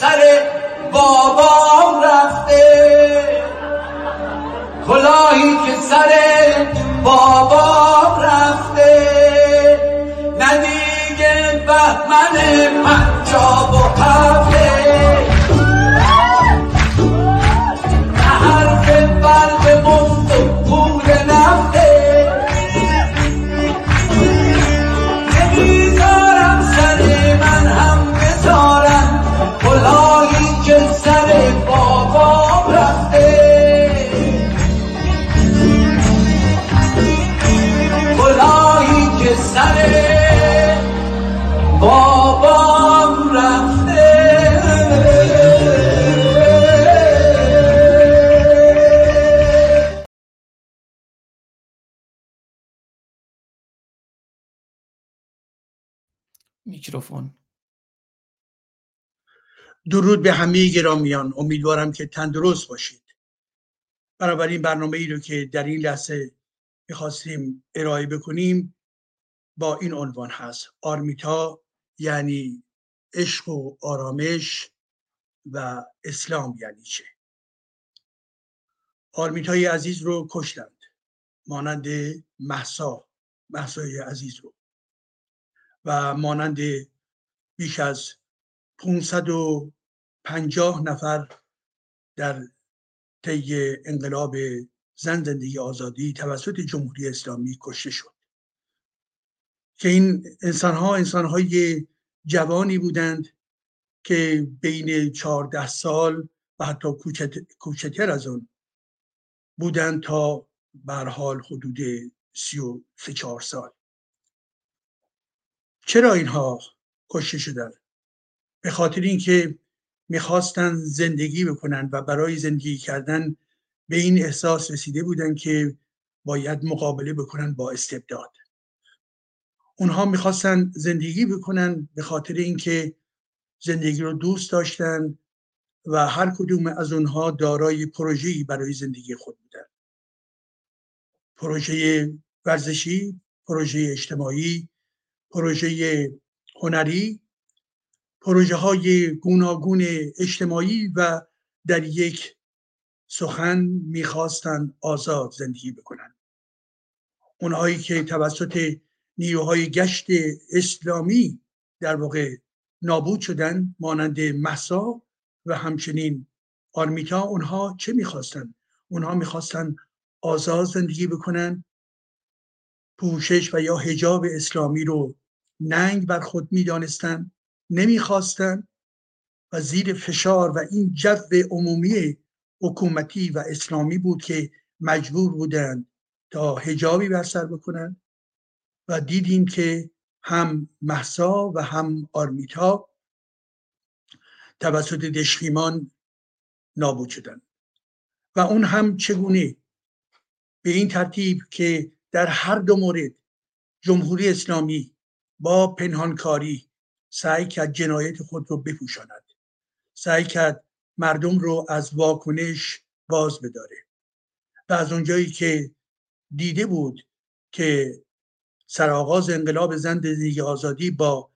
سر بابام رفته. کلاهی که سر بابام رفته. ندیگه بهمن پنجاب و هفته. میکروفون. درود به همه گرامیان. امیدوارم که تندرست باشید. این برنامه ای رو که در این لحظه می‌خواستیم ارائه بکنیم با این عنوان هست. آرمیتا یعنی عشق و آرامش و اسلام یعنی چه؟ آرمیتای عزیز رو کشتند. مانند محسا محسای عزیز رو. و مانند بیش از 550 نفر در طی انقلاب زن زندگی آزادی توسط جمهوری اسلامی کشته شد. که این انسان ها انسان های جوانی بودند که بین 14 سال و حتی کوچکتر از اون بودند تا بر حال حدود 33 4 سال. چرا اینها کشته شدن؟ به خاطر اینکه می‌خواستن زندگی بکنن و برای زندگی کردن به این احساس رسیده بودن که باید مقابله بکنن با استبداد. اونها می‌خواستن زندگی بکنن به خاطر اینکه زندگی رو دوست داشتن و هر کدوم از اونها دارای پروژه‌ای برای زندگی خود بودن. پروژه ورزشی پروژه اجتماعی پروژه هنری پروژه های گوناگون اجتماعی و در یک سخن می‌خواستند آزاد زندگی بکنند اونهایی که توسط نیروهای گشت اسلامی در واقع نابود شدن مانند مسا و همچنین آرمیتا اونها چه می‌خواستند اونها می‌خواستند آزاد زندگی بکنن. پوشش و یا هجاب اسلامی رو ننگ بر خود می‌دانستند نمی‌خواستند و زیر فشار و این جو عمومی حکومتی و اسلامی بود که مجبور بودند تا هجابی بر سر بکنند و دیدیم که هم محسا و هم آرمیتا توسط دشخیمان نابود شدند. و اون هم چگونه؟ به این ترتیب که در هر دو مورد جمهوری اسلامی با پنهانکاری سعی کرد جنایت خود رو بپوشاند. سعی کرد مردم رو از واکنش باز بداره. و از اونجایی که دیده بود که سرآغاز انقلاب زن زندگی آزادی با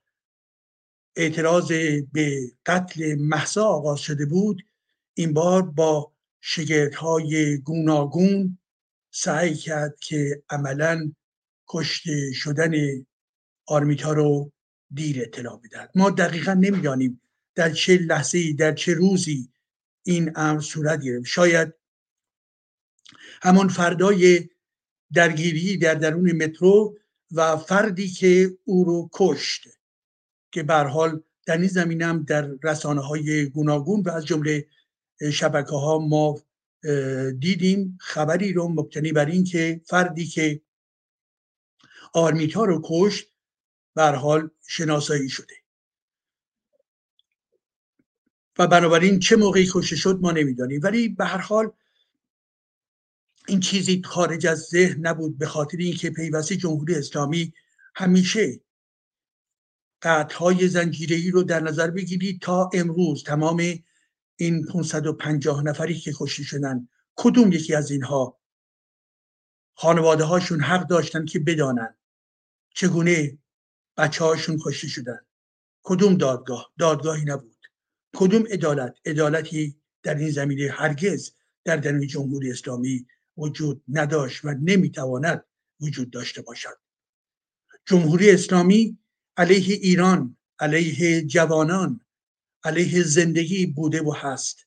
اعتراض به قتل محسا آغاز شده بود این بار با شگرت های گوناگون سعی کرد که عملا کشته شدن آرمیتا رو دیر اطلاع بدهد ما دقیقا نمی‌دانیم در چه لحظه در چه روزی این امر صورت گرفت. شاید همان فردای درگیری در درون مترو و فردی که او رو کشت که بر حال در این زمینه هم در رسانه های گوناگون و از جمله شبکه ها ما دیدیم. خبری رو مبتنی بر این که فردی که آرمیتا رو کشت بر حال شناسایی شده. و بنابراین چه موقعی کشته شد ما نمی‌دانیم. ولی به هر حال این چیزی خارج از ذهن نبود به خاطر اینکه پیوسته جمهوری اسلامی همیشه قطعهای زنجیری رو در نظر بگیرید تا امروز تمام این 550 نفری که کشته شدن کدوم یکی از اینها خانواده هاشون حق داشتن که بدانن چگونه بچه هاشون کشته شدن. کدوم دادگاه؟ دادگاهی نبود. کدوم عدالت؟ عدالتی در این زمینه هرگز در درون جمهوری اسلامی وجود نداشت و نمی‌تواند وجود داشته باشد. جمهوری اسلامی علیه ایران علیه جوانان علیه زندگی بوده و هست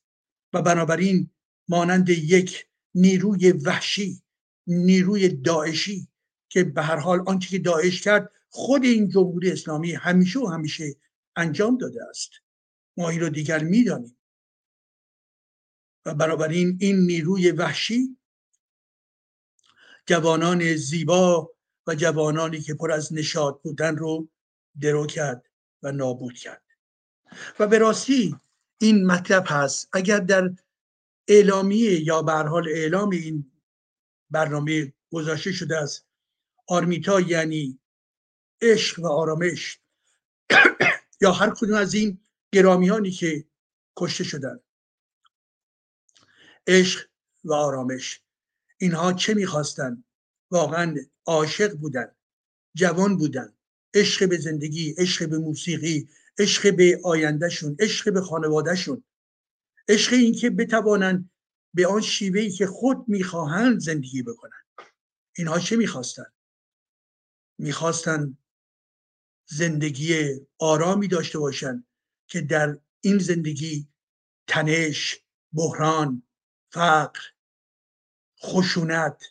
و بنابراین مانند یک نیروی وحشی نیروی داعشی که به هر حال آنچه که داعش کرد خود این جمهوری اسلامی همیشه و همیشه انجام داده است. ما این رو دیگر می‌دانیم. و بنابراین این نیروی وحشی جوانان زیبا و جوانانی که پر از نشاط بودن رو درو کرد و نابود کرد. و به راستی این مطلب هست اگر در اعلامیه یا به حال اعلام این برنامه گذاشته شده است آرمیتا یعنی عشق و آرامش. یا هر کدوم از این گرامیانی که کشته شدن. عشق و آرامش. اینها چه می‌خواستن؟ واقعا عاشق بودن جوان بودن. عشق به زندگی عشق به موسیقی عشق به آیندهشون عشق به خانوادهشون. عشق اینکه بتوانند به آن شیوهی که خود می‌خواهند زندگی بکنن. اینها چه می‌خواستن؟ می‌خواستن زندگی آرامی داشته باشند که در این زندگی تنش بحران فقر خشونت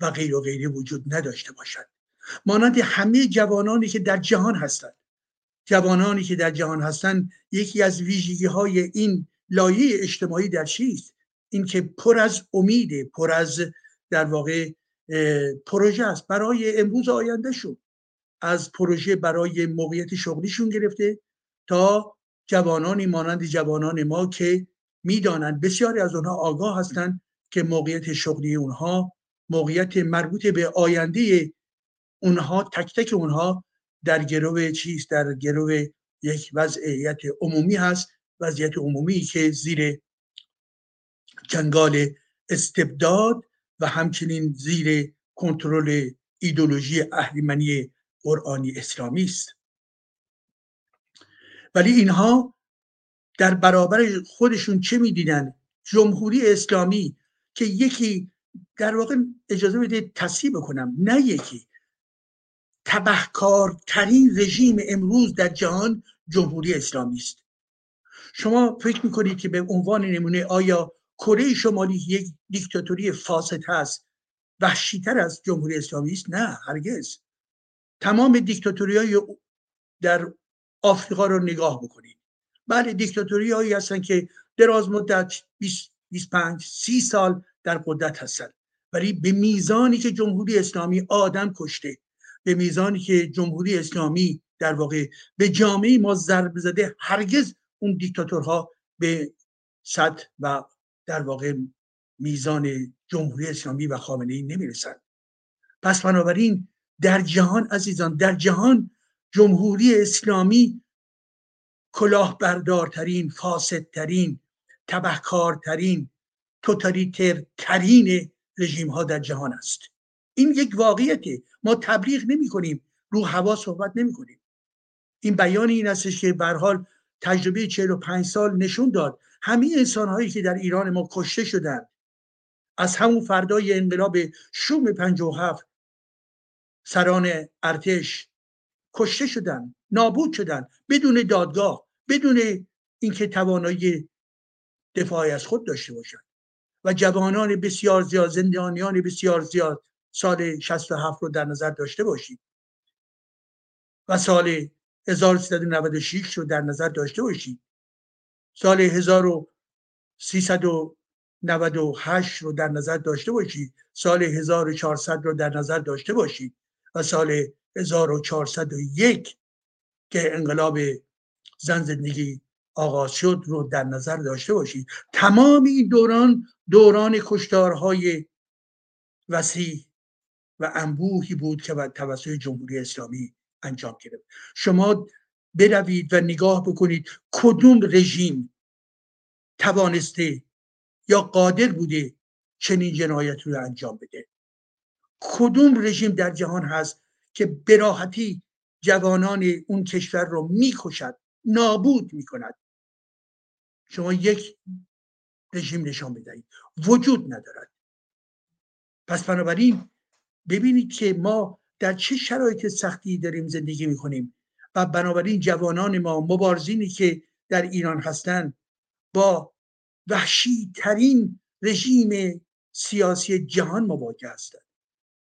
و غیر و غیره وجود نداشته باشد مانند همه جوانانی که در جهان هستند جوانانی که در جهان هستند یکی از ویژگی های این لایه اجتماعی در چیست؟ اینکه پر از امیده پر از در واقع پروژه است. برای امروز آیندهشون از پروژه برای موقعیت شغلیشون گرفته تا جوانانی مانند جوانان ما که می‌دانند بسیاری از اونها آگاه هستند که موقعیت شغلی اونها موقعیت مربوط به آینده اونها تک تک اونها در گرو چیز در گرو یک وضعیت عمومی هست وضعیت عمومی که زیر جنگال استبداد و همچنین زیر کنترل ایدولوژی اهریمنی قرآنی اسلامی است. ولی اینها در برابر خودشون چه می‌دیدن؟ جمهوری اسلامی که یکی در واقع اجازه بده تصحیح بکنم نه یکی. تبهکارترین رژیم امروز در جهان جمهوری اسلامی است. شما فکر می‌کنید که به عنوان نمونه آیا کره شمالی یک دیکتاتوری فاسد هست وحشیتر از جمهوری اسلامی است؟ نه هرگز. تمام دیکتاتوری در آفریقا رو نگاه بکنید. بله دیکتاتوری هایی هستن که دراز مدت 20 25 30 سال در قدرت هستند ولی به میزانی که جمهوری اسلامی آدم کشته به میزانی که جمهوری اسلامی در واقع به جامعه ما ضرب زده هرگز اون دیکتاتورها به صد و در واقع میزان جمهوری اسلامی و خامنه ای نمی‌رسند پس بنابراین در جهان عزیزان در جهان جمهوری اسلامی کلاهبردارترین فاسدترین تبهکارترین توتالیتر ترین رژیم ها در جهان است. این یک واقعیته ما تبلیغ نمی کنیم رو هوا صحبت نمی کنیم این بیان این استش که به حال تجربه 45 سال نشون داد همه انسان هایی که در ایران ما کشته شدند از همون فردای انقلاب شوم 57 سران ارتش. کشته شدن نابود شدن. بدون دادگاه بدون اینکه توانایی دفاعی از خود داشته باشند. و جوانان بسیار زیاد زندانیان بسیار زیاد سال 67 رو در نظر داشته باشید. و سال 1396 رو در نظر داشته باشید. سال 1398 رو در نظر داشته باشید. سال 1400 رو در نظر داشته باشید. و سال 1401 که انقلاب زن زندگی آغاز شد رو در نظر داشته باشید. تمام این دوران دوران کشتارهای وسیع و انبوهی بود که توسط جمهوری اسلامی انجام گرفت. شما بروید و نگاه بکنید کدوم رژیم توانسته یا قادر بوده چنین جنایت رو انجام بده. کدوم رژیم در جهان هست که براحتی جوانان اون کشور رو می‌کشد نابود می‌کند؟ شما یک رژیم نشان بدهید. وجود ندارد. پس بنابراین ببینید که ما در چه شرایط سختی داریم زندگی می‌کنیم و بنابراین جوانان ما مبارزینی که در ایران هستند با وحشی ترین رژیم سیاسی جهان مواجه هستند.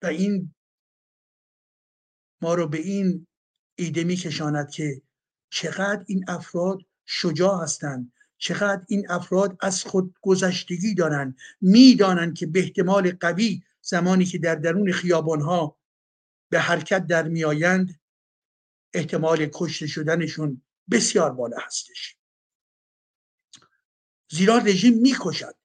و این ما رو به این ایده میکشاند که چقدر این افراد شجاع هستند چقدر این افراد از خود گذشتگی دارند می‌دانند که به احتمال قوی زمانی که در درون خیابانها به حرکت در میآیند احتمال کشته شدنشون بسیار بالا هستش. زیرا رژیم می‌کشد.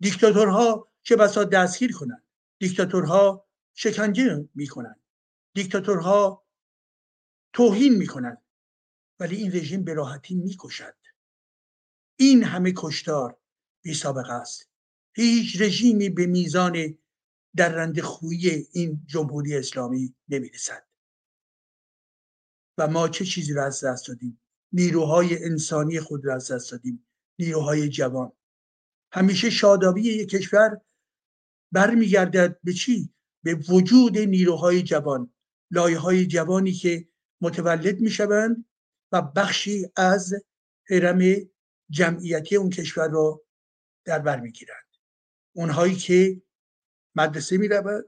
دیکتاتورها چه بسا دستگیر کنند. دیکتاتورها شکنجه می‌کنند دیکتاتورها توهین می‌کنند ولی این رژیم به راحتی می‌کشد. این همه کشتار بی سابقه است. هیچ رژیمی به میزان در خویی این جمهوری اسلامی نمی‌رسد. و ما چه چیزی را از دست دادیم؟ نیروهای انسانی خود را از دست دادیم. نیروهای جوان. همیشه شادابی یک کشور برمیگردد به چی؟ به وجود نیروهای جوان لایه های جوانی که متولد می‌شوند و بخشی از حرم جمعیتی اون کشور را در بر می‌گیرند. اونهایی که مدرسه می‌روند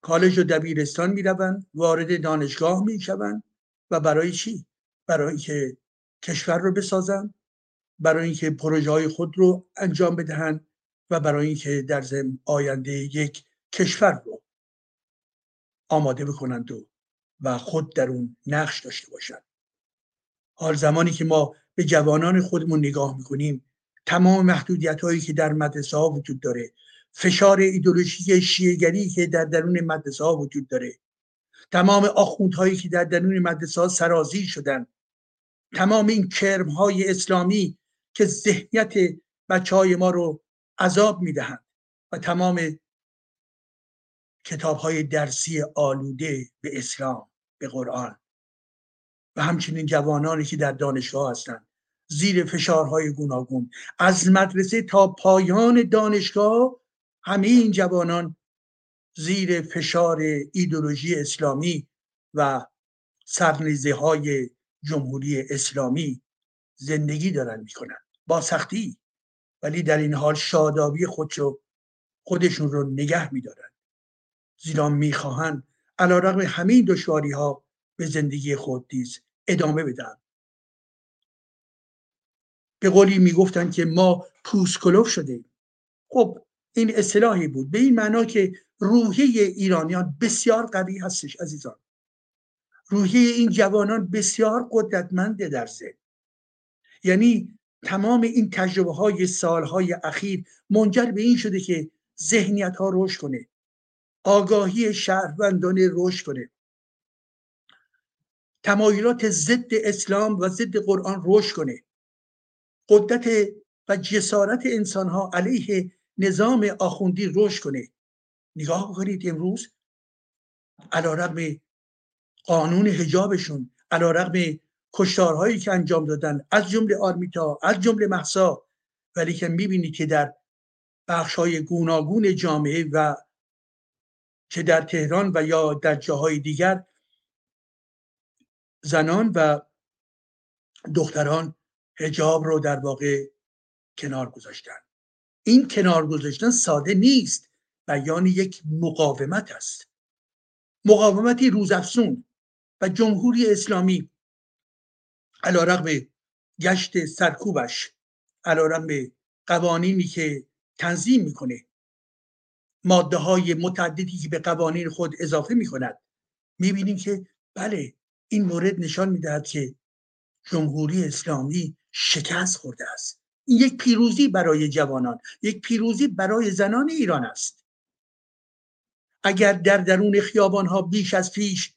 کالج و دبیرستان می‌روند وارد دانشگاه می‌شوند و برای چی؟ برای که کشور رو بسازند برای اینکه پروژه های خود رو انجام بدهند و برای اینکه در زم آینده یک کشور رو آماده بکنند و و خود در اون نقش داشته باشند. حال زمانی که ما به جوانان خودمون نگاه می‌کنیم تمام محدودیت هایی که در مدرسه ها وجود داره فشار ایدولوژیک شیعگری که در درون مدرسه ها وجود داره تمام آخوندهایی که در درون مدرسه ها سرازی شدن تمام این کرم های اسلامی که ذهنیت بچه های ما رو عذاب می‌دهند و تمام کتاب های درسی آلوده به اسلام به قرآن و همچنین جوانانی که در دانشگاه هستند. زیر فشارهای گوناگون. از مدرسه تا پایان دانشگاه همه این جوانان زیر فشار ایدولوژی اسلامی و سرنیزه های جمهوری اسلامی زندگی دارن می‌کنن. با سختی. ولی در این حال شادابی خودشو خودشون رو نگه میدارن. زیرا می‌خواهند علا رقم همه دشواری ها به زندگی خود نیز ادامه بدن به قولی می‌گفتن که ما پوسکلوف شده خب این اصطلاحی بود. به این معنا که روحیه ایرانیان بسیار قوی هستش عزیزان. روحیه این جوانان بسیار قدرتمنده در ذهن. یعنی تمام این تجربه های سالهای اخیر منجر به این شده که ذهنیت ها رشد کنه. آگاهی شهروندانه رشد کنه. تمایلات ضد اسلام و ضد قرآن رشد کنه. قدرت و جسارت انسان ها علیه نظام آخوندی رشد کنه. نگاه بکنید امروز علا رقم قانون هجابشون علا رقم کشتارهایی که انجام دادن از جمله آرمیتا از جمله محسا ولی که می‌بینید که در بخش های گوناگون جامعه و چه در تهران و یا در جاهای دیگر زنان و دختران هجاب رو در واقع کنار گذاشتن. این کنار گذاشتن ساده نیست بیان یک مقاومت است. مقاومتی روزافزون و جمهوری اسلامی علا رقم گشت سرکوبش علا رقم قوانینی که تنظیم می‌کنه. ماده های متعددی که به قوانین خود اضافه می‌کند. می‌بینیم که بله این مورد نشان می‌دهد که جمهوری اسلامی شکست خورده است. این یک پیروزی برای جوانان یک پیروزی برای زنان ایران است. اگر در درون خیابان ها بیش از پیش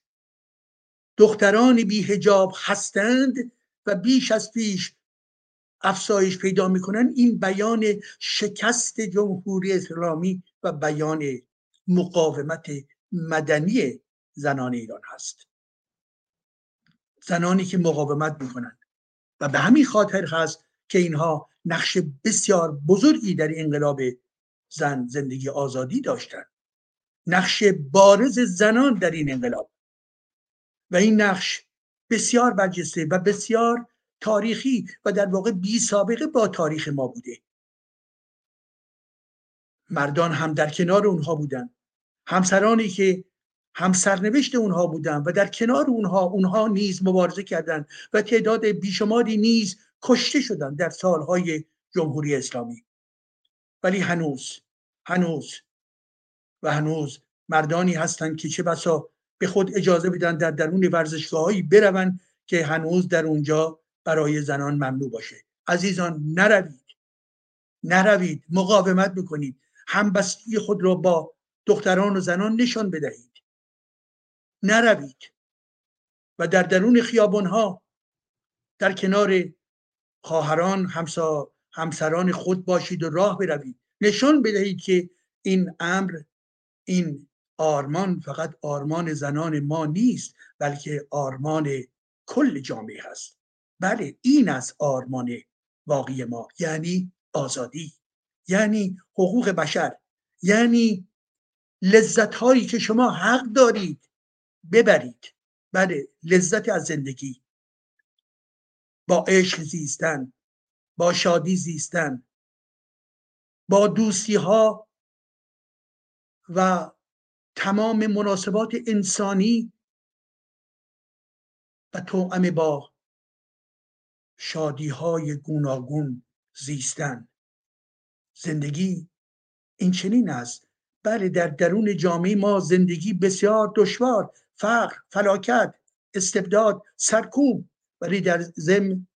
دختران بی هجاب هستند و بیش از پیش افزایش پیدا می‌کنن. این بیان شکست جمهوری اسلامی و بیان مقاومت مدنی زنان ایران هست. زنانی که مقاومت می‌کنند. و به همین خاطر هست که اینها نقش بسیار بزرگی در انقلاب زن زندگی آزادی داشتند. نقش بارز زنان در این انقلاب. و این نقش بسیار برجسته و بسیار تاریخی و در واقع بی سابقه با تاریخ ما بوده. مردان هم در کنار اونها بودن. همسرانی که هم سرنوشت اونها بودن و در کنار اونها اونها نیز مبارزه کردند و تعداد بیشماری نیز کشته شدن در سالهای جمهوری اسلامی. ولی هنوز هنوز و هنوز مردانی هستند که چه بسا به خود اجازه بدن در درون ورزشگاههایی بروند که هنوز در اونجا برای زنان ممنوع باشه. عزیزان نروید. نروید. مقاومت بکنید. همبستگی خود را با دختران و زنان نشان بدهید. نروید. و در درون خیابان ها در کنار خواهران همسا همسران خود باشید و راه بروید. نشان بدهید که این امر این آرمان فقط آرمان زنان ما نیست بلکه آرمان کل جامعه هست. بله این از آرمان واقعی ما یعنی آزادی یعنی حقوق بشر یعنی لذت هایی که شما حق دارید ببرید. بله لذت از زندگی. با عشق زیستن با شادی زیستن با دوستی ها و تمام مناسبات انسانی و توأم با شادی های گوناگون زیستن. زندگی این چنین است. بله در درون جامعه ما زندگی بسیار دشوار فقر فلاکت استبداد سرکوب ولی در ضمن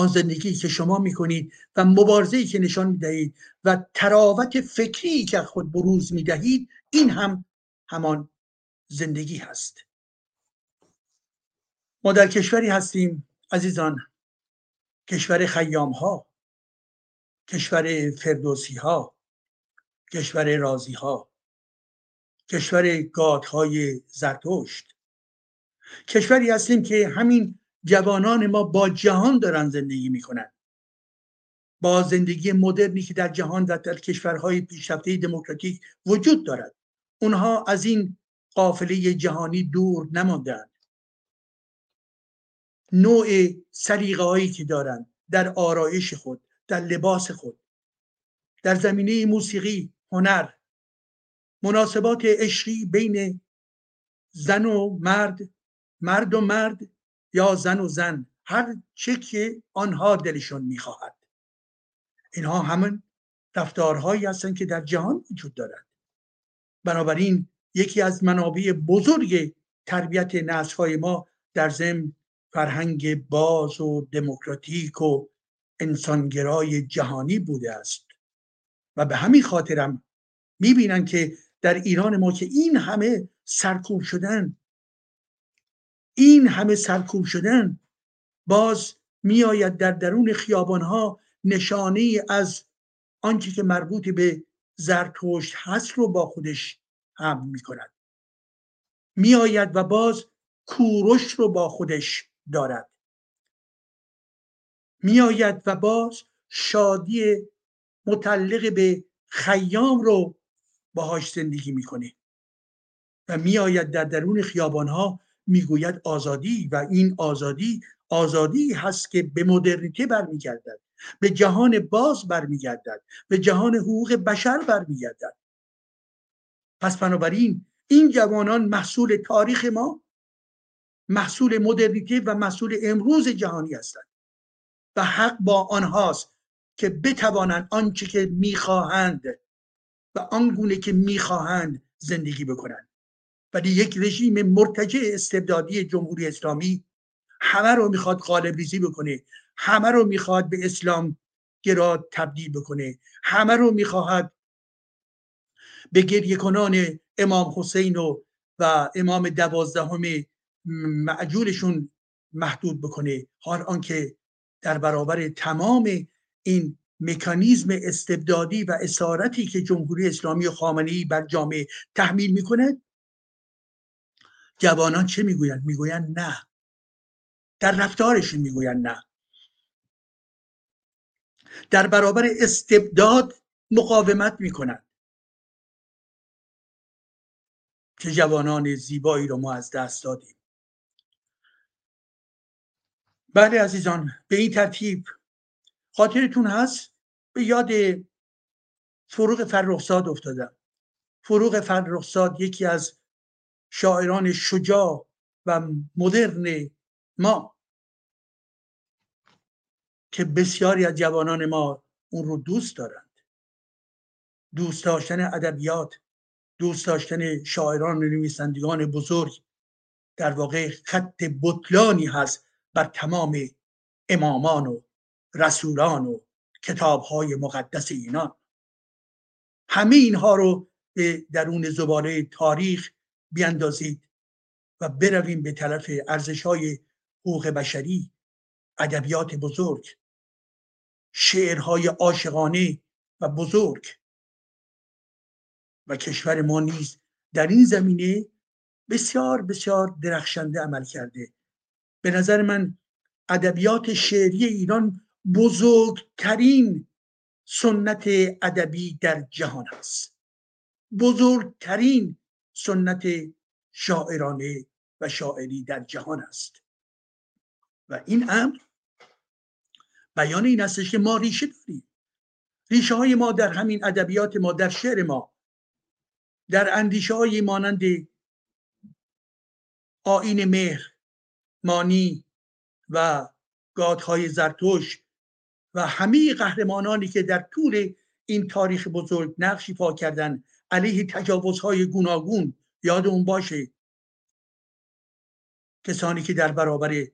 آن زندگی که شما می‌کنید و مبارزه که نشان می‌دهید و تراوت فکری که خود بروز می‌دهید این هم همان زندگی هست. ما در کشوری هستیم عزیزان کشور خیام ها کشور فردوسی ها کشور رازی ها کشور گادهای زرتشت. کشوری هستیم که همین جوانان ما با جهان دارن زندگی می‌کنن. با زندگی مدرنی که در جهان و در کشورهای پیشرفته دموکراتیک وجود دارد. اونها از این قافله جهانی دور نماندند نوع سلیقه هایی که دارند در آرایش خود در لباس خود در زمینه موسیقی هنر مناسبات عشقی بین زن و مرد مرد و مرد یا زن و زن هر چه که آنها دلشون می‌خواهد. اینها همون رفتارهایی هستند که در جهان وجود دارد. بنابراین یکی از منابع بزرگ تربیت نسلهای ما در ضمن فرهنگ باز و دموکراتیک و انسانگرای جهانی بوده است. و به همین خاطرم می‌بینن که در ایران ما که این همه سرکوب شدن این همه سرکوب شدن باز میآید در درون خیابان ها نشانه از آنچه که مربوط به زرتشت هست رو با خودش هم می کند میآید و باز کوروش رو با خودش دارد. میآید و باز شادی متعلق به خیام رو باهاش زندگی می‌کنه و میآید در درون خیابان ها می‌گوید آزادی و این آزادی آزادی هست که به مدرنیته برمیگردد به جهان باز برمیگردد به جهان حقوق بشر برمیگردد. پس بنابراین این جوانان محصول تاریخ ما محصول مدرنیته و محصول امروز جهانی هستند و حق با آنهاست که بتوانند آنچه که می‌خواهند و آنگونه که می‌خواهند زندگی بکنند. ولی یک رژیم مرتجع استبدادی جمهوری اسلامی همه رو می‌خواد قالب ریزی بکنه همه رو می‌خواد به اسلام گراد تبدیل بکنه همه رو می‌خواهد به گریه کنان امام حسین و, و امام دوازدهم معجولشون محدود بکنه. حال آنکه در برابر تمام این مکانیزم استبدادی و اسارتی که جمهوری اسلامی خامنه‌ای بر جامعه تحمیل می‌کنه جوانان چه می‌گویند؟ می‌گویند نه. در رفتارشون می‌گویند نه. در برابر استبداد مقاومت می‌کنند. که جوانان زیبایی رو ما از دست دادیم. بله عزیزان به این ترتیب خاطرتون هست؟ به یاد فروغ فرخزاد افتادم. فروغ فرخزاد یکی از شاعران شجاع و مدرن ما که بسیاری از جوانان ما اون رو دوست دارند. دوست داشتن ادبیات دوست داشتن شاعران و نویسندگان بزرگ در واقع خط بطلانی هست بر تمام امامان و رسولان و کتاب های مقدس اینان. همه اینها رو به درون زباله تاریخ بیاندازید و برویم به طرف ارزش های حقوق بشری ادبیات بزرگ شعرهای عاشقانه و بزرگ. و کشور ما نیز در این زمینه بسیار بسیار درخشنده عمل کرده. به نظر من ادبیات شعری ایران بزرگترین سنت ادبی در جهان است. بزرگترین سنت شاعرانه و شاعری در جهان است. و این امر بیان این استش که ما ریشه داریم. ریشه های ما در همین ادبیات ما در شعر ما در اندیشه های مانند آین مهر مانی و گادهای زرتوش و همه قهرمانانی که در طول این تاریخ بزرگ نقشی پا کردن علیه تجاوزهای گوناگون یاد اون باشه. کسانی که در برابر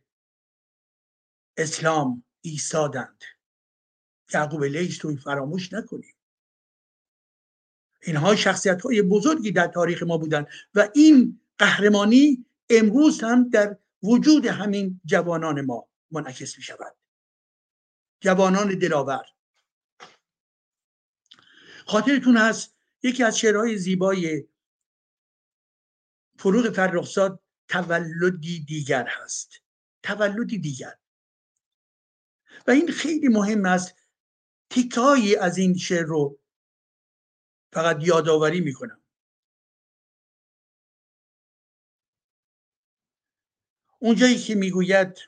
اسلام ایستادند. یعقوب لیس رو فراموش نکنیم. اینها شخصیت های بزرگی در تاریخ ما بودند و این قهرمانی امروز هم در وجود همین جوانان ما منعکس می شود جوانان دلاور. خاطرتون هست یکی از شعرهای زیبای فروغ فرخزاد تولدی دیگر هست. تولدی دیگر. و این خیلی مهم است. تیکایی از این شعر رو فقط یادآوری می‌کنم. اونجایی که می‌گوید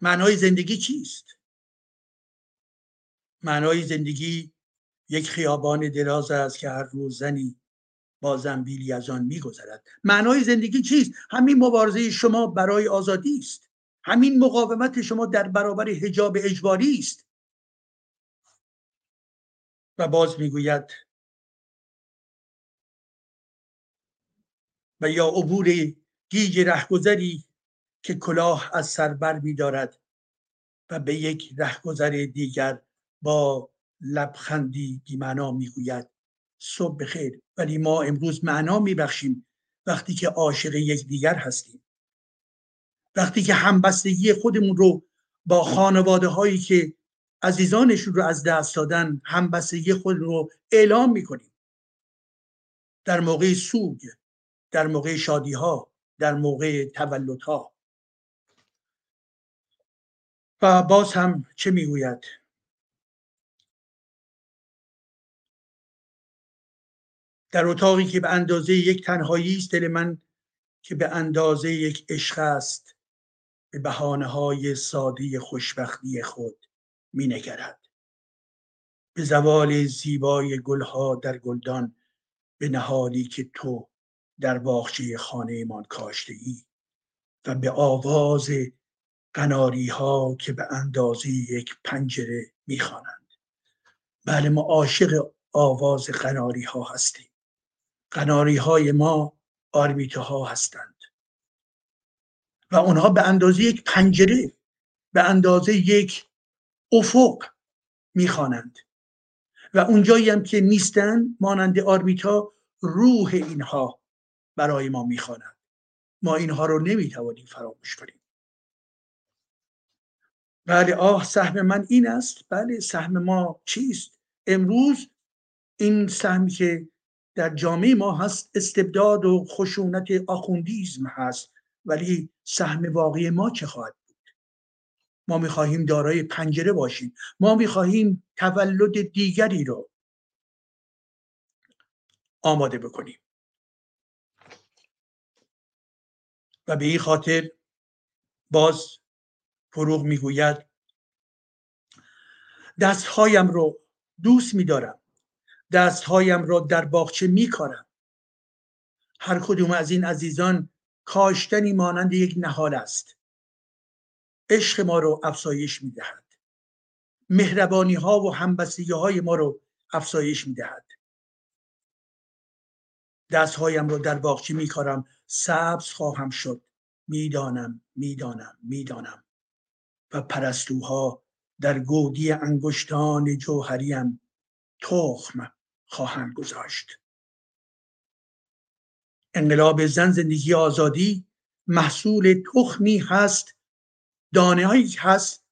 معنای زندگی چیست؟ معنای زندگی یک خیابان دراز است که هر روز زنی با زنبیلی از آن میگذرد. معنای زندگی چیست؟ همین مبارزه شما برای آزادی است. همین مقاومت شما در برابر حجاب اجباری است. و باز می‌گوید و یا عبور گیج رهگذری که کلاه از سر بر میدارد و به یک رهگذر دیگر با لبخندی بیمعنا می‌گوید. صبح بخیر. ولی ما امروز معنا میبخشیم وقتی که عاشق دیگر هستیم. وقتی که همبستگی خودمون رو با خانواده هایی که عزیزانشون رو از دست دادن همبستگی خود رو اعلام می‌کنیم. در موقع سوگ در موقع شادی ها در موقع تولد ها و باز هم چه می‌گوید؟ در اتاقی که به اندازه یک تنهایی است دل من که به اندازه یک عشق است به بحانه های ساده خوشبختی خود می نگرد. به زوال زیبای گلها در گلدان به نهالی که تو در باغچه خانه من کاشته ای و به آواز قناری ها که به اندازه یک پنجره می‌خوانند بله ما عاشق آواز قناری ها هستیم قناری های ما آرمیته ها هستند. و اونها به اندازه یک پنجره به اندازه یک افق می‌خوانند. و اونجایی هم که نیستن مانند آرمیتا روح اینها برای ما می‌خوانند. ما اینها رو نمی‌توانیم فراموش کنیم. بله آه سهم من این است. بله سهم ما چیست؟ امروز این سهمی که در جامعه ما هست استبداد و خشونت آخوندیزم هست. ولی سهم واقعی ما چه خواهد بود؟ ما می‌خواهیم دارای پنجره باشیم. ما می‌خواهیم تولد دیگری رو آماده بکنیم. و به این خاطر باز فروغ می‌گوید دستهایم رو دوست میدارم. دستهایم را در باغچه میکارم. هر کدوم از این عزیزان کاشتنی مانند یک نهال است. عشق ما رو افزایش می‌دهد. مهربانی ها و همبستگی های ما رو افزایش می‌دهد. دستهایم را در باغچه میکارم. سبز خواهم شد. می‌دانم می‌دانم می‌دانم. و پرستوها در گودی انگشتان جوهریم. تخم خواهند گذاشت. انقلاب زن زندگی آزادی محصول تخمی هست دانه هایی هست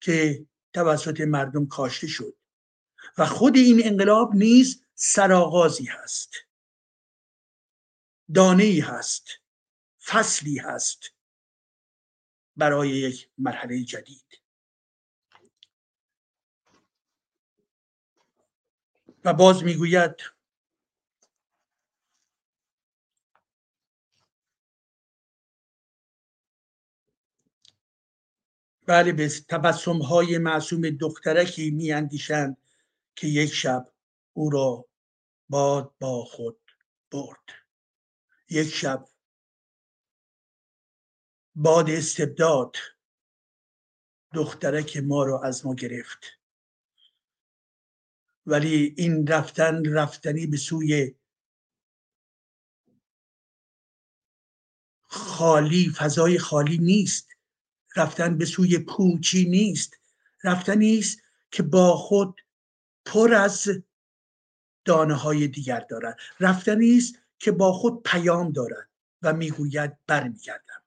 که توسط مردم کاشته شد و خود این انقلاب نیز سرآغازی هست. دانه ای هست فصلی هست برای یک مرحله جدید. و باز می‌گوید بله به تبسم های معصوم دخترکی میاندیشند که یک شب او را باد با خود برد. یک شب باد استبداد دخترک ما را از ما گرفت. ولی این رفتن رفتنی به سوی خالی فضای خالی نیست. رفتن به سوی پوچی نیست. رفتنی است که با خود پر از دانه های دیگر دارد. رفتنی است که با خود پیام دارد و می‌گوید برمیگردم.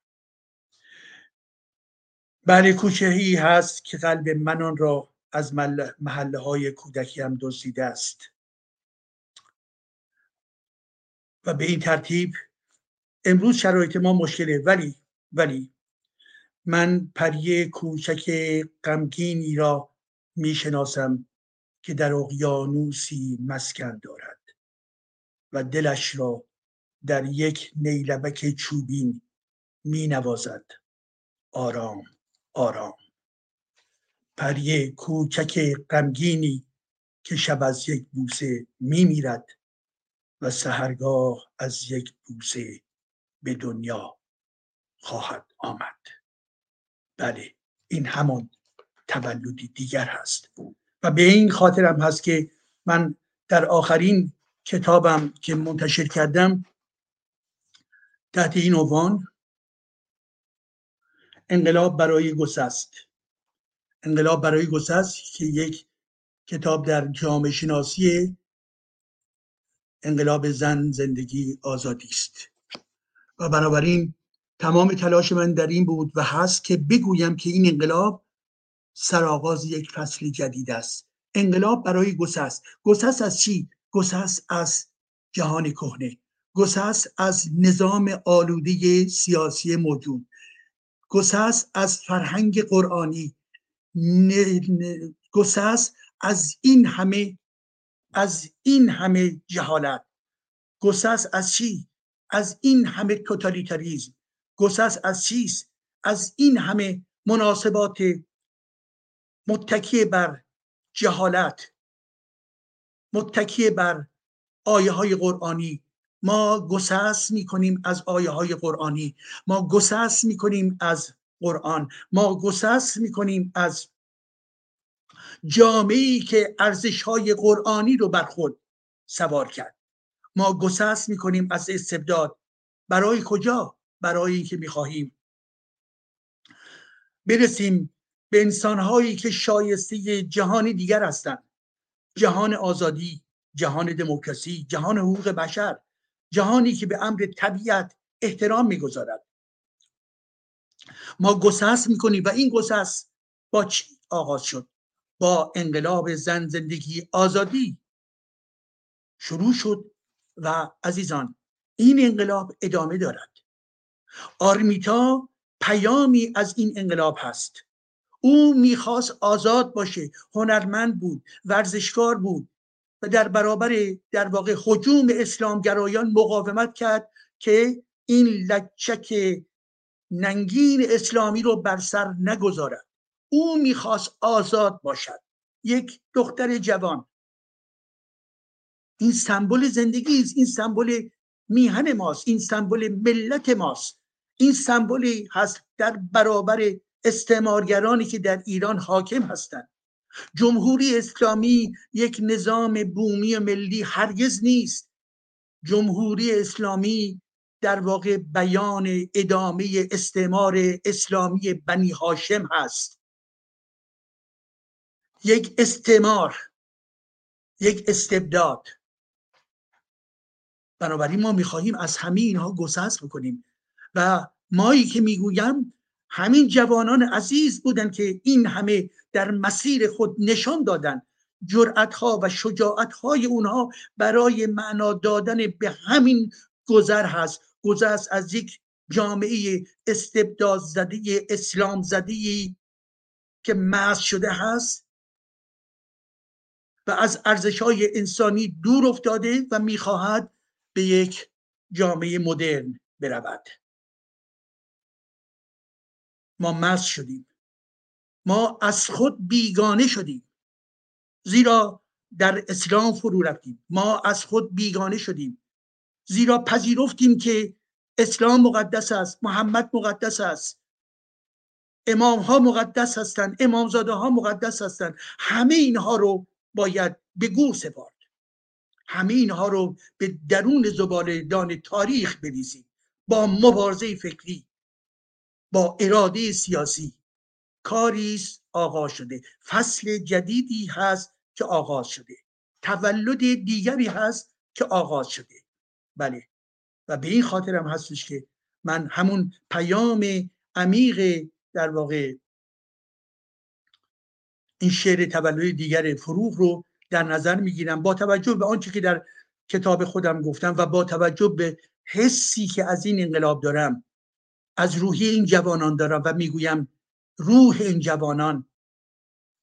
بله کوچه ای هست که قلب منان را از محله های کودکی هم دزدیده است. و به این ترتیب امروز شرایط ما مشکله ولی ولی من پریه کوچک غمگینی را می‌شناسم که در اقیانوسی مسکن دارد و دلش را در یک نیلبک چوبین می نوازد آرام آرام. پریه کوچک غمگینی که شب از یک بوسه می میرد و سهرگاه از یک بوسه به دنیا خواهد آمد. بله این همان تولدی دیگر هست و به این خاطرم هست که من در آخرین کتابم که منتشر کردم تحت این عنوان انقلاب برای گسست. انقلاب برای گسست که یک کتاب در جامعه شناسی انقلاب زن زندگی آزادی است. و بنابراین تمام تلاش من در این بود و هست که بگویم که این انقلاب سرآغاز یک فصل جدید است. انقلاب برای گسست گسست از چی؟ گسست از جهان کهنه. گسست از نظام آلوده سیاسی موجود. گسست از فرهنگ قرآنی. گسست از این همه از این همه جهالت. گسست از چی؟ از این همه توتالیتاریزم. گسست از چیست؟ از این همه مناسبات متکیه بر جهالت. متکیه بر آیه های قرآنی. ما گسست می‌کنیم از آیه های قرآنی. ما گسست می‌کنیم از قرآن. ما گسست می‌کنیم از جامعه ای که ارزش های قرآنی رو بر خود سوار کرد. ما گسست می‌کنیم از استبداد. برای کجا؟ برای اینکه می‌خواهیم برسیم به انسانهایی که شایسته جهانی دیگر هستند. جهان آزادی جهان دموکراسی جهان حقوق بشر جهانی که به امر طبیعت احترام می‌گذارد. ما گسست می‌کنیم. و این گسست با چی آغاز شد؟ با انقلاب زن زندگی آزادی. شروع شد و عزیزان این انقلاب ادامه دارد. آرمیتا پیامی از این انقلاب هست. او می‌خواست آزاد باشه هنرمند بود ورزشکار بود و در برابر در واقع حجوم اسلامگرایان مقاومت کرد که این لچک ننگین اسلامی رو بر سر نگذارد. او می‌خواست آزاد باشد. یک دختر جوان. این سمبل زندگی است. این سمبل میهن ماست. این سمبل ملت ماست. این سمبلی هست در برابر استعمارگرانی که در ایران حاکم هستند. جمهوری اسلامی یک نظام بومی ملی هرگز نیست. جمهوری اسلامی در واقع بیان ادامه استعمار اسلامی بنی هاشم هست. یک استعمار یک استبداد. بنابراین ما می‌خواهیم از همه اینها گسست بکنیم و مایی که می‌گویم همین جوانان عزیز بودند که این همه در مسیر خود نشان دادن. جرأت ها و شجاعت های اونها برای معنا دادن به همین گذر هست. گذر از یک جامعه استبداد زده اسلام زده که مرز شده هست و از ارزش های انسانی دور افتاده و می‌خواهد به یک جامعه مدرن برود. ما مز شدیم. ما از خود بیگانه شدیم. زیرا در اسلام فرو رفتیم. ما از خود بیگانه شدیم. زیرا پذیرفتیم که اسلام مقدس است محمد مقدس است. امام ها مقدس هستند امامزاده ها مقدس هستند. همه اینها رو باید به گور سپارد همه اینها رو به درون دان تاریخ بریزیم. با مبارزه فکری با اراده سیاسی. کاری آغاز شده. فصل جدیدی هست که آغاز شده. تولد دیگری هست که آغاز شده. بله. و به این خاطر هم هستش که من همون پیام عمیق در واقع این شعر تولد دیگر فروغ رو در نظر می‌گیرم با توجه به آنچه که در کتاب خودم گفتم و با توجه به حسی که از این انقلاب دارم از روحی این جوانان دارم و می‌گویم روح این جوانان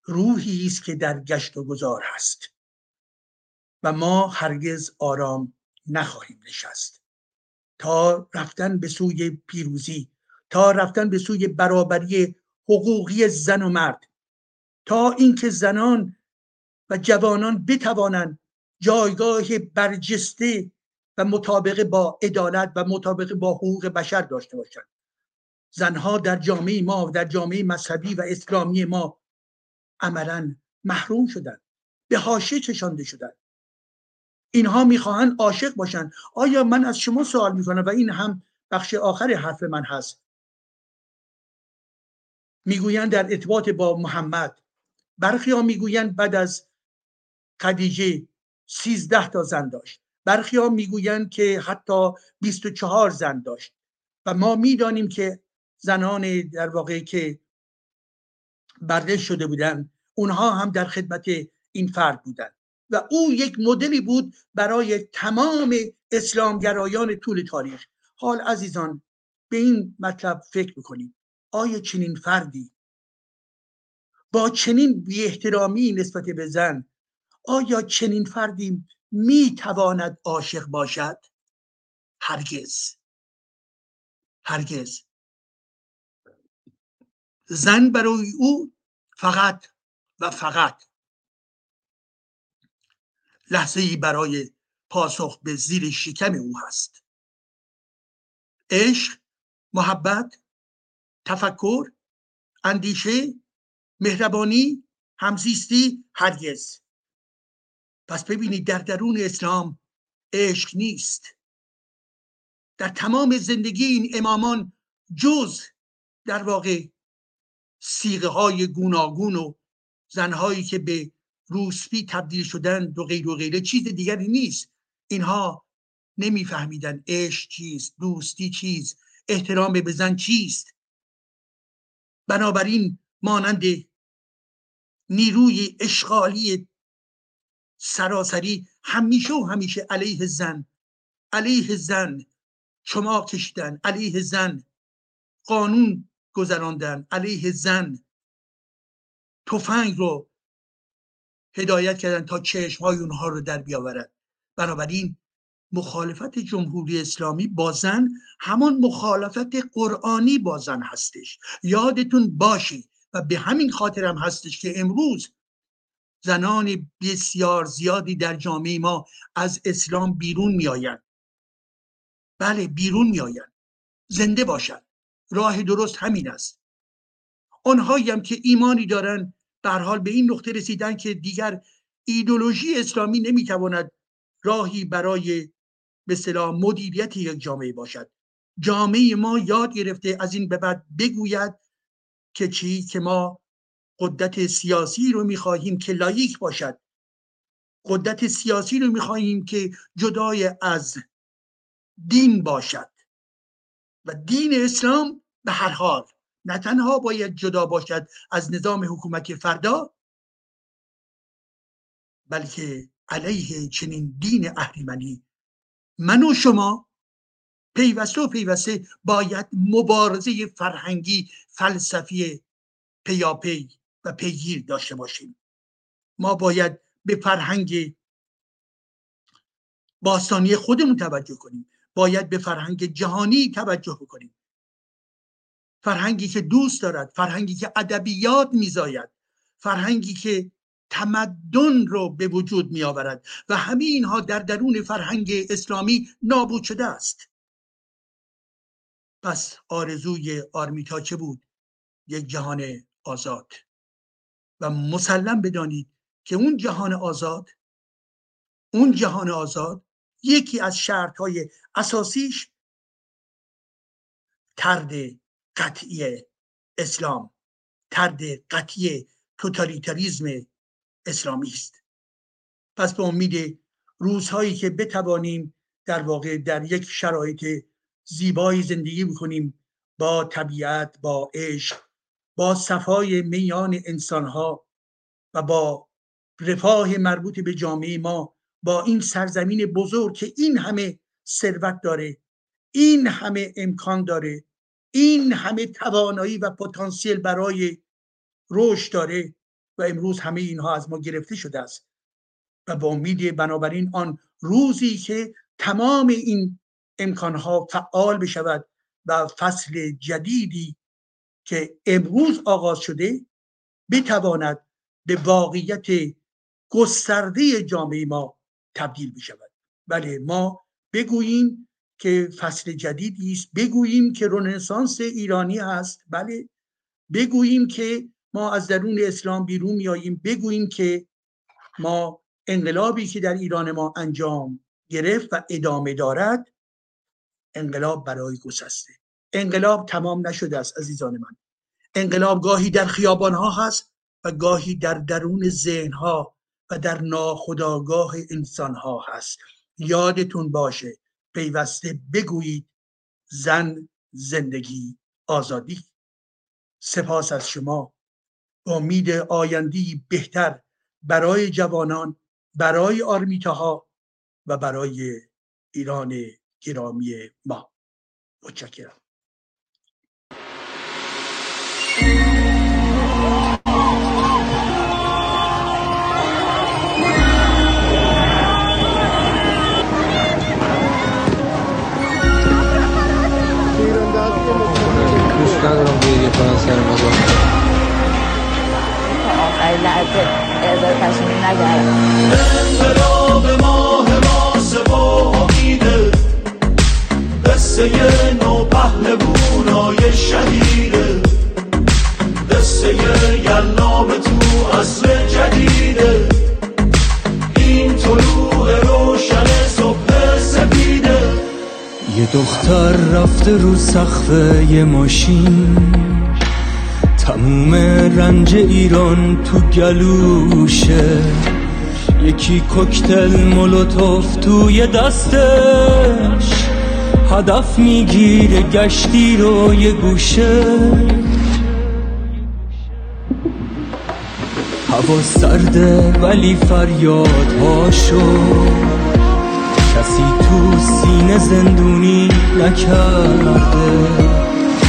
روحی است که در گشت و گذار هست و ما هرگز آرام نخواهیم نشست. تا رفتن به سوی پیروزی تا رفتن به سوی برابری حقوقی زن و مرد تا اینکه زنان و جوانان بتوانند جایگاه برجسته و مطابق با عدالت و مطابق با حقوق بشر داشته باشند. زنها در جامعه ما و در جامعه مذهبی و اسلامی ما عملا محروم شدند به حاشیه چشانده شدند. اینها می‌خواهند عاشق باشند. آیا من از شما سوال می‌کنم و این هم بخش آخر حرف من هست؟ می‌گویند در ارتباط با محمد. برخی ها می‌گویند بعد از خدیجه سیزده تا زن داشت. برخی ها می‌گویند که حتی 24 زن داشت. و ما می‌دانیم که زنان در واقع که برده شده بودن اونها هم در خدمت این فرد بودن و او یک مدلی بود برای تمام اسلامگرایان طول تاریخ. حال عزیزان به این مطلب فکر بکنید. آیا چنین فردی؟ با چنین بی نسبت به زن آیا چنین فردی می تواند عاشق باشد؟ هرگز. هرگز. زن برای او فقط و فقط لحظه ای برای پاسخ به زیر شکم او هست. عشق محبت تفکر اندیشه مهربانی همزیستی هرگز. پس ببینید در درون اسلام عشق نیست. در تمام زندگی این امامان جز در واقع سیغه های گوناگون و زنهایی که به روسپی تبدیل شدن و غیر و غیره چیز دیگری نیست. اینها نمیفهمیدن عشق چیست دوستی چیست احترام به زن چیست. بنابراین مانند نیروی اشغالی سراسری همیشه و همیشه علیه زن علیه زن شما کشیدن علیه زن قانون گذراندن علیه زن تفنگ رو هدایت کردن تا چشم های اونها رو در بیاورد. بنابراین مخالفت جمهوری اسلامی با زن همان مخالفت قرآنی با زن هستش. یادتون باشه و به همین خاطر هم هستش که امروز زنان بسیار زیادی در جامعه ما از اسلام بیرون میآیند. بله بیرون میآیند. زنده باشند. راه درست همین است. آنهایی هم که ایمانی دارن در حال به این نقطه رسیدن که دیگر ایدولوژی اسلامی نمی‌تواند راهی برای به صلاح مدیریت یک جامعه باشد. جامعه ما یاد گرفته از این به بعد بگوید که چی؟ که ما قدرت سیاسی رو می‌خواهیم که لایک باشد. قدرت سیاسی رو می‌خواهیم که جدای از دین باشد. و دین اسلام به هر حال نه تنها باید جدا باشد از نظام حکومتی فردا بلکه علیه چنین دین اهریمنی. من و شما پیوسته و پیوسته باید مبارزه فرهنگی فلسفی پیاپی و پیگیر داشته باشیم. ما باید به فرهنگ باستانی خودمون توجه کنیم. باید به فرهنگ جهانی توجه کنیم فرهنگی که دوست دارد فرهنگی که ادبیات میزاید فرهنگی که تمدن رو به وجود می آورد و همه اینها در درون فرهنگ اسلامی نابود شده است. پس آرزوی آرمیتا چه بود؟ یک جهان آزاد. و مسلم بدانید که اون جهان آزاد اون جهان آزاد یکی از شرط های اساسیش ترد قطعی اسلام ترد قطعی توتالیتاریزم اسلامی است. پس به امید روزهایی که بتوانیم در واقع در یک شرایط زیبایی زندگی بکنیم با طبیعت با عشق با صفای میان انسانها و با رفاه مربوط به جامعه ما با این سرزمین بزرگ که این همه ثروت داره این همه امکان داره این همه توانایی و پتانسیل برای رشد داره و امروز همه اینها از ما گرفته شده است. و با امید بنابراین آن روزی که تمام این امکانها فعال بشود و فصل جدیدی که امروز آغاز شده بتواند به واقعیت گسترده جامعه ما تبدیل بشود. بله ما بگوییم که فصل جدیدی است. بگوییم که رنسانس ایرانی هست. بله. بگوییم که ما از درون اسلام بیرون میاییم. بگوییم که ما انقلابی که در ایران ما انجام گرفت و ادامه دارد انقلاب برای گسسته. انقلاب تمام نشده است عزیزان من. انقلاب گاهی در خیابان ها هست و گاهی در درون ذهن ها و در ناخداگاه انسان ها هست. یادتون باشه پیوسته بگویید زن زندگی آزادی. سپاس از شما. امید آیندی بهتر برای جوانان برای آرمیتاها و برای ایران گرامی ما. متشکرم. ندارم گریه کنن سر تا آخرین لحظه اعزای تصمیم نگردم انقلاب ماه ماسه و امیده قصه نو پهلوونای شهیده قصه یلام تو عصر جدیده این طلوع روشن یه دختر رفته رو سقف یه ماشین. تموم رنج ایران تو گلوشه. یکی کوکتل مولوتوف توی دستش. هدف می‌گیره گشتی رو یه گوشه. هوا سرده ولی فریاد هاشو کسی تو سینه زندونی نکرده.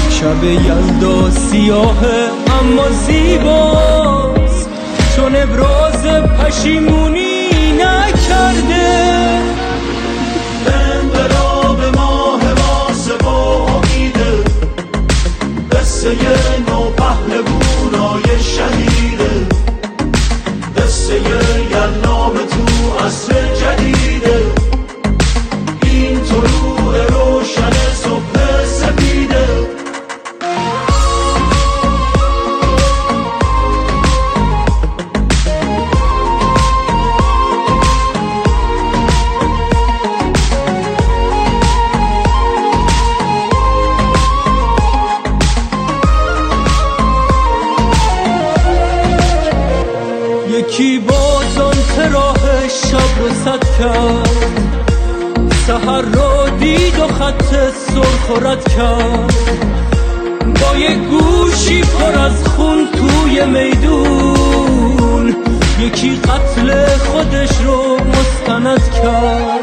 شب یلدا سیاهه اما زیباست. چون ابراز پشیمونی نکرده. انقلاب ماه ماسه با امیده قصه نو پهلوونای شهیده. قصه یلام تو عصر جدیده سهر رو دید و خط سرخ و رد کرد. با یه گوشی پر از خون توی میدون. یکی قتل خودش رو مستند کرد.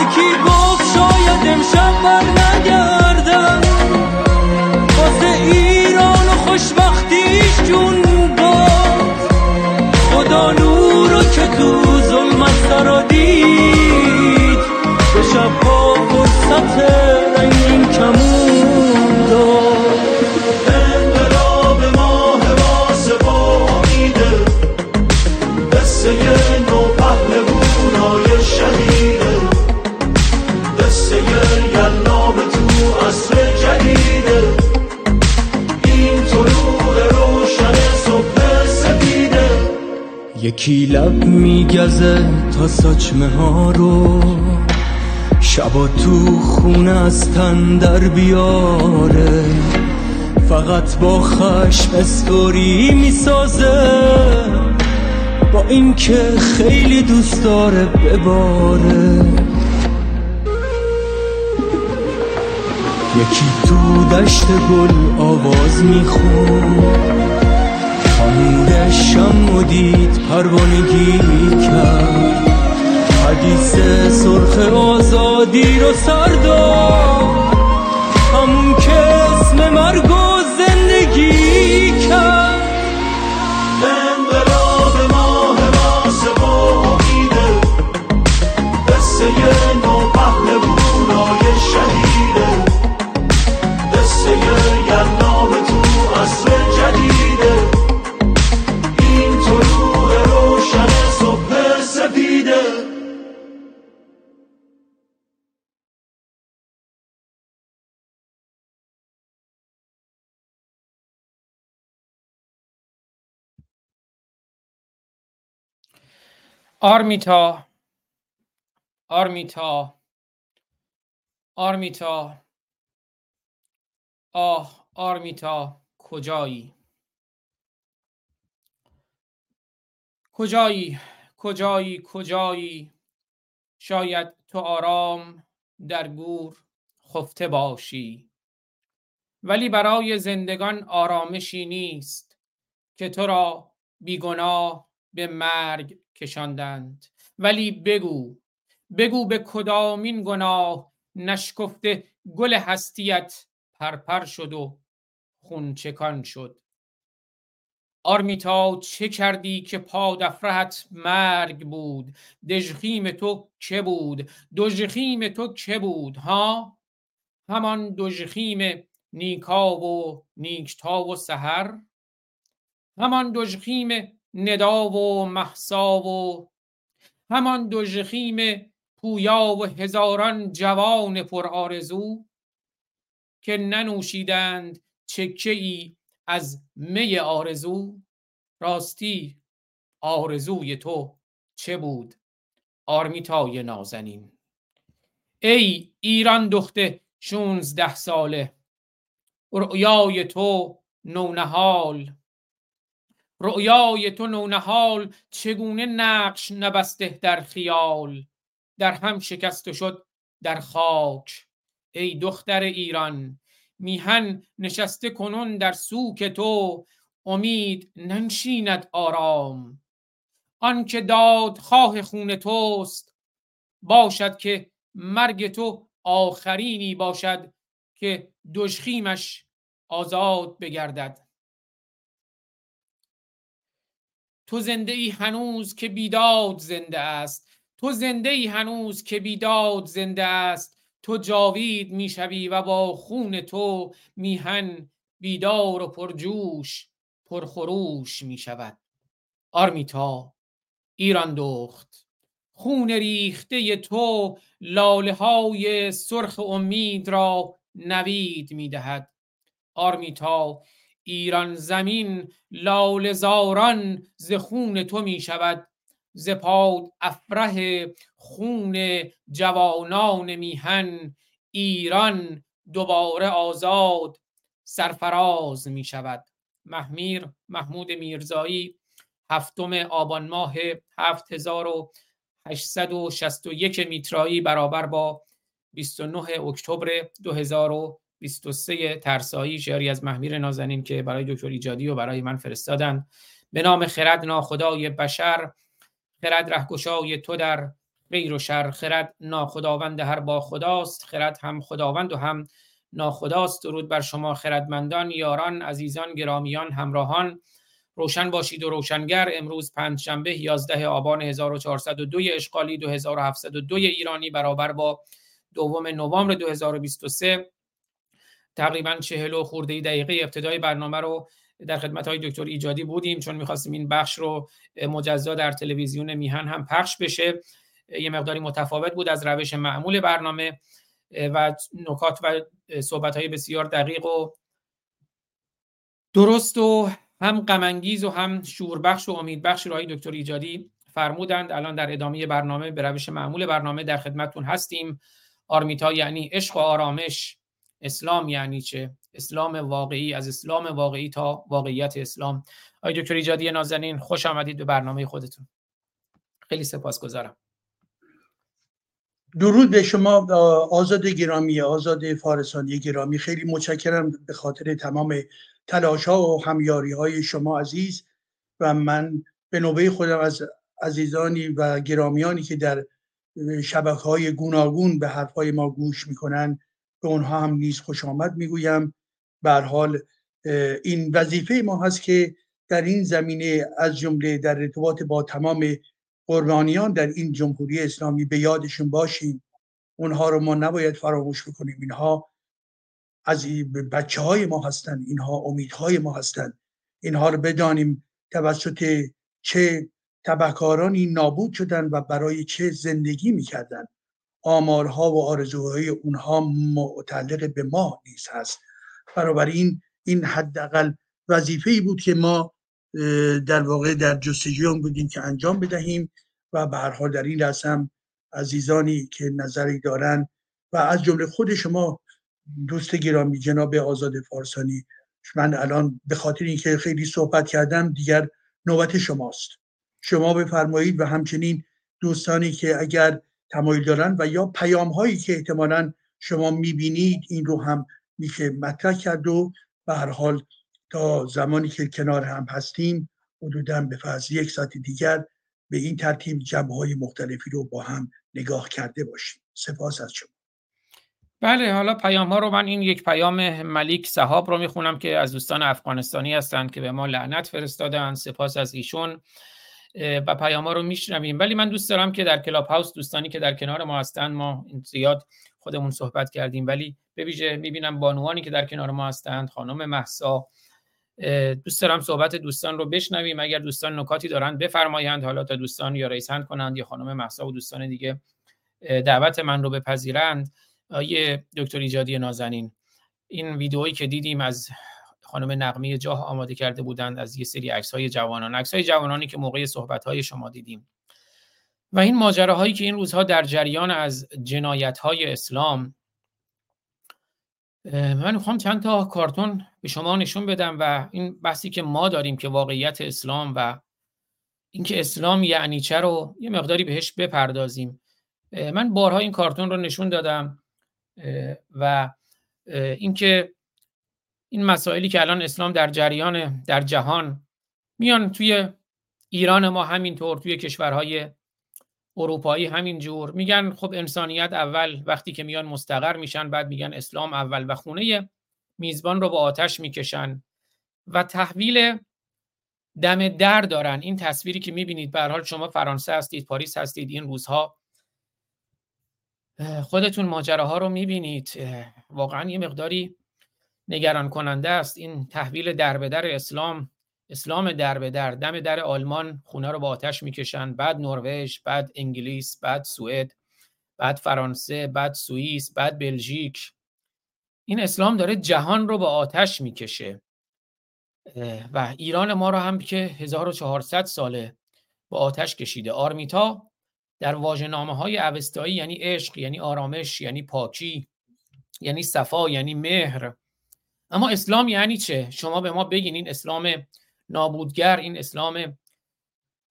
یکی گفت شاید امشب بر نگردم. واسه ایران و خوشبختیش جون داد خدا نورو که تو ظلمت سرا فرصت رنگین کمون داد انقلاب ماه واسه با امیده نو تو عصر جدیده. این طلوع روشن صبح سپیده یکی لب میگزه تا ساچمه ها رو. شبا تو خونه از در بیاره. فقط با خشم استوری می‌سازه. با اینکه خیلی دوست داره بباره. یکی تو دشت گل آواز میخون خانوده شم و دید پروانگی کرد حدیث سرخ آزادی رو سرداد همون که اسم مرگ و زندگی کرد. آرمیتا آرمیتا آرمیتا آه آرمیتا کجایی؟ کجایی کجایی کجایی؟ شاید تو آرام در گور خفته باشی. ولی برای زندگان آرامشی نیست که تو را بیگناه به مرگ کشاندند. ولی بگو بگو به کدامین گناه نشکفته گل هستیت پرپر شد و خون چکان شد؟ آرمیتا چه کردی که پادفرهت مرگ بود؟ دژخیم تو که بود؟ دژخیم تو که بود ها؟ همان دژخیم نیکا و نیکتا و سحر؟ همان دژخیم ندا و محسا و همان دژخیم پویا و هزاران جوان پر آرزو که ننوشیدند چکه ای از می آرزو. راستی آرزوی تو چه بود؟ آرمیتای نازنین. ای ایران دخته شونزده ساله رؤیای تو نونهال. رؤیای تو نونهال چگونه نقش نبسته در خیال؟ در هم شکست شد در خاک. ای دختر ایران میهن نشسته کنون در سوک تو امید ننشیند آرام. آنکه داد خواه خون توست باشد که مرگ تو آخرینی باشد که دشخیمش آزاد بگردد. تو زنده ای هنوز که بیداد زنده است. تو زنده ای هنوز که بیداد زنده است. تو جاوید می‌شوی و با خون تو میهن بیدار و پرجوش پرخروش می‌شود. آرمیتا ایران دخت خون ریخته تو لاله های سرخ امید را نوید می‌دهد. آرمیتا ایران زمین لاله زاران ز خون تو می شود. ز پاد افره خون جوانان میهن. ایران دوباره آزاد سرفراز می شود. محمیر محمود میرزایی هفتم آبان ماه 7861 میترایی برابر با 29 اکتبر 2023 ترسایی شعری از محمیر نازنین که برای دکتر ایجادی و برای من فرستادن. به نام خرد ناخدای بشر خرد رهگشای تو در غیر و شر خرد ناخداوند هر با خداست خرد هم خداوند و هم ناخداست. درود بر شما خردمندان یاران عزیزان گرامیان همراهان. روشن باشید و روشنگر. امروز پنجشنبه 11 آبان 1402 اشغالی 2702 ایرانی برابر با دوم نوامبر 2023 تقریبا چهل و خورده دقیقه ابتدای برنامه رو در خدمت های دکتر ایجادی بودیم چون می‌خواستیم این بخش رو مجزا در تلویزیون میهن هم پخش بشه. یه مقداری متفاوت بود از روش معمول برنامه و نکات و صحبت های بسیار دقیق و درست و هم غمانگیز و هم شوربخش و امیدبخش رو دکتر ایجادی فرمودند. الان در ادامه برنامه به روش معمول برنامه در خدمتتون هستیم. آرمیتا یعنی عشق و آرامش. اسلام یعنی چه؟ اسلام واقعی از اسلام واقعی تا واقعیت اسلام. آقای دکتر ایجادی نازنین خوش آمدید به برنامه خودتون. خیلی سپاسگزارم. درود به شما آزاد گرامی آزاد فارسانی گرامی. خیلی متشکرم به خاطر تمام تلاش ها و همیاری های شما عزیز. و من به نوبه خودم از عزیزانی و گرامیانی که در شبکه های گوناگون به حرف ما گوش می‌کنن به اونها هم نیز خوش آمد می‌گویم. به حال این وظیفه ما هست که در این زمینه از جمله در ارتباط با تمام قربانیان در این جمهوری اسلامی به یادشون باشیم. اونها رو ما نباید فراموش بکنیم. اینها از بچه های ما هستند اینها امیدهای ما هستند اینها رو بدانیم توسط چه تبهکارانی نابود شدن و برای چه زندگی می‌کردن. آمارها و آرزوهای اونها متعلق به ما نیز هست. بنابراین این حداقل وظیفه ای بود که ما در واقع در جستجوی بودیم که انجام بدهیم و به هر حال در این لحظه عزیزانی که نظری دارن و از جمله خود شما دوست گرامی جناب آزاد فارسانی من الان به خاطر اینکه خیلی صحبت کردم دیگر نوبت شماست. شما بفرمایید و همچنین دوستانی که اگر تمایل دارن و یا پیام هایی که احتمالا شما می‌بینید این رو هم میشه مطرح کرد و به هر حال تا زمانی که کنار هم هستیم حدودا به فرض یک ساعت دیگر به این ترتیب جبه های مختلفی رو با هم نگاه کرده باشیم. سپاس از شما. بله حالا پیام ها رو من این یک پیام ملیک صحاب رو می‌خونم که از دوستان افغانستانی هستند که به ما لعنت فرستادن سپاس از ایشون. و پیام ها رو میشنویم. ولی من دوست دارم که در کلاب هاوس دوستانی که در کنار ما هستند ما زیاد خودمون صحبت کردیم. ولی به ویژه می‌بینم بانوانی که در کنار ما هستند خانم محسا دوست دارم صحبت دوستان رو بشنویم. اگر دوستان نکاتی دارند بفرمایند. حالا تا دوستان یا ریسند کنند یا خانم محسا و دوستان دیگه دعوت من رو بپذیرند. آیه دکتر ایجادی نازنین. این ویدئویی که دیدیم از خانم نقمی جاه آماده کرده بودند از یه سری عکس های جوانان. عکس های جوانانی که موقع صحبت های شما دیدیم. و این ماجراهایی که این روزها در جریان از جنایت های اسلام من می‌خوام چند تا کارتون به شما نشون بدم و این بحثی که ما داریم که واقعیت اسلام و اینکه اسلام یعنی چه رو یه مقداری بهش بپردازیم. من بارها این کارتون رو نشون دادم و اینکه این مسائلی که الان اسلام در جریان در جهان میان توی ایران ما همینطور توی کشورهای اروپایی همینجور. میگن خب انسانیت اول وقتی که میان مستقر میشن بعد میگن اسلام اول و خونه میزبان رو با آتش می‌کشن و تحویل دم در دارن. این تصویری که می‌بینید به حال شما فرانسه هستید پاریس هستید این روزها خودتون ماجراها رو می‌بینید. واقعا یه مقداری نگران کننده است. این تحویل در به در اسلام اسلام در به در دم در آلمان خونه رو با آتش می‌کشن. بعد نروژ بعد انگلیس بعد سوئد بعد فرانسه بعد سوئیس بعد بلژیک. این اسلام داره جهان رو با آتش می‌کشه. و ایران ما رو هم که 1400 ساله با آتش کشیده. آرمیتا در واژه‌نامه های اوستایی یعنی عشق یعنی آرامش یعنی پاکی یعنی صفا یعنی مهر اما اسلام یعنی چه؟ شما به ما بگین این اسلام نابودگر این اسلام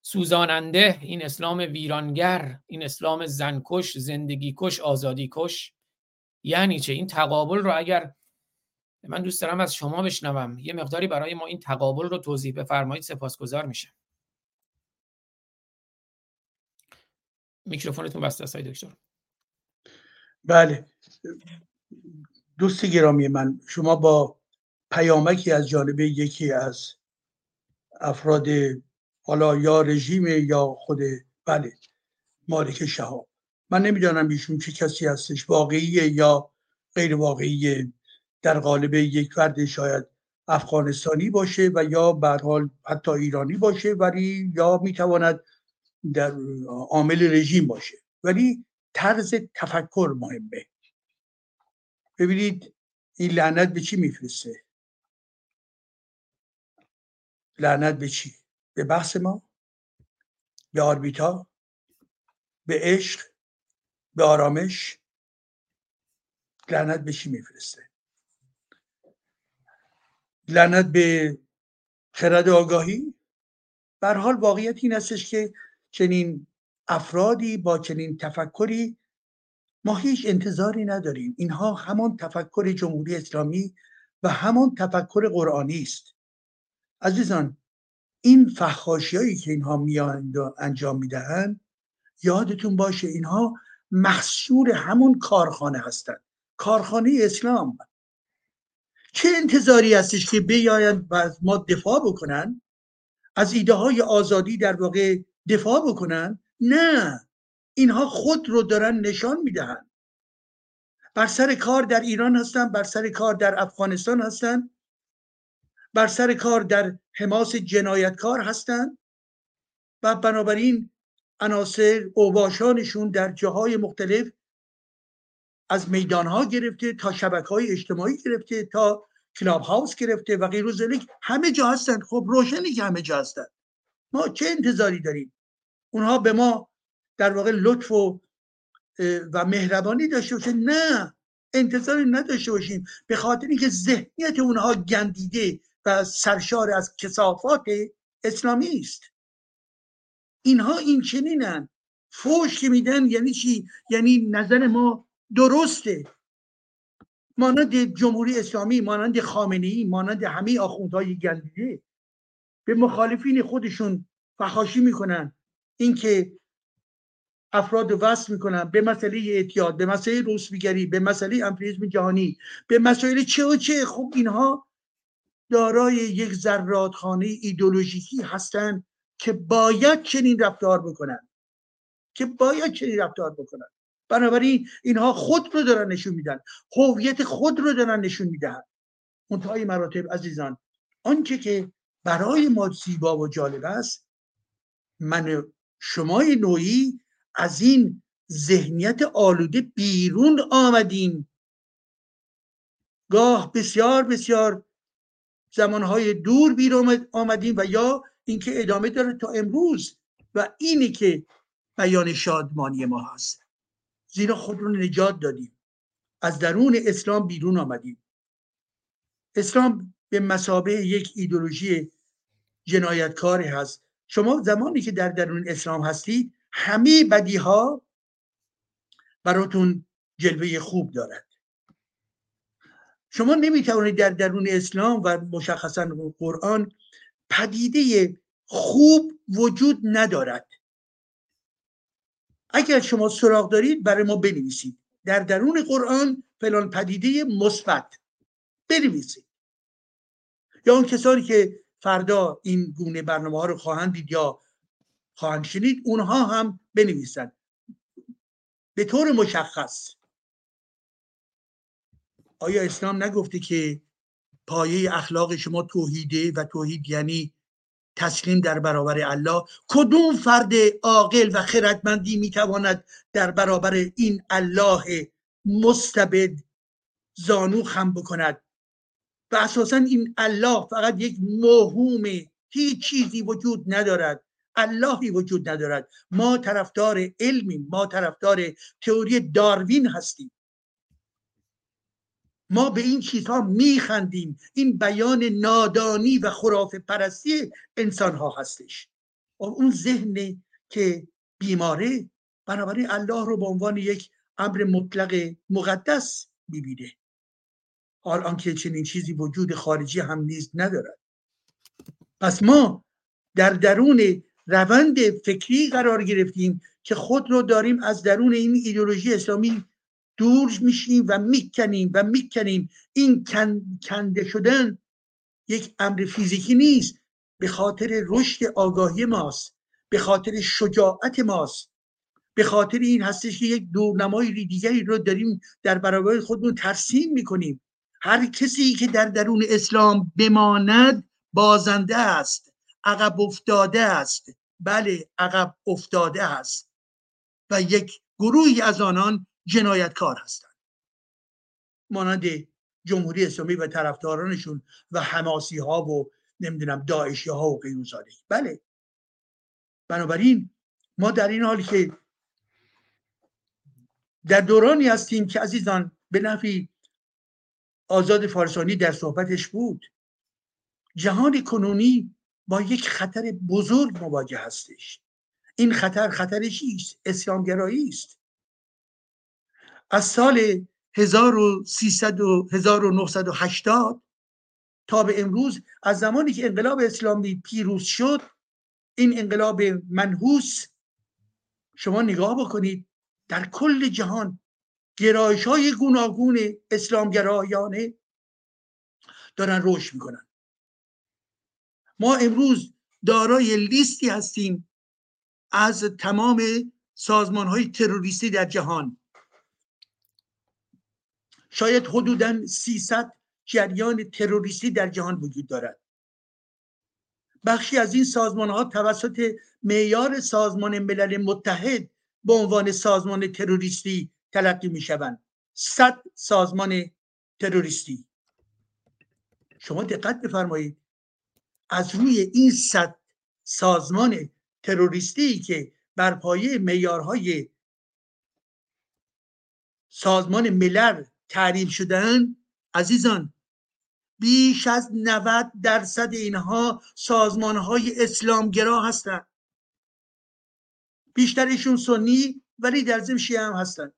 سوزاننده این اسلام ویرانگر این اسلام زنکش زندگی کش آزادی کش یعنی چه؟ این تقابل رو اگر من دوست دارم از شما بشنوم. یه مقداری برای ما این تقابل رو توضیح بفرمایید سپاسگزار میشه میکروفونتون بسته است دکتر. بله. دوست گرامی من شما با پیامکی از جانب یکی از افراد حالا یا رژیم یا خود بله مالک شهاب. من نمی‌دانم ایشون چه کسی هستش واقعیه یا غیر واقعیه. در قالب یک فرد شاید افغانستانی باشه و یا به حال حتی ایرانی باشه ولی یا می‌تواند در عامل رژیم باشه. ولی طرز تفکر مهمه. ببینید این لعنت به چی میفرسته؟ لعنت به چی؟ به بحث ما؟ به آربیتا؟ به عشق؟ به آرامش؟ لعنت به چی میفرسته؟ لعنت به خرد آگاهی؟ بر حال واقعیت این هستش که چنین افرادی با چنین تفکری ما هیچ انتظاری نداریم. اینها همان تفکر جمهوری اسلامی و همان تفکر قرآنی است. عزیزان این فخاشی هایی که اینها میان انجام می‌دهند یادتون باشه اینها محصول همون کارخانه هستند. کارخانه اسلام. چه انتظاری هستش که بیاین و از ما دفاع بکنن؟ از ایده های آزادی در واقع دفاع بکنن؟ نه. اینها خود رو دارن نشان می‌دهن. بر سر کار در ایران هستن بر سر کار در افغانستان هستن بر سر کار در حماس جنایتکار هستند و بنابراین عناصر اوباشانشون در جاهای مختلف از میدانها گرفته تا شبکه های اجتماعی گرفته تا کلاب هاوس گرفته و غیر همه جا هستن. خب روشنی که همه جا هستن. ما چه انتظاری داریم؟ اونها به ما در واقع لطف و و مهربانی داشته باشه. نه انتظاری نداشته باشیم. به خاطر اینکه ذهنیت اونها گندیده و سرشار از کسافات اسلامی است. اینها این چنینن فوش که میدن یعنی چی؟ یعنی نظر ما درسته. مانند جمهوری اسلامی مانند خامنه ای مانند همه آخوندهای گندیده. به مخالفین خودشون فخاشی می‌کنن. اینکه افراد وصل می‌کنن به مسئله اعتیاد به مسئله روسبیگری به مسئله امپریزم جهانی به مسائل چه و چه. خوب اینها دارای یک زرادخانه ایدولوژیکی هستند که باید چنین رفتار بکنن. که باید چنین رفتار بکنن. بنابراین اینها خود رو دارن نشون میدن. هویت خود رو دارن نشون میدن. منتهای مراتب عزیزان آنچه که برای ما زیبا و جالب است من شمای نوعی از این ذهنیت آلوده بیرون آمدیم. گاه بسیار بسیار زمانهای دور بیرون آمدیم و یا اینکه ادامه داره تا امروز و اینی که بیان شادمانی ما هست. زیرا خود رو نجات دادیم. از درون اسلام بیرون آمدیم. اسلام به مسابه یک ایدولوژی جنایتکاری هست. شما زمانی که در درون اسلام هستید همه بدی ها براتون جلوه خوب دارد. شما نمی‌توانید در درون اسلام و مشخصا قرآن پدیده خوب وجود ندارد. اگر شما سراغ دارید برای ما بنویسید. در درون قرآن فلان پدیده مثبت. بنویسید. یا اون کسانی که فردا این گونه برنامه ها رو خواهند دید یا خواهند شنید اونها هم بنویسند به طور مشخص. آیا اسلام نگفته که پایه اخلاق شما توحیده و توحید یعنی تسلیم در برابر الله؟ کدوم فرد عاقل و خردمندی می‌تواند در برابر این الله مستبد زانو خم بکند؟ و اساسا این الله فقط یک موهوم هیچ چیزی وجود ندارد. اللهی وجود ندارد. ما طرفدار علمیم. ما طرفدار تئوری داروین هستیم. ما به این چیزها میخندیم. این بیان نادانی و خرافه پرستی انسان ها هستش اون ذهن که بیماره بنابراین الله رو به عنوان یک امر مطلق مقدس می‌بینه. حال آنکه چنین چیزی وجود خارجی هم نیز ندارد. پس ما در درون روند فکری قرار گرفتیم که خود رو داریم از درون این ایدولوژی اسلامی دور میشیم و می‌کنیم و می‌کنیم. این کنده شدن یک امر فیزیکی نیست. به خاطر رشد آگاهی ماست. به خاطر شجاعت ماست. به خاطر این هستش که یک دورنمای دیگری رو داریم در برابر خودمون ترسیم می‌کنیم. هر کسی که در درون اسلام بماند بازنده است عقب افتاده است. بله عقب افتاده است و یک گروهی از آنان جنایتکار هستند. مانند جمهوری اسلامی و طرفدارانشون و حماسی ها و نمی‌دونم داعشی ها و غیر بله. بنابراین ما در این حال که در دورانی هستیم که عزیزان به نفی آزاد فارسانی در صحبتش بود جهان کنونی با یک خطر بزرگ مواجه هستش. این خطر خطر چیست؟ اسلامگرایی است. از سال 1300 و 1980 تا به امروز از زمانی که انقلاب اسلامی پیروز شد این انقلاب منحوس شما نگاه بکنید در کل جهان گرایش های گوناگون اسلامگرایانه دارن رشد می‌کنن. ما امروز دارای لیستی هستیم از تمام سازمان های تروریستی در جهان. شاید حدودا 300 جریان تروریستی در جهان وجود دارد. بخشی از این سازمان ها توسط معیار سازمان ملل متحد به عنوان سازمان تروریستی تلقی می شوند صد سازمان تروریستی. شما دقت بفرمایید. از روی این صد سازمان تروریستی که بر پایه معیارهای سازمان ملل تعریف شدن عزیزان بیش از 90 درصد اینها سازمان های اسلامگرا هستند. بیشترشون سنی ولی در ضمن شیعه هم هستند.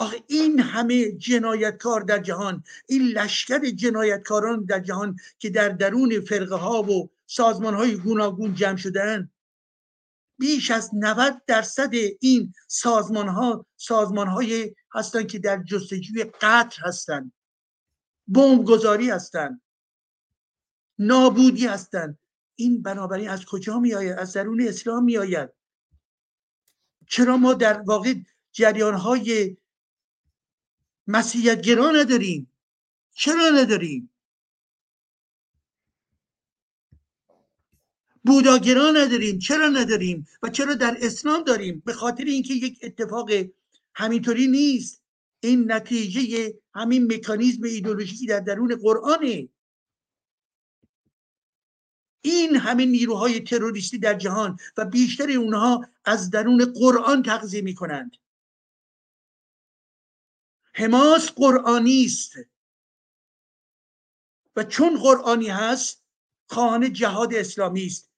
آخه این همه جنایتکار در جهان این لشکر جنایتکاران در جهان که در درون فرقه ها و سازمان های گوناگون جمع شدن بیش از 90 درصد این سازمان ها سازمان های هستند که در جستجوی قتل هستند. گذاری هستند. نابودی هستند. این بنابراین از کجا می آید از درون اسلام می آید چرا ما در واقع جریان های مسیحیت گرا نداریم. چرا نداریم؟ بوداگرا نداریم. چرا نداریم؟ و چرا در اسلام داریم؟ به خاطر اینکه یک اتفاق همینطوری نیست. این نتیجه همین مکانیزم ایدولوژیکی در درون قرآنه. این همه نیروهای تروریستی در جهان و بیشتر اونها از درون قرآن تغذیه می کنند حماس قرآنی است. و چون قرآنی هست خواهان جهاد اسلامی است.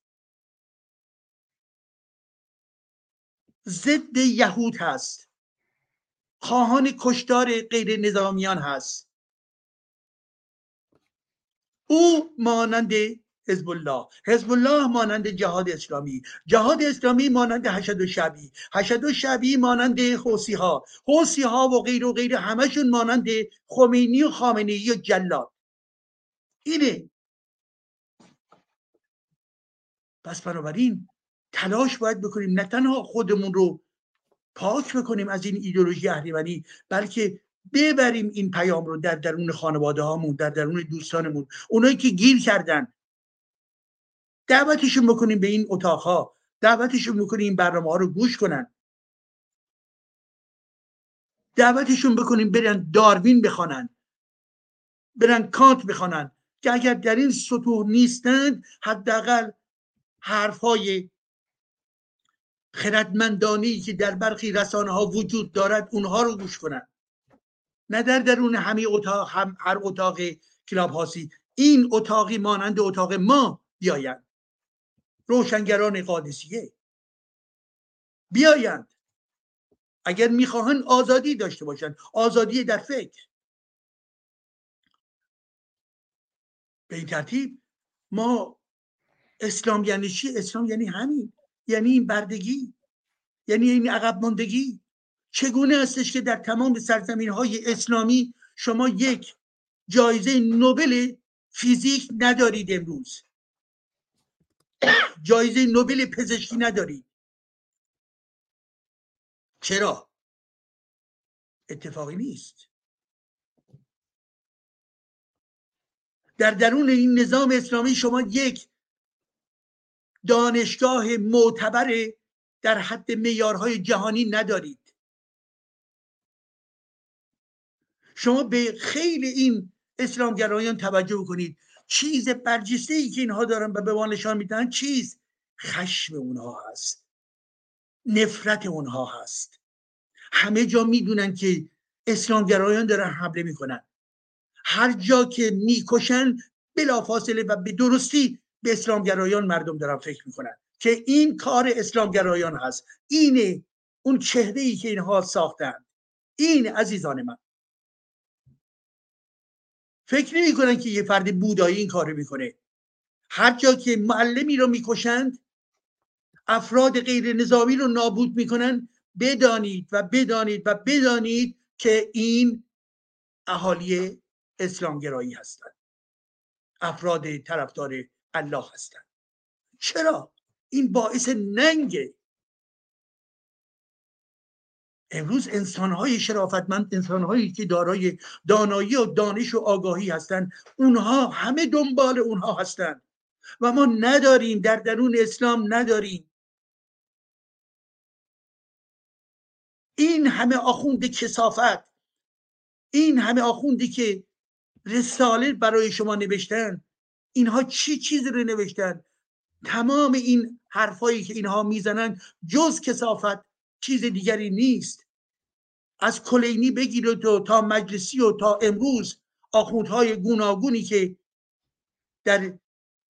ضد یهود هست. خواهان کشتار غیر نظامیان هست. او مانند حزب الله حزب الله مانند جهاد اسلامی. جهاد اسلامی مانند حشد و شبی. حشد و شبی مانند حوسی ها حوسی ها و غیر و غیر همشون مانند خمینی و خامنه و جلاد. اینه. پس بنابراین تلاش باید بکنیم. نه تنها خودمون رو پاک بکنیم از این ایدولوژی اهریمنی بلکه ببریم این پیام رو در درون خانواده هامون در درون دوستانمون. اونایی که گیر کردن دعوتشون بکنیم به این اتاقها. دعوتشون بکنیم این برنامه ها رو گوش کنن. دعوتشون بکنیم برن داروین بخوانن. برن کانت بخوانن. که اگر در این سطوح نیستند حداقل حرفهای خردمندانی که در برخی رسانه ها وجود دارد اونها رو گوش کنن. نه در درون همه اتاق هم هر اتاق کلاب هاسی این اتاقی مانند اتاق ما بیایند. روشنگران قادسیه. بیایند. اگر می‌خواهند آزادی داشته باشند آزادی در فکر. به این ترتیب ما اسلام یعنی چی؟ اسلام یعنی همین. یعنی این بردگی. یعنی این عقب ماندگی. چگونه هستش که در تمام سرزمین های اسلامی شما یک جایزه نوبل فیزیک ندارید امروز؟ جایزه نوبل پزشکی ندارید چرا؟ اتفاقی نیست. در درون این نظام اسلامی شما یک دانشگاه معتبر در حد میارهای جهانی ندارید. شما به خیلی این اسلامگرایان توجه کنید چیز برجسته ای که اینها دارن و به ما نشان میدن چیز؟ خشم اونها هست. نفرت اونها هست. همه جا می‌دونن که اسلامگرایان دارن حمله می‌کنن. هر جا که می‌کشن بلافاصله و به درستی به اسلامگرایان مردم دارن فکر می‌کنن که این کار اسلامگرایان هست. اینه اون چهره ای که اینها ساختن. این عزیزان من. فکر نمی کنن که یه فرد بودایی این کارو می‌کنه. هر جا که معلمی رو می‌کشند افراد غیر نظامی رو نابود می‌کنن. بدانید و بدانید و بدانید که این اهالی اسلامگرایی هستند. افراد طرفدار الله هستند. چرا؟ این باعث ننگه امروز انسانهای شرافتمند انسانهایی که دارای دانایی و دانش و آگاهی هستند اونها همه دنبال اونها هستند و ما نداریم در درون اسلام نداریم. این همه آخوند کسافت. این همه آخوندی که رساله برای شما نوشتن اینها چی چیزی رو نوشتن؟ تمام این حرفایی که اینها می‌زنن جز کسافت. چیز دیگری نیست. از کلینی بگیر تو تا مجلسی و تا امروز آخوندهای گوناگونی که در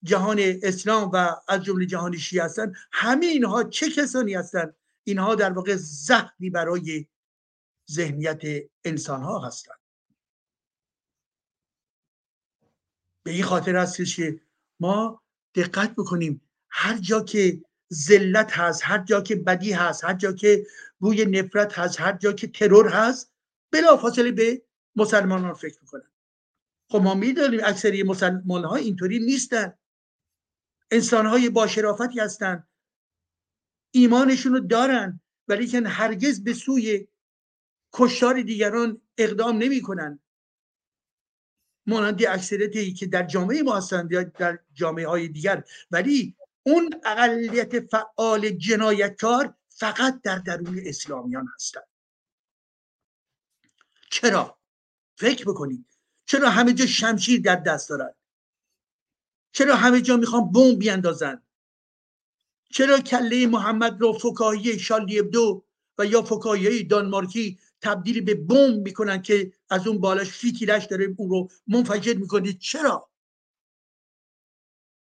جهان اسلام و از جمله جهان شیعه هستن همه اینها چه کسانی هستند اینها در واقع زهری برای ذهنیت انسان ها هستند به این خاطر هستش که ما دقت بکنیم هر جا که ذلت هست هر جا که بدی هست هر جا که بوی نفرت هست هر جا که ترور هست بلافاصله به مسلمانان فکر می‌کنن. خب ما می‌دانیم اکثری مسلمان ها اینطوری نیستن. انسان های با شرافتی هستن. ایمانشون رو دارن ولی که هرگز به سوی کشتار دیگران اقدام نمی‌کنن. مانند اکثریتی که در جامعه ما هستند یا در جامعه های دیگر. ولی اون اقلیت فعال جنایتکار فقط در درون اسلامیان هستند چرا؟ فکر بکنید. چرا همه جا شمشیر در دست دارن؟ چرا همه جا می‌خوان بمب بیاندازن؟ چرا کله محمد رو فکاهی شالی ابدو و یا فکاهی دانمارکی تبدیل به بمب می‌کنن که از اون بالاش فیتیلش داره اون رو منفجر می‌کنه؟ چرا؟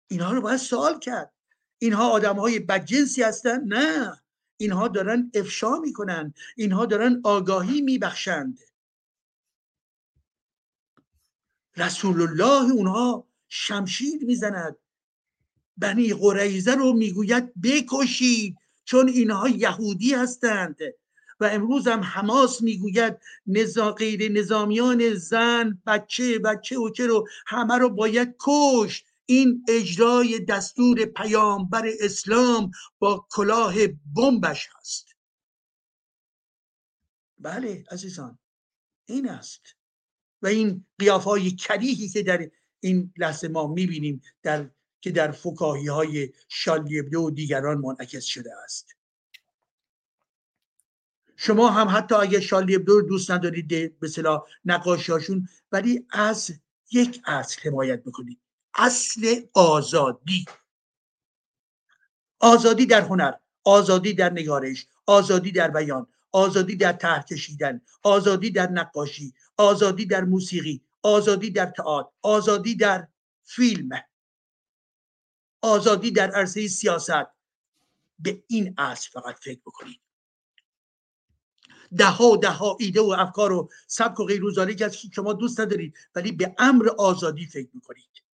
اینها رو باید سوال کرد. اینها آدم های بدجنسی هستن؟ نه. اینها دارن افشا می‌کنن. اینها دارن آگاهی میبخشند. رسول الله اونها شمشیر می‌زند. بنی قریزه رو می‌گوید بکشید چون اینها یهودی هستند. و امروز هم حماس می‌گوید نزا غیر نظامیان زن بچه بچه و چه رو همه رو باید کشت. این اجرای دستور پیامبر اسلام با کلاه بمبش هست. بله عزیزان این است. و این قیاف های کریهی که در این لحظه ما می‌بینیم در که در فکاهی های شالیبدو و دیگران منعکس شده است. شما هم حتی اگه شالیبدو رو دوست ندارید به صلاح نقاشیاشون ولی از یک اصل حمایت می‌کنید اصل آزادی. آزادی در هنر آزادی در نگارش آزادی در بیان آزادی در طرح کشیدن آزادی در نقاشی آزادی در موسیقی آزادی در تئاتر آزادی در فیلم. آزادی در عرصه سیاست. به این اصل فقط فکر بکنید. ده ها ده ها ایده و افکار و سبک و غیر که شما دوست ندارید ولی به امر آزادی فکر می‌کنید.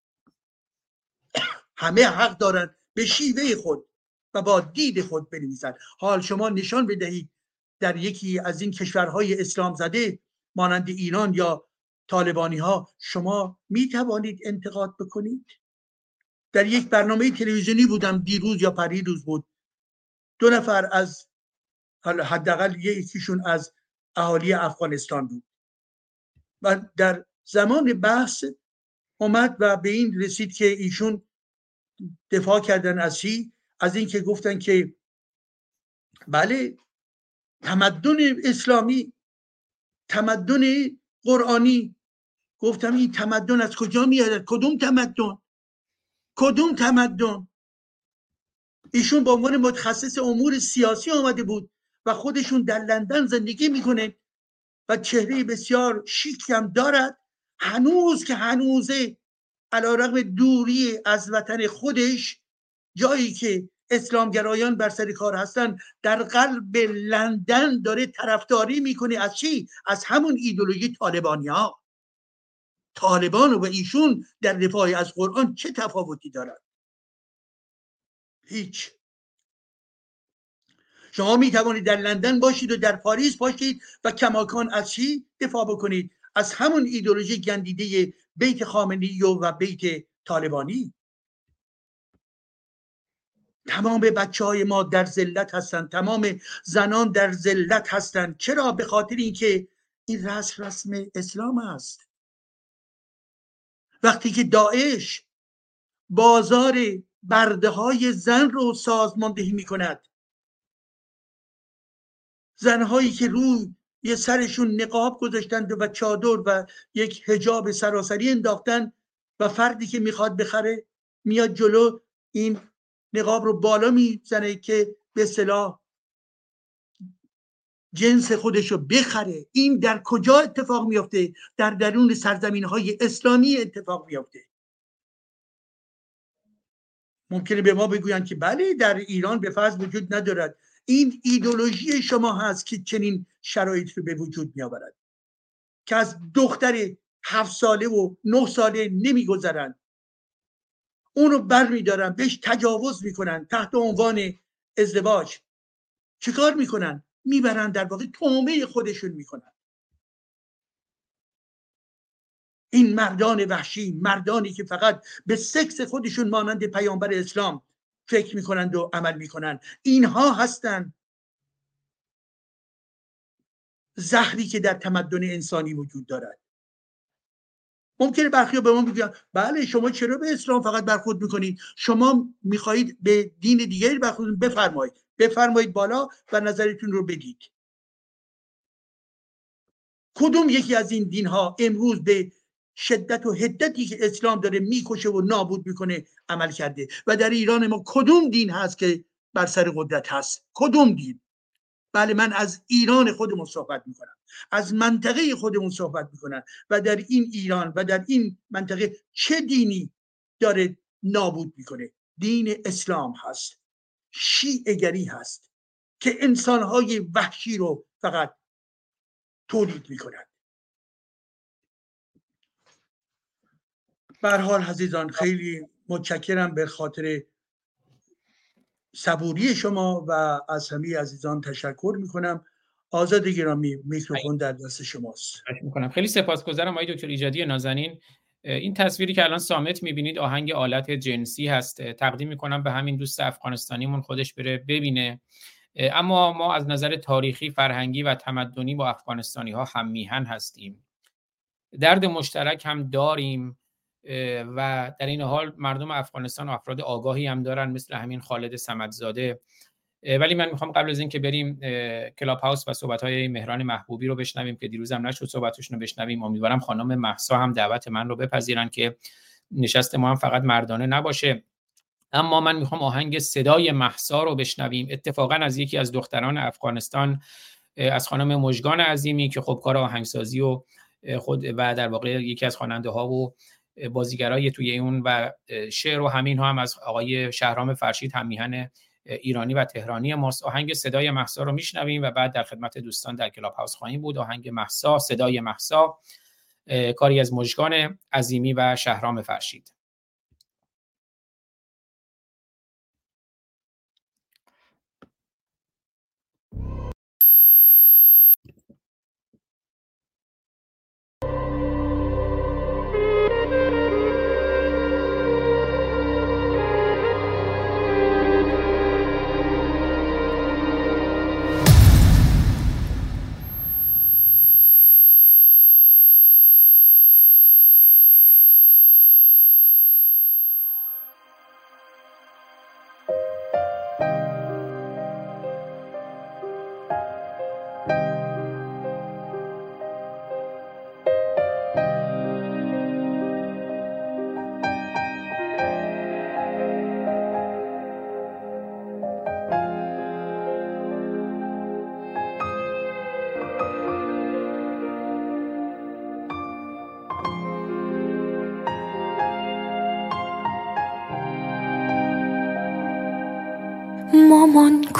همه حق دارند به شیوه خود و با دید خود بنویسند حال شما نشان بدهید در یکی از این کشورهای اسلام زده مانند ایران یا طالبانی ها شما می توانید انتقاد بکنید؟ در یک برنامه تلویزیونی بودم دیروز یا پریروز بود. دو نفر از حداقل یکیشون از اهالی افغانستان بود. و در زمان بحث اومد و به این رسید که ایشون دفاع کردن از چی؟ از اینکه گفتن که بله تمدن اسلامی تمدن قرآنی. گفتم این تمدن از کجا میاد کدوم تمدن؟ کدوم تمدن؟ ایشون به عنوان متخصص امور سیاسی آمده بود و خودشون در لندن زندگی می‌کنه و چهره بسیار شیکی هم دارد. هنوز که هنوزه علا رقم دوری از وطن خودش جایی که اسلامگرایان بر سر کار هستن در قلب لندن داره طرفداری می‌کنه از چی؟ از همون ایدولوژی طالبانی ها طالبان و ایشون در دفاع از قرآن چه تفاوتی دارد هیچ. شما می توانید در لندن باشید و در پاریس باشید و کماکان از چی دفاع بکنید؟ از همون ایدولوژی گندیده بیت خامنی و بیت طالبانی. تمام بچه های ما در ذلت هستند تمام زنان در ذلت هستند چرا؟ به خاطر اینکه این رسم رسم اسلام است. وقتی که داعش بازار برده های زن رو سازماندهی می کند زنهایی که روی یه سرشون نقاب گذاشتند و چادر و یک هجاب سراسری انداختن و فردی که می‌خواد بخره میاد جلو این نقاب رو بالا می‌زنه که به صلاح جنس خودش رو بخره. این در کجا اتفاق میافته؟ در درون سرزمین های اسلامی اتفاق میافته. ممکنه به ما بگویند که بله در ایران به فرض وجود ندارد. این ایدولوژی شما هست که چنین شرایط رو به وجود می آورد که از دختر هفت ساله و نه ساله نمیگذرند اونو بر میدارن بهش تجاوز می‌کنن تحت عنوان ازدواج. چیکار می‌کنن؟ می‌برن در واقع تومه خودشون می‌کنن. این مردان وحشی مردانی که فقط به سکس خودشون مانند پیامبر اسلام فکر می‌کنند و عمل می‌کنند. اینها هستند. زهری که در تمدن انسانی وجود دارد. ممکنه برخی به ما بگن بله شما چرا به اسلام فقط برخورد می‌کنید؟ شما می‌خواهید به دین دیگری برخورد بفرمایید. بفرمایید بالا و نظرتون رو بدید. کدوم یکی از این دین ها امروز به شدت و هدتی که اسلام داره می‌کشه و نابود می‌کنه عمل کرده. و در ایران ما کدوم دین هست که بر سر قدرت هست؟ کدوم دین؟ بله من از ایران خودمون صحبت می‌کنم. از منطقه خودمون صحبت می‌کنم. و در این ایران و در این منطقه چه دینی داره نابود می‌کنه؟ دین اسلام هست. شیعگری هست که انسانهای وحشی رو فقط تولید می‌کنند به حال عزیزان خیلی متشکرم به خاطر صبوری شما و از همه عزیزان تشکر می‌کنم. آزاد گرامی میکروفون در دست شماست. می‌کنم. خیلی سپاسگزارم آقای دکتر ایجادی نازنین. این تصویری که الان سامت می‌بینید آهنگ آلت جنسی هست. تقدیم می‌کنم به همین دوست افغانستانیمون خودش بره ببینه. اما ما از نظر تاریخی فرهنگی و تمدنی با افغانستانی ها هم میهن هستیم. درد مشترک هم داریم. و در این حال مردم افغانستان و افراد آگاهی هم دارن مثل همین خالد سمدزاده. ولی من می‌خوام قبل از اینکه بریم کلاب هاوس و صحبت های مهران محبوبی رو بشنویم که دیروز هم نشد صحبتشون رو بشنویم. امیدوارم خانم محسا هم دعوت من رو بپذیرن که نشست ما هم فقط مردانه نباشه. اما من می‌خوام آهنگ صدای محسا رو بشنویم. اتفاقا از یکی از دختران افغانستان از خانم مژگان عظیمی که خب کار آهنگسازی و خود و در واقع یکی از خواننده ها و بازیگرای توی اون و شعر و همین ها هم از آقای شهرام فرشید هم میهن ایرانی و تهرانی ماست. آهنگ صدای محسا رو میشنویم و بعد در خدمت دوستان در کلاب هاوس خواهیم بود. آهنگ محسا صدای محسا کاری از مژگان عظیمی و شهرام فرشید.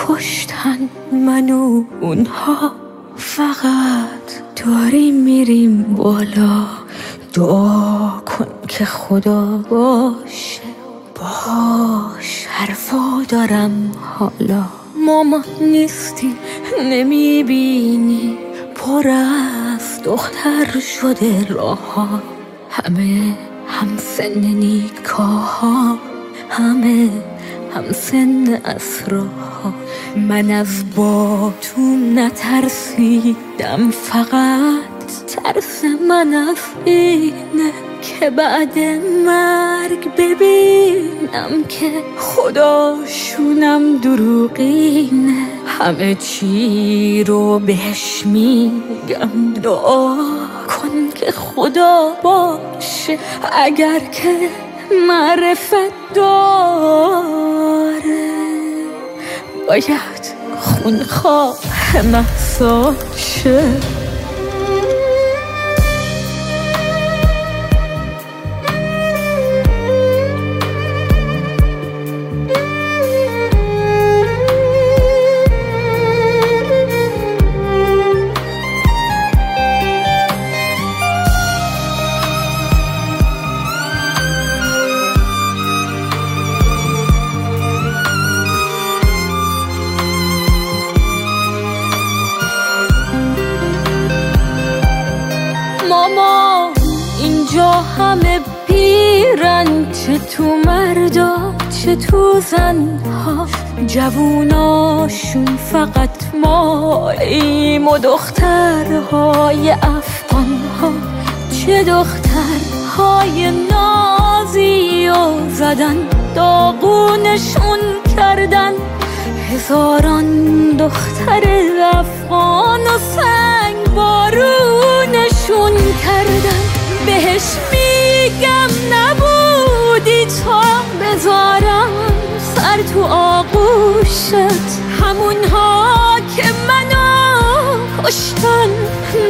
کشتن منو اونها. فقط داریم میریم بالا. دعا کن که خدا باشه. باش حرفا دارم حالا. مامان نیستی نمی‌بینی. پر از دختر شده راه همه هم سن نیکاها. همه هم سن اسراها من از باتون نترسیدم فقط ترس من از اینه که بعد مرگ ببینم که خداشونم دروغینه. همه چی رو بهش میگم دعا کن که خدا باشه اگر که معرفت داره باید خونخواه محسا شه تو مردا چه تو زنها؟ جووناشون فقط ماییم و دخترهای افغان ها چه دخترهای نازی و زدن داغونشون کردن. هزاران دختر افغان و سنگ بارونشون کردن. به بهش میگم نبودی تا بذارم سر تو آغوشت. همونها که منو کشتن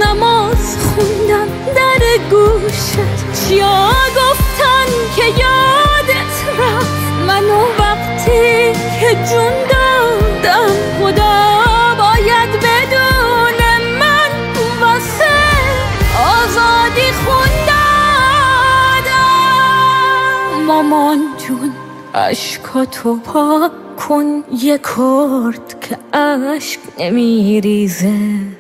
نماز خوندن در گوشت. چیا گفتن که یادت رفت؟ منو وقتی که جون دادم خدا مامان جون اشکاتو پاک کن یه کرد که اشک نمیریزه.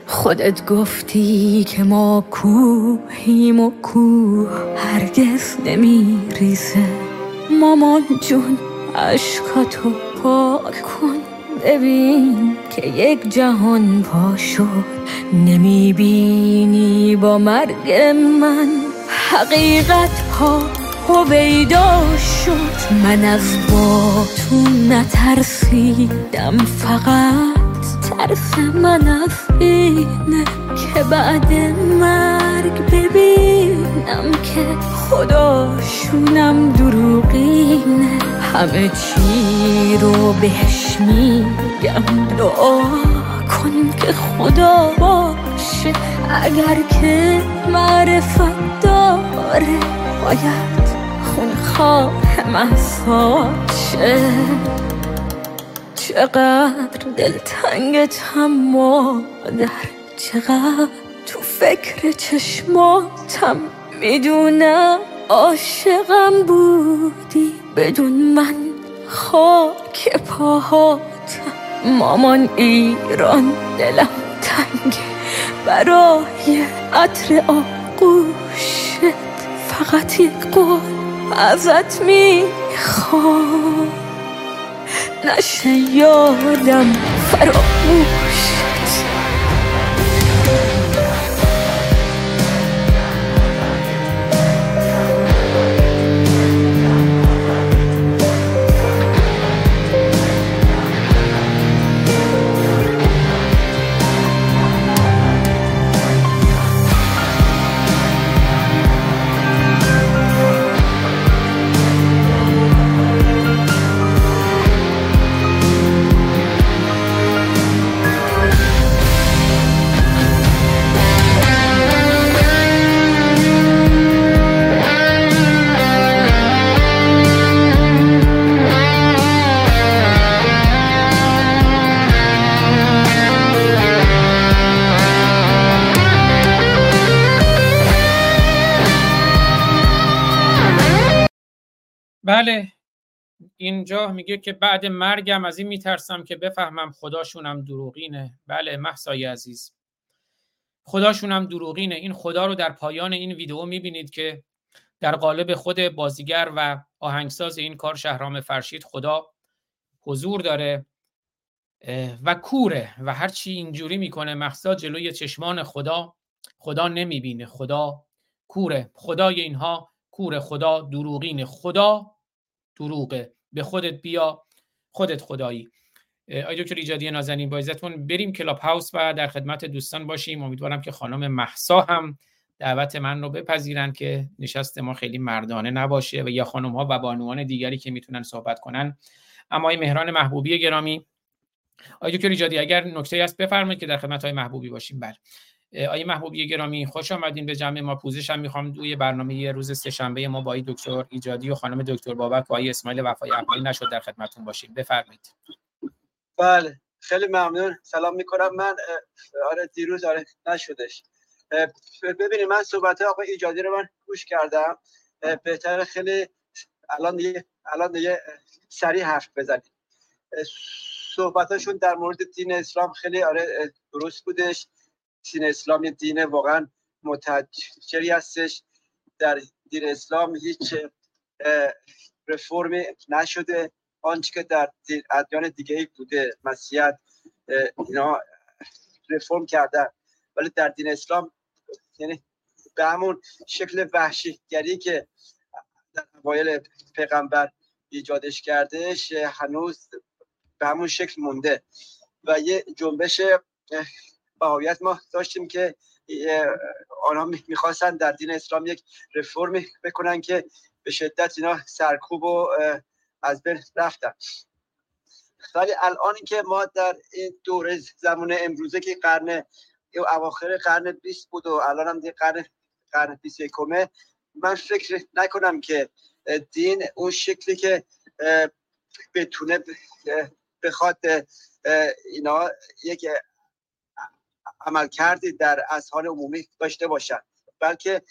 خودت گفتی که ما کوهیم و کوه هرگز نمیریزه. مامان جون اشکاتو پاک کن ببین که یک جهان پا شد نمی‌بینی با مرگ من. حقیقت ها هویدا شد. من از باتون نترسیدم فقط ترس من از اینه که بعد مرگ ببینم که خداشونم دروغینه. همه چی رو بهش میگم دعا کن که خدا باشه. اگر که معرفت داره باید خونخواه محساشه چقدر دلتنگتم مادر چقدر تو فکر چشماتم می‌دونم عاشقم بودی. بدون من خاک پاهاتم مامان ایران دلم تنگه برای عطر آغوشت فقط یک قول. ازت می‌خوام. نشه یادم فراموشت بله. اینجا میگه که بعد مرگم از این میترسم که بفهمم خداشونم دروغینه. بله محسای عزیز. خداشونم دروغینه. این خدا رو در پایان این ویدیو می‌بینید که در قالب خود بازیگر و آهنگساز این کار شهرام فرشید خدا حضور داره و کوره و هرچی اینجوری می‌کنه محسا جلوی چشمان خدا خدا نمی‌بینه خدا کوره خدای اینها کوره خدا دروغینه خدا دروغه. به خودت بیا خودت خدایی. آقای دکتر ایجادی نازنین با اجازتون بریم کلاب هاوس و در خدمت دوستان باشیم. امیدوارم که خانم مهسا هم دعوت من رو بپذیرن که نشست ما خیلی مردانه نباشه و یا خانم ها و بانوان دیگری که می‌تونن صحبت کنن. اما آقای مهران محبوبی گرامی آقای دکتر ایجادی اگر نکته هست بفرمایید که در خدمت آقای محبوبی باشیم. بله. آقای محبوبی گرامی خوش آمدین به جمع ما. پوزش هم می‌خوام. توی برنامه یه روز سهشنبه ما با دکتر ایجادی و خانم دکتر بابک و آقای اسماعیل وفای احمدی نشد در خدمتتون باشیم. بفرمایید. بله خیلی ممنون. سلام می‌کنم. من آره دیروز آره نشدش. ببینید من صحبت آقای ایجادی رو من گوش کردم. بهتر خیلی الان دیگه الان دیگه سریع حرف بزنیم. صحبتاشون در مورد دین اسلام خیلی آره درست بودش. دین اسلام یه دین واقعا متجری هستش. در دین اسلام هیچ رفرمی نشده. آنچه که در ادیان دیگه ای بوده مسیحیت اینا رفرم کردن ولی در دین اسلام یعنی به همون شکل وحشیگری که در اوایل پیغمبر ایجادش کردش هنوز به همون شکل مونده. و یه جنبش بهایت ما داشتیم که آنها می‌خواستن در دین اسلام یک رفرم بکنن که به شدت اینا سرکوب و از بین رفتن. ولی الان که ما در این دوره زمان امروزه که قرن اواخر قرن 20 بود و الان هم قرن قرن 21 من فکر نکنم که دین اون شکلی که بتونه بخواد اینا یک عمل کردی در اذهان عمومی داشته باشن بلکه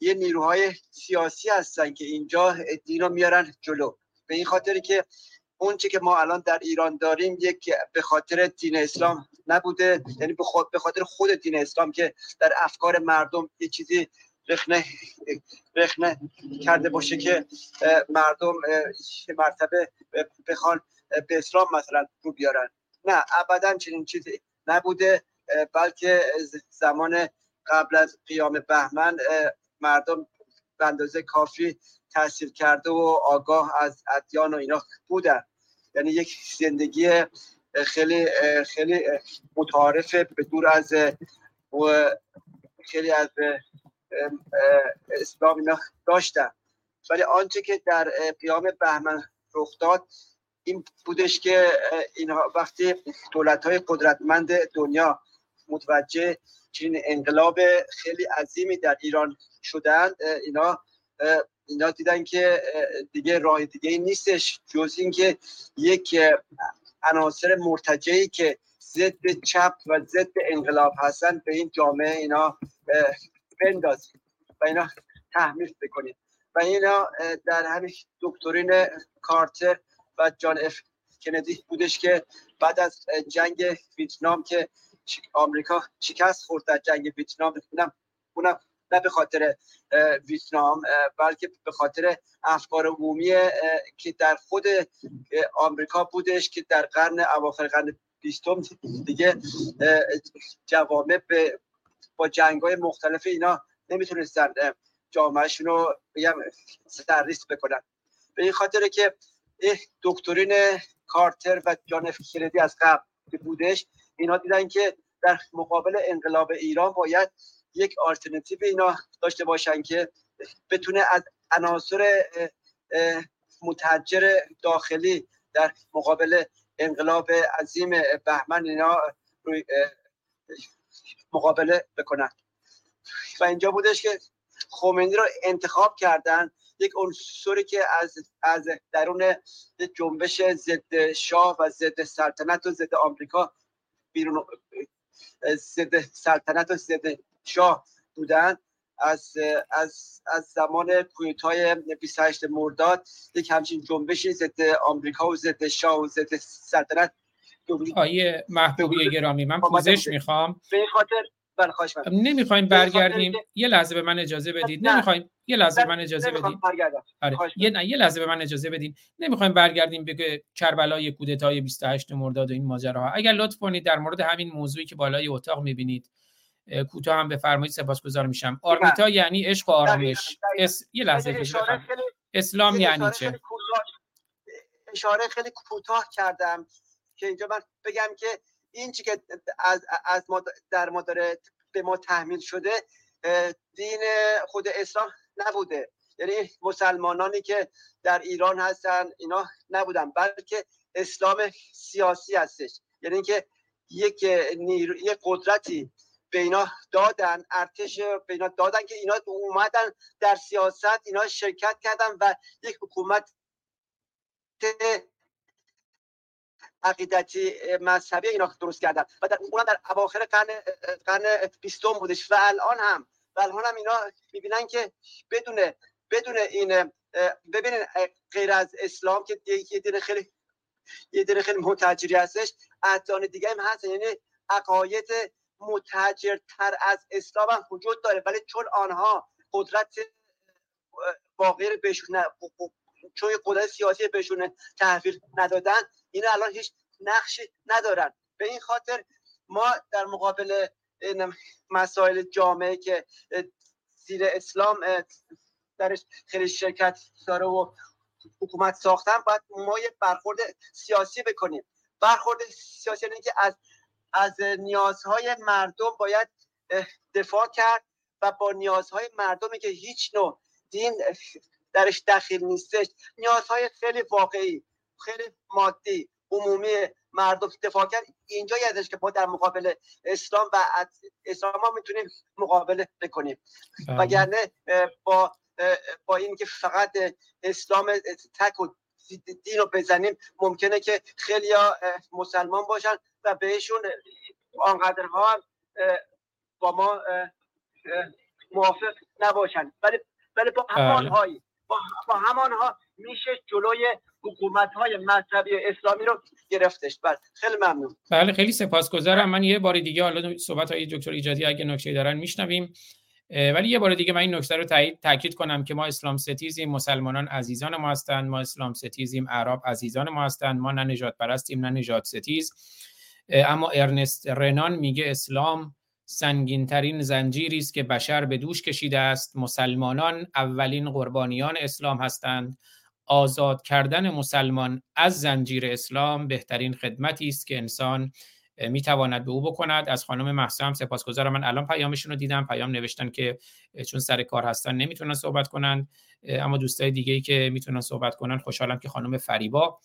یه نیروهای سیاسی هستن که اینجا دین رو میارن جلو. به این خاطری که اون که ما الان در ایران داریم یک به خاطر دین اسلام نبوده. یعنی به خاطر خود دین اسلام که در افکار مردم یه چیزی رخنه رخنه کرده باشه که مردم مرتبه بخوان به اسلام مثلا رو بیارن. نه ابدا چنین چیزی نبوده. بلکه زمان قبل از قیام بهمن مردم به اندازه کافی تحصیل کرده و آگاه از ادیان و اینا بودن. یعنی یک زندگی خیلی خیلی متعارف به دور از خیلی از اسلام اینا داشتن. ولی آنچه که در قیام بهمن رخ داد این بودش که اینها وقتی دولت های قدرتمند دنیا متوجه چنین انقلاب خیلی عظیمی در ایران شدند. اینا اینا دیدن که دیگه راه دیگه نیستش جز اینکه یک عناصر مرتجعی که ضد چپ و ضد انقلاب هستن به این جامعه اینا بندازیم و اینا تحمیل بکنیم. و اینا در همین دکترین کارتر و جان اف کندی بودش که بعد از جنگ ویتنام که آمریکا شکست خورد در جنگ ویتنام. اونم اونم نه به خاطر ویتنام بلکه به خاطر افکار عمومی که در خود آمریکا بودش که در قرن اواخر قرن بیستم دیگه جوامع به با جنگ های مختلف اینا نمی‌تونستن جامعهشون رو بگم سرریست بکنن. به این خاطر که دکترین کارتر و جان اف کندی از قبل بودش اینا دیدن که در مقابل انقلاب ایران باید یک آلترناتیو اینا داشته باشن که بتونه از عناصر متحجر داخلی در مقابل انقلاب عظیم بهمن اینا روی مقابله بکنن. و اینجا بودش که خمینی رو انتخاب کردن. یک عنصری که از از درون جنبش ضد شاه و ضد سلطنت و ضد آمریکا بیرون ضد سلطنت و ضد شاه بودن. از از از زمان کویتای 28 مرداد یک همچین جنبشی ضد آمریکا و ضد شاه و ضد سلطنت آیه محبوبی گرامی. من پوزش می‌خوام. به این خاطر نمی‌خوایم برگردیم. یه لحظه به من اجازه بدید. نمی‌خوایم یه لحظه به من اجازه بدید. آره. یه نه یه لحظه به من اجازه بدین. نمی‌خوایم برگردیم به کربلای کودتای 28 مرداد و این ماجراها. اگر لطف کنید در مورد همین موضوعی که بالای اتاق می‌بینید کوتاه هم بفرمایید سپاسگزار میشم. آرمیتا یعنی عشق و آرامش. اس... یه لحظه اسلام یعنی چه؟ اشاره خیلی کوتاه کردم که اینجا من بگم که این چی که از, از ما در ما داره به ما تحمیل شده دین خود اسلام نبوده. یعنی مسلمانانی که در ایران هستن اینا نبودن بلکه اسلام سیاسی هستش. یعنی اینکه یک نیرو، یک قدرتی به اینا دادن ارتش به اینا دادن که اینا اومدن در سیاست اینا شرکت کردن و یک حکومت عقیدتی مذهبی اینا درست کردن. و در اونم در اواخر قرن قرن 20 بودش و الان هم. و الان هم اینا می‌بینن که بدون بدون این ببینن غیر از اسلام که یه دین خیلی یه دین خیلی متجری هستش ادیان دیگه هم هست یعنی عقاید متجرتر از اسلام هم وجود داره. ولی چون آنها قدرت واقعی بهشون چون قدرت سیاسی بهشون تحویل ندادن این الان هیچ نقشی ندارن. به این خاطر ما در مقابل مسائل جامعه که زیر اسلام درش خیلی شرکت داره و حکومت ساختن باید ما یه برخورد سیاسی بکنیم. برخورد سیاسی یعنی که از از نیازهای مردم باید دفاع کرد و با نیازهای مردمی که هیچ نوع دین درش دخیل نیستش. نیازهای خیلی واقعی. خیلی مادی عمومی مردم دفاع کرد اینجایی ازش که ما در مقابل اسلام و اسلام ما می‌تونیم مقابله بکنیم بله. وگرنه با با اینکه فقط اسلام تک و دین رو بزنیم ممکنه که خیلی مسلمان باشن و بهشون هم اه، با ما موافق نباشن ولی ولی با بله. همانهایی با, با همانها میشه جلوی حکومت های مذهبی اسلامی رو گرفتش. بله خیلی ممنون. بله خیلی سپاسگزارم. من یه بار دیگه حالا صحبت های دکتر ایجادی اگه نکته دارن میشنویم. ولی یه بار دیگه من این نکته رو تایید تاکید کنم که ما اسلام ستیزیم مسلمانان عزیزان ما هستند ما اسلام ستیزیم عرب عزیزان ما هستند ما نه نجات پرستیم نه نجات ستیز. اما ارنست رنان میگه اسلام سنگین ترین زنجیری است که بشر به دوش کشیده است. مسلمانان اولین قربانیان اسلام هستند. آزاد کردن مسلمان از زنجیر اسلام بهترین خدمتی است که انسان اه، می‌تواند به او بکند. از خانم مهسا هم سپاسگزارم. من الان پیامشون رو دیدم. پیام نوشتن که چون سر کار هستن نمی‌تونن صحبت کنن. اه، اما دوستای دیگه ای که می‌تونن صحبت کنن خوشحالم که خانم فریبا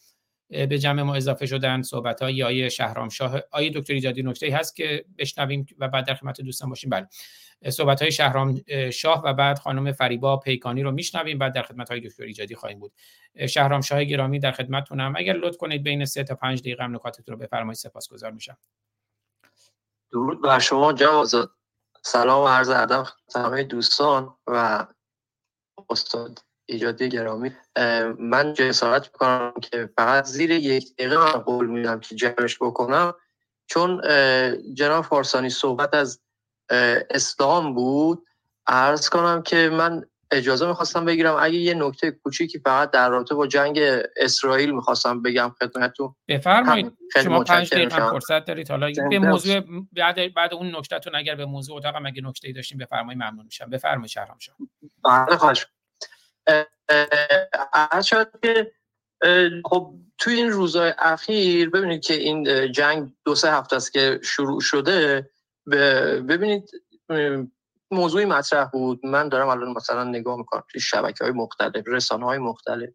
به جمع ما اضافه شدن صحبت های آیه شهرام شاه آیه دکتر ایجادی نکته هست که بشنویم و بعد در خدمت دوستان باشیم. بله. صحبت های شهرام اه، شاه و بعد خانم فریبا پیکانی رو میشنویم بعد در خدمت های دکتر ایجادی خواهیم بود. شهرام شاه گرامی در خدمتتونم. اگر لطف کنید بین سه تا پنج دقیقه هم نکاتتون رو بفرمایید سپاسگزار میشم. درود بر شما آزاد. سلام و عرض ادب دوستان و استاد ایجادی گرامی. من جسارت می‌کنم که فقط زیر یک دقیقه من قول میدم که جمعش بکنم. چون جناب فارسانی صحبت از اسلام بود عرض کنم که من اجازه می‌خواستم بگیرم. اگه یه نکته کوچیکی فقط در رابطه با جنگ اسرائیل می‌خواستم بگم خدمتتون. بفرمایید. شما پنج دقیقه شما. فرصت دارید. حالا به. موضوع بعد بعد اون نکتهتون اگر به موضوع اتاقم اگه نکته‌ای داشتیم بفرمایید ممنون میشم. بفرمایید شهرام شاه. بله خواهش اه، اه، عرض شد که خب توی این روزهای اخیر ببینید که این جنگ دو سه هفته است که شروع شده. ببینید موضوعی مطرح بود. من دارم الان مثلا نگاه می‌کنم توی شبکه های مختلف رسانه های مختلف.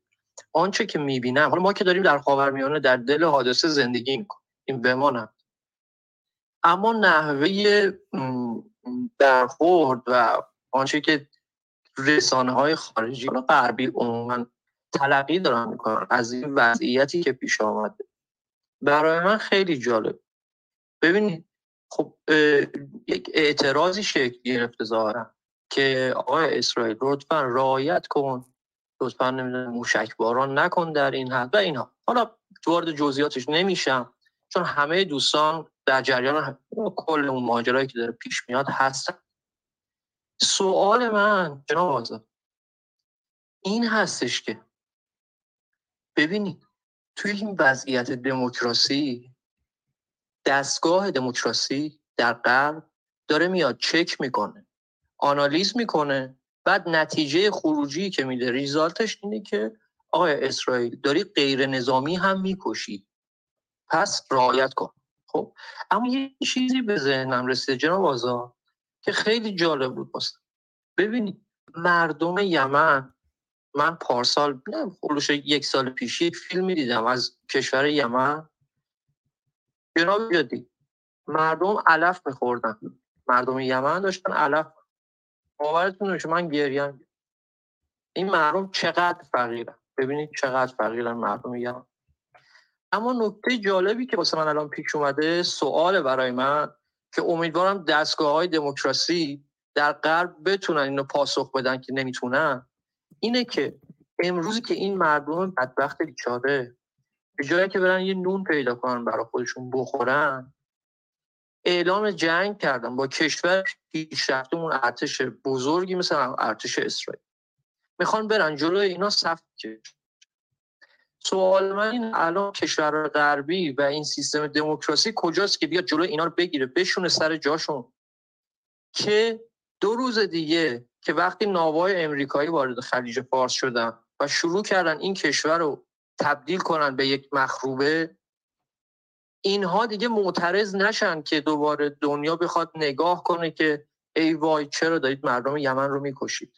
آنچه که می‌بینم حالا ما که داریم در خاورمیانه در دل حادثه زندگی می‌کنیم. این بمانم اما نحوه برخورد و آنچه که رسانه های خارجی و غربی عموما تلقی دارن می‌کنن از این وضعیتی که پیش آمده برای من خیلی جالب. ببینید خب یک اعتراضی شکل گرفته ظاهرا که آقای اسرائیل لطفا رعایت کن. لطفا نمی‌دونم موشک باران نکن در این حد و اینها حالا وارد جزئیاتش نمیشم چون همه دوستان در جریان کل اون ماجرایی که داره پیش میاد هستن سوال من جناب آزاد. این هستش که ببینید توی این وضعیت دموکراسی دستگاه دموکراسی در غرب داره میاد چک می‌کنه آنالیز می‌کنه بعد نتیجه خروجی که میده ریزالتش اینه که آقای اسرائیل داری غیر نظامی هم می‌کشی. پس رعایت کن. خب؟ اما یه چیزی به ذهنم رسید جناب آزاد. که خیلی جالب بود واسه ببینید مردم یمن من پارسال نه خلوش یک سال پیش یک فیلمی دیدم از کشور یمن. جناب یادی مردم علف میخوردن. مردم یمن داشتن علف. باورتون نمیشه من گریم این مردم چقدر فقیرن. ببینید چقدر فقیرن مردم یمن. اما نکته جالبی که واسه من الان پیش اومده سوال برای من. که امیدوارم دستگاه های دموکراسی در غرب بتونن اینو پاسخ بدن که نمی‌تونن اینه که امروزی که این مردم بدبخت بیچاره به جایی که برن یه نون پیدا کنن برای خودشون بخورن اعلام جنگ کردن با کشور پیشرفته اون ارتش بزرگی مثل ارتش اسرائیل. می‌خوان برن جلوی اینا صف کشن سوال من این الان کشور غربی و این سیستم دموکراسی کجاست که بیاد جلوی اینا رو بگیره بشونه سر جاشون؟ که دو روز دیگه که وقتی ناوای امریکایی وارد خلیج فارس شدن و شروع کردن این کشور رو تبدیل کنن به یک مخروبه اینها دیگه معترض نشن که دوباره دنیا بخواد نگاه کنه که ای وای چرا دارید مردم یمن رو می‌کشید؟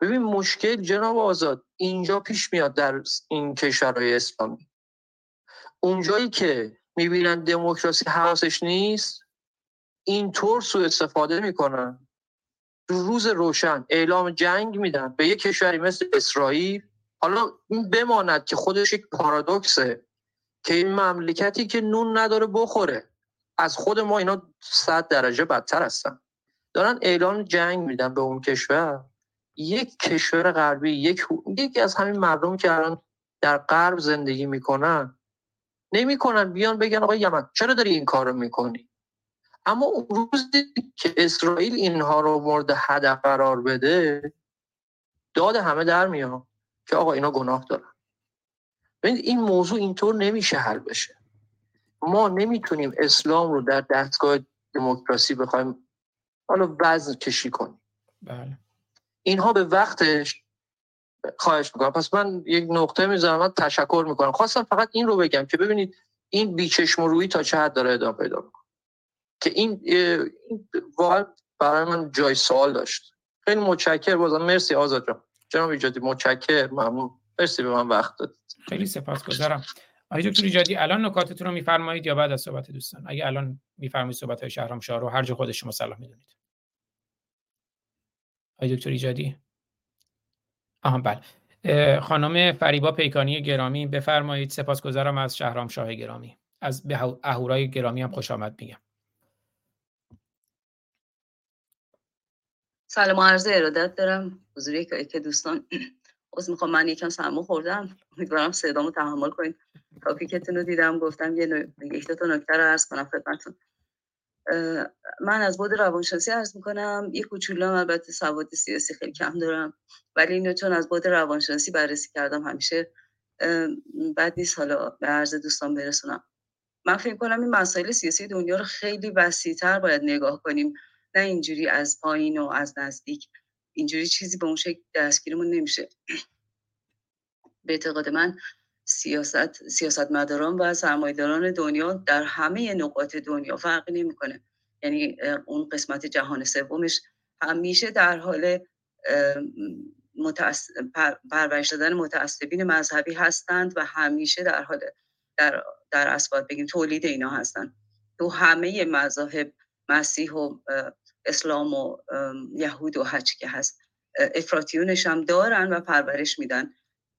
ببین مشکل جناب آزاد اینجا پیش میاد در این کشورهای اسلامی. اونجایی که می‌بینن دموکراسی حواسش نیست اینطور سو استفاده می‌کنن. روز روشن اعلام جنگ میدن به یک کشوری مثل اسرائیل. حالا این بماند که خودش یک پارادوکسه که این مملکتی که نون نداره بخوره. از خود ما اینا صد درجه بدتر هستن. دارن اعلان جنگ میدن به اون کشور. یک کشور غربی یک یکی از همین مردم که الان در غرب زندگی می‌کنن نمی‌کنن بیان بگن آقای یمن چرا داری این کار رو می‌کنی؟ اما اون روزی که اسرائیل اینها رو مورد هدف قرار بده داد همه در میاد که آقا اینا گناه دارن. ببینید این موضوع اینطور نمیشه حل بشه. ما نمی‌تونیم اسلام رو در دستگاه دموکراسی بخوایم حالا وزن کشی کنیم. بله. اینها به وقتش خواهش می‌کنم. پس من یک نقطه می‌ذارم من تشکر می‌کنم. خواستم فقط این رو بگم که ببینید این بیچشم روی تا چه حد داره ادامه پیدا می‌کنه. که این این واقعا برای من جای سوال داشت. خیلی متشکر. بازم مرسی آزاد جان. جناب ایجادی متشکر. ممنون. مرسی به من وقت دادید. خیلی سپاسگزارم. آقای دکتر ایجادی الان نکاتتون رو میفرمایید یا بعد از صحبت دوستان؟ اگه الان میفرمایید صحبت های شهرام شاه رو هر جا خود شما صلاح می‌دونید. آقای دکتر ایجادی. آها بله. خانم فریبا پیکانی گرامی بفرمایید سپاسگزارم از شهرام شاه گرامی. از به اهورای گرامی هم خوش آمد میگم. سلام عرض ارادت دارم. حضور که دوستان. از می‌خوام من یکم سرما خوردم. امیدوارم صدامو تحمل کنید تاپیکتون رو دیدم گفتم یه یک تا نکته رو عرض کنم خدمتتون. من از بود روانشناسی عرض می‌کنم یه کوچولو البته سواد سیاسی خیلی کم دارم ولی اینو چون از بود روانشناسی بررسی کردم همیشه بد نیست حالا به عرض دوستان برسونم. من فکر کنم این مسائل سیاسی دنیا رو خیلی وسیعتر باید نگاه کنیم نه اینجوری از پایین و از نزدیک اینجوری چیزی به اون شکل دستگیرمون نمیشه. به اعتقاد من سیاست سیاستمداران و سرمایه‌داران دنیا در همه نقاط دنیا فرقی نمی‌کنه. یعنی اون قسمت جهان سومش همیشه در حال متعص... پر... پرورش دادن متعصبین مذهبی هستند و همیشه در حال در در اسباب بگیم تولید اینا هستند. تو همه مذاهب مسیح و اسلام و یهود و چی که هست اه، افراطیونش هم دارن و پرورش میدن.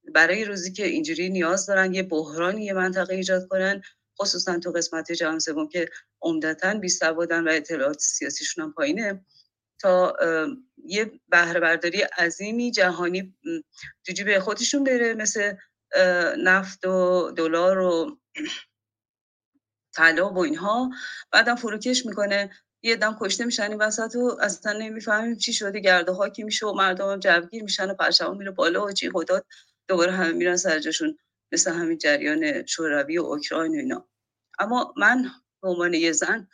برای روزی که اینجوری نیاز دارن یه بحرانی یه منطقه ایجاد کنن خصوصا تو قسمت جهان سوم که عمدتا بیسوادن و اطلاعات سیاسیشون هم پایینه. تا یه بهره برداری عظیمی جهانی تو جیب خودشون بره مثل نفت و دلار و طلا و اینها. بعدم فروکش می‌کنه. یه دم کشته میشن این وسط و اصلا نمی‌فهمیم چی شده. گرد و خاکی میشه و مردم هم جوگیر میشن و پرچم میره بالا و داد دوباره همه میرن سر جاشون مثل همین جریان شوروی و اوکراین و اینا. اما من به عنوان یه زن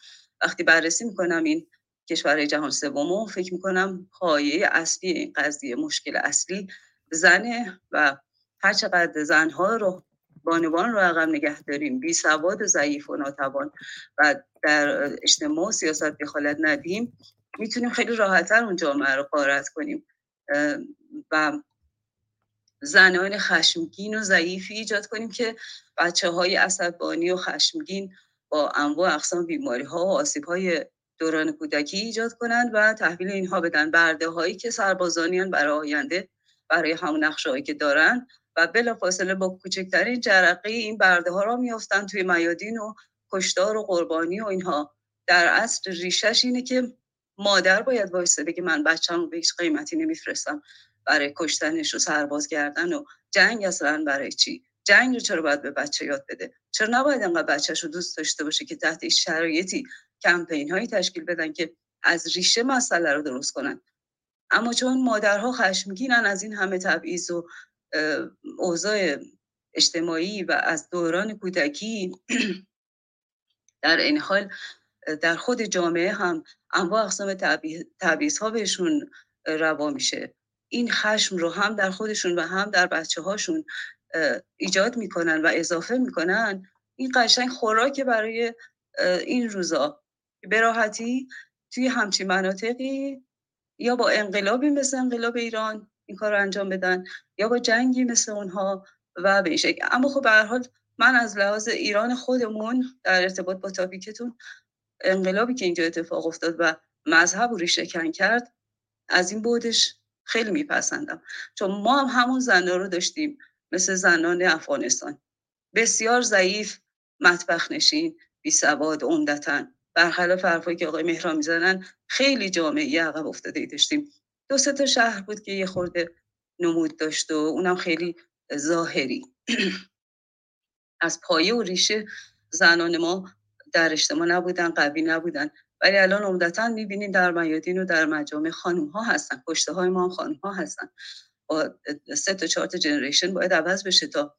وقتی بررسی می‌کنم این کشورهای جهان سوم فکر می‌کنم پایه اصلی این قضیه مشکل اصلی زنه و هر چقدر زنها رو بانوان رو عقب نگه داریم بی سواد و ضعیف و ناتوان و در اجتماع و سیاست دخالت ندیم می‌تونیم خیلی راحتتر اون جامعه رو غارت کنیم. و زنان خشمگین و ضعیفی ایجاد کنیم که بچه های عصبانی و خشمگین با انواع اقسام بیماری ها و آسیب های دوران کودکی ایجاد کنند و تحویل اینها بدن. برده هایی که سربازانیان برای آینده برای همون نقشه هایی که دارن و بلافاصله با کوچکترین جرقه این برده ها را میافتن توی میادین و کشتار و قربانی و اینها. در اصل ریشش اینه که مادر باید وایسه بگه من بچه‌مو به هیچ قیمتی نمیفرستم. برای کشتنش و سرباز کردن و جنگ اصلا برای چی؟ جنگ رو چرا باید به بچه یاد بده؟ چرا نباید انقدر بچهش رو دوست داشته باشه که تحت شرایطی کمپین هایی تشکیل بدن که از ریشه مسئله رو درست کنن؟ اما چون مادرها خشمگینن از این همه تبعیض و اوضاع اجتماعی و از دوران کودکی در این حال در خود جامعه هم انواع اقسام تبعیض ها بهشون روا میشه. این خشم رو هم در خودشون و هم در بچه هاشون ایجاد می‌کنن و اضافه می‌کنن این قشنگ خوراک برای این روزا. به راحتی توی همچین مناطقی یا با انقلابی مثل انقلاب ایران این کار رو انجام بدن یا با جنگی مثل اونها و به این شکل. اما خب به هر حال من از لحاظ ایران خودمون در ارتباط با تاپیکتون انقلابی که اینجا اتفاق افتاد و مذهب رو ریشه کن کرد از این بودش خیلی میپسندم. چون ما هم همون زنان رو داشتیم مثل زنان افغانستان. بسیار ضعیف مطبخ نشین بی سواد عمدتا. برخلاف حرفایی که آقای مهران می‌زنن خیلی جامعه عقب افتاده ای داشتیم. دو سه تا شهر بود که یه خورده نمود داشت و اونم خیلی ظاهری. از پایه و ریشه زنان ما در اجتماع نبودن قوی نبودن. ولی الان عمدتا می‌بینیم در میادین و در مجامع خانم ها هستن پشته های ما هم خانم ها هستن. با سه تا چهار تا جنریشن باید عوض بشه تا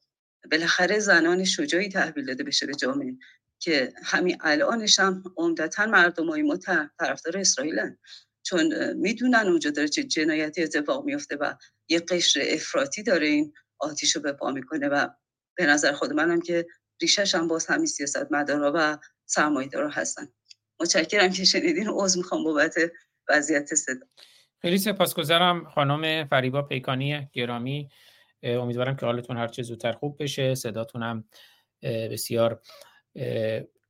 بالاخره زنان شجاعی تحویل داده بشه به جامعه. که همین الانش هم عمدتا مردم ما طرفدار اسرائیلن. چون می‌دونن اونجا داره چه جنایتی اتفاق میفته و یه قشر افراطی داره این آتیش رو به پا می‌کنه و به نظر خود منم که ریشش هم باز همین سیاست مدارا و سرمایه‌دارا هستن. متشکرم که شنیدین عضو می‌خوام بابت وضعیت صدا. خیلی سپاسگزارم خانم فریبا پیکانی گرامی. امیدوارم که حالتون هرچه زودتر خوب بشه. صداتون هم بسیار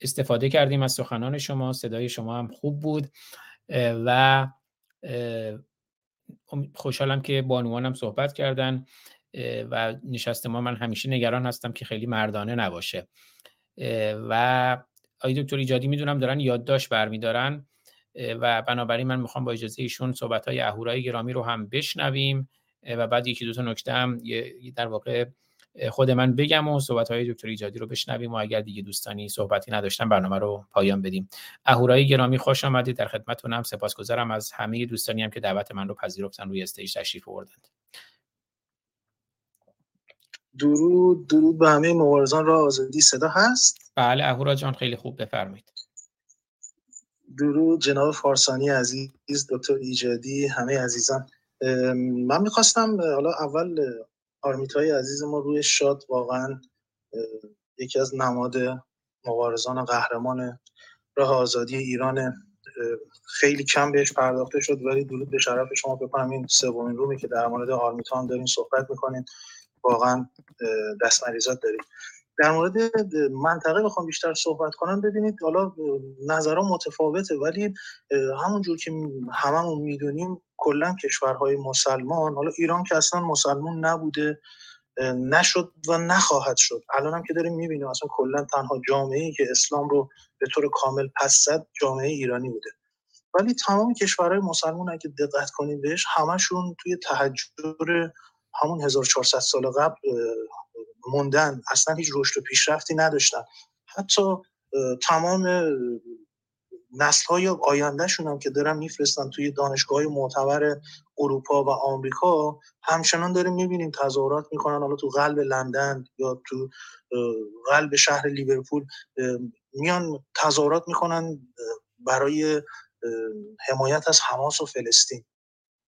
استفاده کردیم از سخنان شما. صدای شما هم خوب بود. و خوشحالم که بانوانم صحبت کردن. و نشست ما. من همیشه نگران هستم که خیلی مردانه نباشه. و آقای دکتر ایجادی می‌دونم دارن یادداشت برمیدارن و بنابراین من می‌خوام با اجازه ایشون صحبت های اهورای گرامی رو هم بشنویم و بعد یکی دو تا نکته هم در واقع خود من بگم و صحبت های دکتر ایجادی رو بشنویم و اگر دیگه دوستانی صحبتی نداشتن برنامه رو پایان بدیم. اهورای گرامی خوش آمدید. در خدمتتونم. سپاسگزارم از همه دوستانی هم که دعوت من رو پذیرفتن روی استیج تشریف آوردند. درود درود به همه مبارزان را آزادی صدا هست؟ بله اهورا جان خیلی خوب بفرمایید. درود جناب فارسانی عزیز دکتر ایجادی همه عزیزان. من می‌خواستم حالا اول آرمیت های عزیز ما روی شاد واقعا یکی از نماد مبارزان قهرمان راه آزادی ایران خیلی کم بهش پرداخته شد ولی درود به شرف شما بکنم. این سومین رومی که در مورد آرمیتان دارین صحبت می‌کنین. واقعا دست مریضات داریم. در مورد منطقه بخوام بیشتر صحبت کنم ببینید حالا نظرها متفاوته ولی همونجور که هممون می‌دونیم کلا کشورهای مسلمان حالا ایران که اصلا مسلمان نبوده نشد و نخواهد شد. الان هم که داریم می‌بینیم اصلا کلا تنها جامعه ای که اسلام رو به طور کامل پس زد جامعه ایرانی بوده. ولی تمام کشورهای مسلمان اگه دقت کنیم بهش همشون توی تحجر همون 1400 سال قبل موندن. اصلا هیچ رشد و پیشرفتی نداشتن. حتی تمام نسل های آیندهشون هم که دارن میفرستن توی دانشگاه معتبر اروپا و آمریکا همچنان داریم می‌بینیم تظاهرات می‌کنن. حالا تو قلب لندن یا تو قلب شهر لیورپول میان تظاهرات می‌کنن برای حمایت از حماس و فلسطین.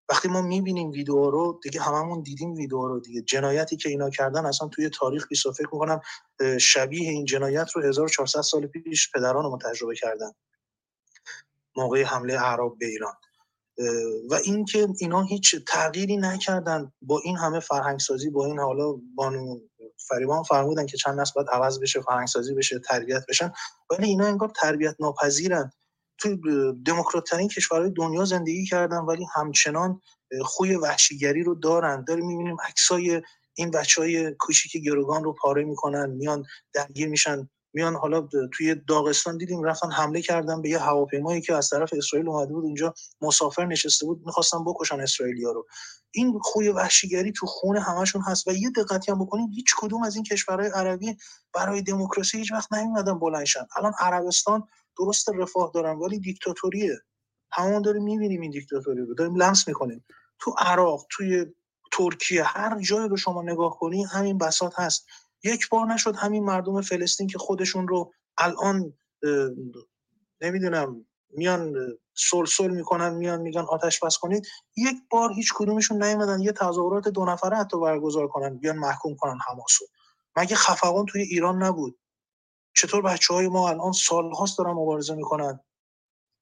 وقتی ما می‌بینیم ویدیو رو دیگه هممون دیدیم ویدیو رو دیگه. جنایتی که اینا کردن اصلا توی تاریخ بیست فکر می‌کنم شبیه این جنایت رو 1400 سال پیش پدران ما تجربه کردن. موقع حمله اعراب به ایران. و اینکه اینا هیچ تغییری نکردن با این همه فرهنگ سازی با این حالا بانو فریبان فرمودن که چند نسل باید عوض بشه فرهنگ سازی بشه تربیت بشن. ولی اینا انگار تربیت ناپذیرن تو دموکراتترین کشورهای دنیا زندگی کردن ولی همچنان خوی وحشیگری رو دارن. داریم می‌بینیم عکسای این بچه های کوچیک گروگان رو پاره می‌کنن میان درگیر میشن میان حالا توی داغستان دیدیم رفتن حمله کردن به یه هواپیمایی که از طرف اسرائیل اومده بود اونجا مسافر نشسته بود می‌خواستن بکشن اسرائیلیا رو. این خوی وحشیگری تو خون همشون هست و یه دقتی هم بکنیم هیچ کدوم از این کشورهای عربی برای دموکراسی هیچ وقت نیومدن بلندشن الان عربستان درست رفاه دارن ولی دیکتاتوریه. همون داریم می‌بینیم این دیکتاتوری رو. داریم لمس می‌کنیم. تو عراق توی ترکیه هر جایی رو شما نگاه کنی همین بساط هست. یک بار نشد همین مردم فلسطین که خودشون رو الان نمی‌دونم میان سلسل می‌کنن میان میگن آتش بس کنید. یک بار هیچ کدومشون نیومدن. یه تظاهرات دو نفره حتی برگزار کنن بیان محکوم کنن حماسو. مگه خفقان توی ایران نبود؟ چطور بچه های ما الان سالهاست دارن مبارزه می‌کنن؟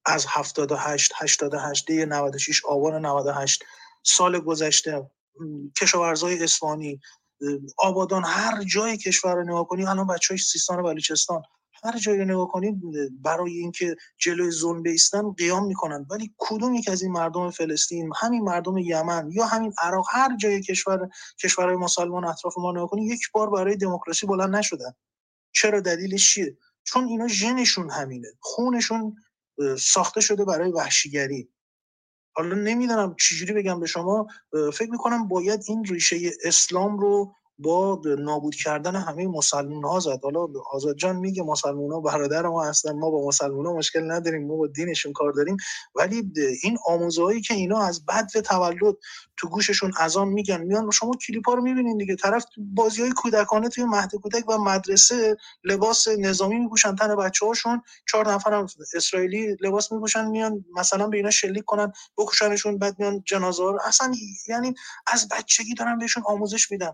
از 78 88 دی 96 آبان 98 سال گذشته کشاورزای اسپانی آبادان هر جای کشور رو نگاه کنی الان بچه های سیستان و بلوچستان. هر جایی رو نگاه کنید برای اینکه جلوی ظلم بیستن قیام می‌کنن. ولی کدوم یک از این مردم فلسطین همین مردم یمن یا همین عراق هر جای کشور کشورهای مسلمان اطراف ما نگاه کنید یک بار برای دموکراسی بلند نشدن. چرا دلیلش چیه؟ چون اینا ژنشون همینه. خونشون ساخته شده برای وحشیگری. حالا نمی‌دونم چجوری بگم به شما فکر می‌کنم باید این ریشه اسلام رو با نابود کردن همه مسلمون ها زد حالا آزاد جان میگه مسلمون ها برادر ما هستن ما با مسلمون ها مشکل نداریم ما با دینشون کار داریم. ولی این آموزهایی که اینا از بد تولد تو گوششون اذان میگن میان شما کلیپ ها رو می‌بینین دیگه. طرف بازی های کودکانه توی مهد کودک و مدرسه لباس نظامی میپوشن تن بچه هاشون چهار نفر هم اسرائیلی لباس میپوشن میان مثلا به اینا شلیک کنن بکشنشون بعد میان جنازه ها اصلا یعنی از بچگی دارن بهشون آموزش میدن.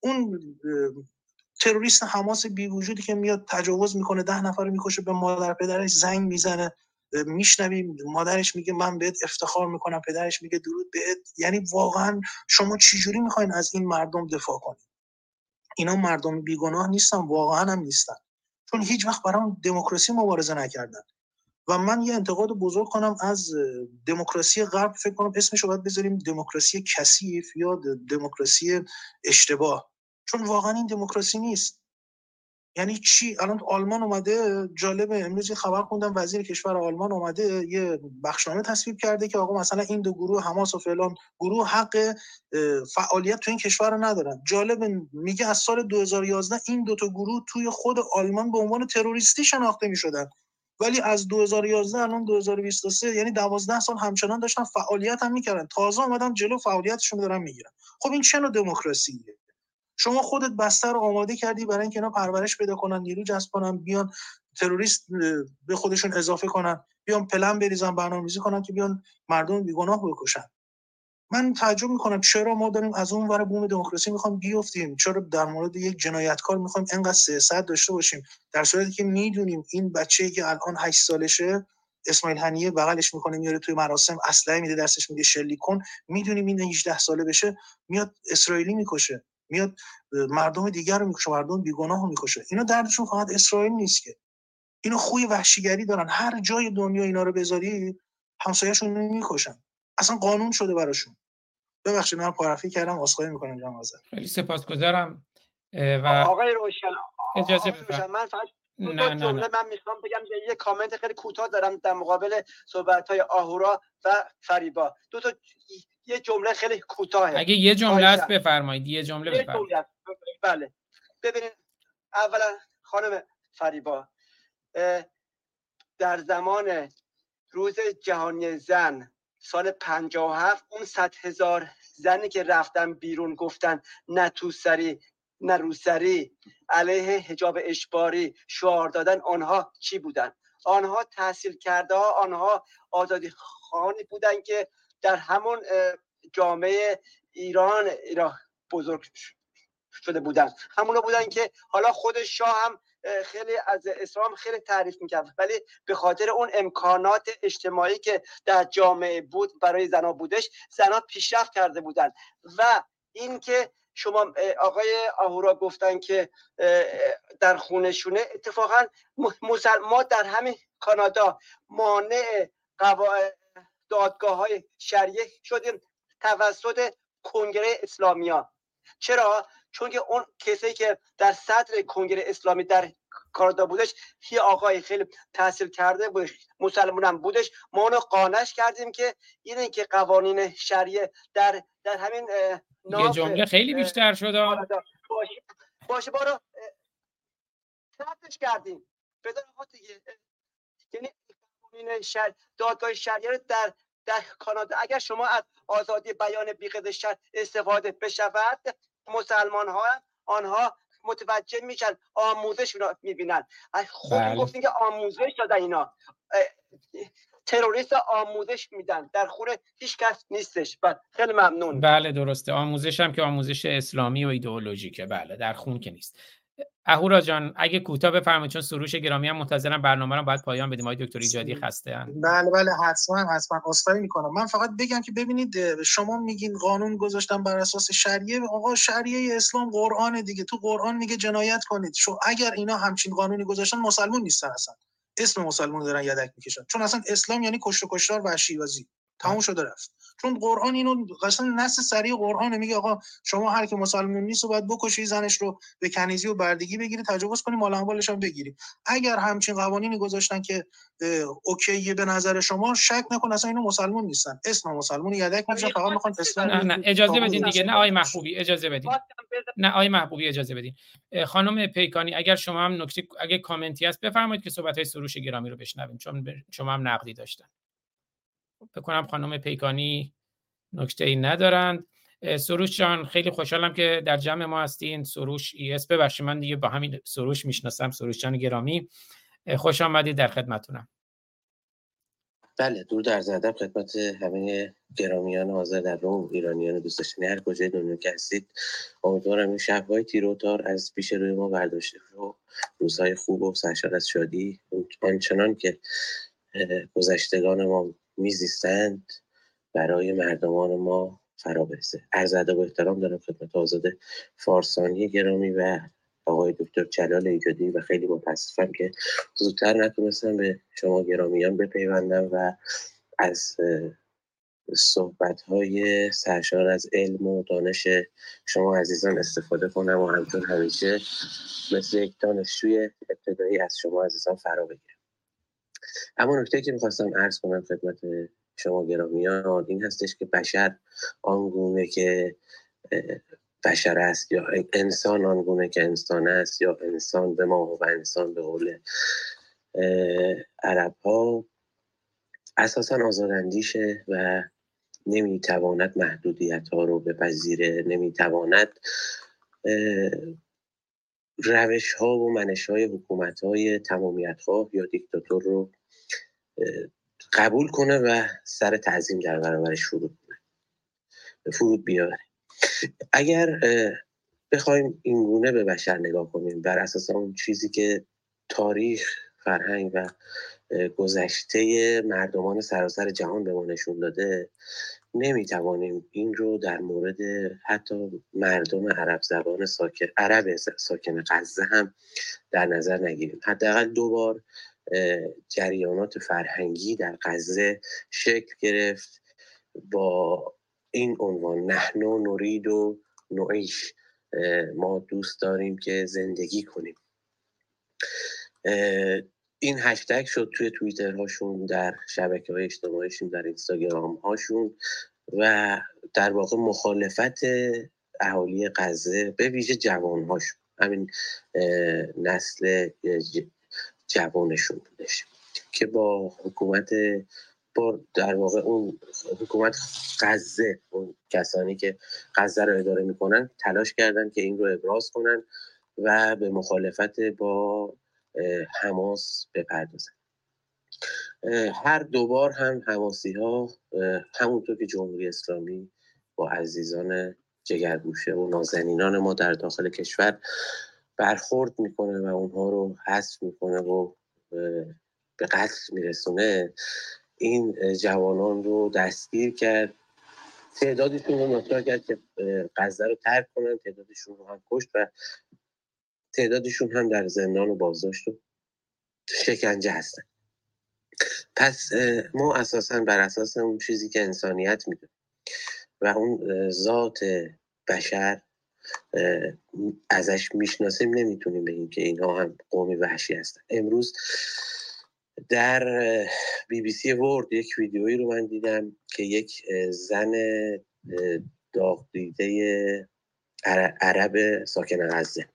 اون تروریست حماس بی وجودی که میاد تجاوز می‌کنه ده نفر رو می‌کشه به مادر پدرش زنگ می‌زنه میشنویم مادرش میگه من بهت افتخار می‌کنم پدرش میگه درود بهت. یعنی واقعا شما چجوری می‌خواین از این مردم دفاع کنید؟ اینا مردم بیگناه نیستن واقعا هم نیستن. چون هیچ وقت برای دموکراسی مبارزه نکردن. و من یه انتقاد بزرگ کنم از دموکراسی غرب. فکر کنم اسمش رو باید بذاریم دموکراسی کثیف یا دموکراسی اشتباه. چون واقعا این دموکراسی نیست. یعنی چی؟ الان آلمان اومده جالبه. امروز خبر خوندم وزیر کشور آلمان اومده یه بخشنامه تصویب کرده که آقا مثلا این دو گروه حماس و فلان گروه حق فعالیت تو این کشور رو ندارن. جالبه میگه از سال 2011 این دو تا گروه توی خود آلمان به عنوان تروریستی شناخته می‌شدن. ولی از 2011 الان 2023 یعنی 12 سال همچنان داشتن فعالیت هم می‌کردن. تازه اومدن جلو فعالیتشون دارن می‌گیرن. خب این چه نوع دموکراسیه؟ شما خودت بستر آماده کردی برای اینکه اینا پرورش پیدا کنن نیرو جذب کنن بیان تروریست به خودشون اضافه کنن بیان پلن بریزن برنامه‌ریزی کنن که بیان مردم بیگناه بکشن. من تعجب می‌کنم چرا ما داریم از اون ور بوم دموکراسی می‌خوام بیفتیم؟ چرا در مورد یک جنایتکار می‌خوایم انقدر سیاست داشته باشیم؟ در صورتی که می‌دونیم این بچه‌ای که الان 8 سالشه اسماعیل هنیه بغلش می‌کنه میاره توی مراسم اسلحه میده دستش میگه شلیک کن می‌دونیم این 18 ساله بشه میاد اسرائیلی می‌کشه. میاد مردم دیگر رو می‌کشه مردم بیگناه رو می‌کشه. اینا دردشون فقط اسرائیل نیست که. اینا خوی وحشیگری دارن. هر جای دنیا اینا رو بذاری همسایه‌شون می‌کشن. اصلا قانون شده براشون. ببخشید من پارافی کردم عذرخواهی می‌کنم جناب آذر. خیلی سپاسگزارم و آقای روشن اجازه روشن من فقط دو نه تا نه جمله نه. من می‌خوام بگم یه کامنت خیلی کوتاه دارم در مقابل صحبت های آهورا و فریبا. دو تا یه جمله خیلی کوتاه اگه یه جمله. است بفرمایید یه جمله بفرمایید. بله ببینید اولا خانم فریبا در زمان روز جهانی زن سال 57 اون صد هزار زنی که رفتن بیرون گفتن نه تو سری نه روسری علیه حجاب اجباری شعار دادن آنها چی بودن آنها تحصیل کرده ها آنها آزادی خواهانی بودن که در همون جامعه ایران ایران بزرگ شده بودن. همونا بودن که حالا خود شاه هم خیلی از اسلام خیلی تعریف می‌کرد. ولی به خاطر اون امکانات اجتماعی که در جامعه بود برای زنا بودش زنا پیشرفت کرده بودن. و اینکه شما آقای آهورا گفتن که در خونشونه اتفاقا ما در همین کانادا مانع قوا... دادگاه های شریعه شدیم توسط کنگره اسلامیان چرا؟ چون که اون کسی که در صدر کنگره اسلامی در کانادا بودش یه آقای خیلی تحصیل کرده بودش مسلمان هم بودش. ما اونو قانش کردیم که اینه که قوانین شریعه در در همین یه جمله خیلی بیشتر شد. باشه. باشه بارو کردیم. بدون یعنی قوانین شر... دادگاه شریعه رو در در کانادا. اگر شما از آزادی بیان بیقید شر استفاده بشود مسلمان ها آنها متوجه میشن آموزش رو می‌بینن. خودتون بله. گفتین که آموزش دادن اینا. تروریست آموزش میدن. در خونه هیچ کس نیستش. بله خیلی ممنون. بله درسته. آموزش هم که آموزش اسلامی و ایدئولوژیکه. بله در خون که نیست. اهورا جان اگه کوتاه بفرمایید چون سروش گرامی هم منتظرم برنامه رو باید پایان بدیم. آقای دکتر ایجادی خسته ان بله بله حتما حتما. عذرخواهی می‌کنم. من فقط بگم که ببینید شما میگین قانون گذاشتن بر اساس شریعه. آقا شریعه اسلام قرآن دیگه. تو قرآن میگه جنایت کنید. شو اگر اینا همچین قانونی گذاشتن مسلمون نیستن اصلا. اسم مسلمون دارن یدک می‌کشن. چون اصلا اسلام یعنی کشت و کشتار وحشی بازی تموم شده رفت. چون قرآن اینو قشنگ نص سریع قرآن میگه آقا شما هر کی مسلمان نیست و باید بکشی زنش رو به کنیزی و بردگی بگیری تجاوز کنی مال اموالش هم بگیری. اگر همچین قوانینی گذاشتن که اوکیه به نظر شما شک نکن اصلا اینو مسلمان نیستن. اسم مسلمان یدک میشن فقط می‌خوان اسلام نه نه اجازه بدین دیگه. نه آقای محبوبی اجازه بدین. نه آقای محبوبی اجازه بدین. خانم پیکانی اگر شما هم نکته اگه کامنتی هست بفرمایید که صحبت های سروش گرامی رو بشنویم چون شما هم نقدی داشتن. بکنم خانم پیکانی نکته ای ندارند. سروش جان خیلی خوشحالم که در جمع ما هستین. سروش ای اس ببخشید من دیگه با همین سروش می‌شناسم سروش جان گرامی. خوش آمدید در خدمتونم بله دور در ادب خدمت همه گرامیان حاضر در روم ایرانیان دوست داشتنی هر کجای دنیا که هستید امیدوارم این شبهای تیروتار از پیش روی ما برداشته و روزهای خوب و سرشار از شادی. آنچنان که گذشتگان ما میزیستند برای مردمان ما فرا برسه عرض ادب و احترام دارم خدمت آزاد فارسانی گرامی و آقای دکتر جلال ایجادی و خیلی متاسفم که زودتر نتونستم به شما گرامیان بپیوندم و از صحبت های سرشار از علم و دانش شما عزیزان استفاده کنم و همچون همیشه مثل یک دانشجوی ابتدایی از شما عزیزان فرا بگیرم. اما نکته که می‌خواستم عرض کنم خدمت شما گرامیان این هستش که بشر آنگونه که بشر است یا انسان آنگونه که انسان است یا انسان به ما و انسان به قول عرب ها اساسا آزاداندیشه و نمی‌تواند محدودیت ها رو بپذیره نمی‌تواند روش ها و منش های حکومت های تمامیت ها یا دیکتاتور رو قبول کنه و سر تعظیم در برابرش فرود فرود بیاره. اگر بخوایم اینگونه به بشر نگاه کنیم بر اساس اون چیزی که تاریخ فرهنگ و گذشته مردمان سراسر جهان به ما نشون داده نمی‌توانیم این رو در مورد حتی مردم عرب زبان ساکن عرب ساکن غزه هم در نظر نگیریم. حداقل دو بار جریانات فرهنگی در غزه شکل گرفت با این عنوان نحن نورید و نوعیش ما دوست داریم که زندگی کنیم. این هشتگ شد توی توییتر هاشون در شبکه های اجتماعیشون در اینستاگرام هاشون و در واقع مخالفت اهالی غزه به ویژه جوان هاشون همین نسل جوانشون بودش که با حکومت با در واقع اون حکومت غزه اون کسانی که غزه رو اداره می‌کنن تلاش کردن که این رو ابراز کنن و به مخالفت با حماس بپردازن. هر دوبار هم حماسی ها همونطور که جمهوری اسلامی با عزیزان جگرگوشه و نازنینان ما در داخل کشور برخورد می‌کنه و اونها رو حذف می‌کنه و به قتل میرسونه. این جوانان رو دستگیر کرد. تعدادشون رو مطرح کرد که غزه رو ترک کنن. تعدادشون رو هم کشت و تعدادشون هم در زندان و بازداشت و شکنجه هستن. پس ما اساسا بر اساس اون چیزی که انسانیت میده و اون ذات بشر ازش می‌شناسیم نمی‌تونیم بگیم که اینها هم قومی وحشی هستن. امروز در بی بی سی ورد یک ویدیویی رو من دیدم که یک زن داغ دیده عرب ساکن غزه.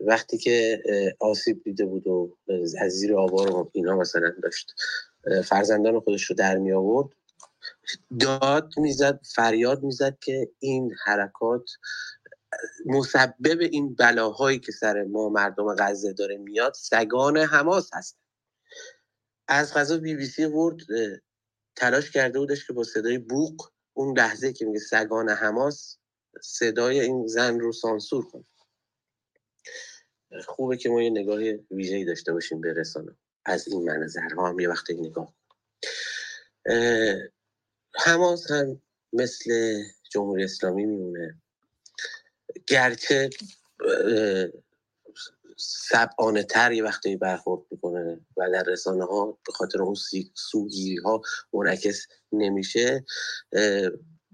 وقتی که آسیب دیده بود و از زیر آوار اینا مثلا داشت فرزندان خودش رو در می آورد داد می‌زد فریاد می‌زد که این حرکات مسبب این بلاهایی که سر ما مردم غزه داره میاد سگان حماس هست. از غذا بی بی سی ورد تلاش کرده بودش که با صدای بوق اون لحظه که میگه سگان حماس صدای این زن رو سانسور کنه. خوبه که ما یه نگاه ویژه‌ای داشته باشیم به رسانه. از این منظرها هم یه وقتی نگاه. حماس هم مثل جمهوری اسلامی میمونه. گرچه سبعانه تر یه وقتی برخورد می‌کنه و در رسانه ها به خاطر اون سوگیری ها منعکس نمیشه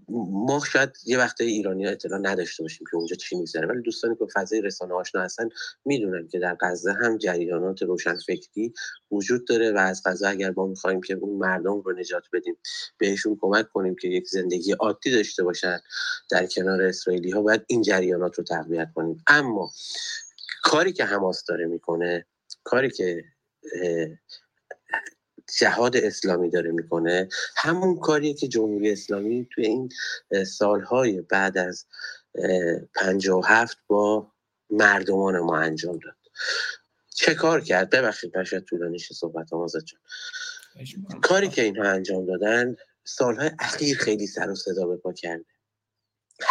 ما شاید یه وقته ایرانی ها اطلاع نداشته باشیم که اونجا چی میگذره ولی دوستانی که فضای رسانه آشنا هستن می‌دونن که در غزه هم جریانات روشنفکری وجود داره و از غزه اگر ما می‌خوایم که اون مردم رو نجات بدیم بهشون کمک کنیم که یک زندگی عادی داشته باشن در کنار اسرائیلی ها باید این جریانات رو تقویت کنیم. اما کاری که حماس داره می‌کنه کاری که جهاد اسلامی داره می‌کنه. همون کاریه که جمهوری اسلامی توی این سالهای بعد از پنجاه و هفت با مردمان ما انجام داد. چه کار کرد؟ ببخشید نشد طولانی صحبت آمازد جان. کاری که اینها انجام دادن سالهای اخیر خیلی سر و صدا به پا کرده.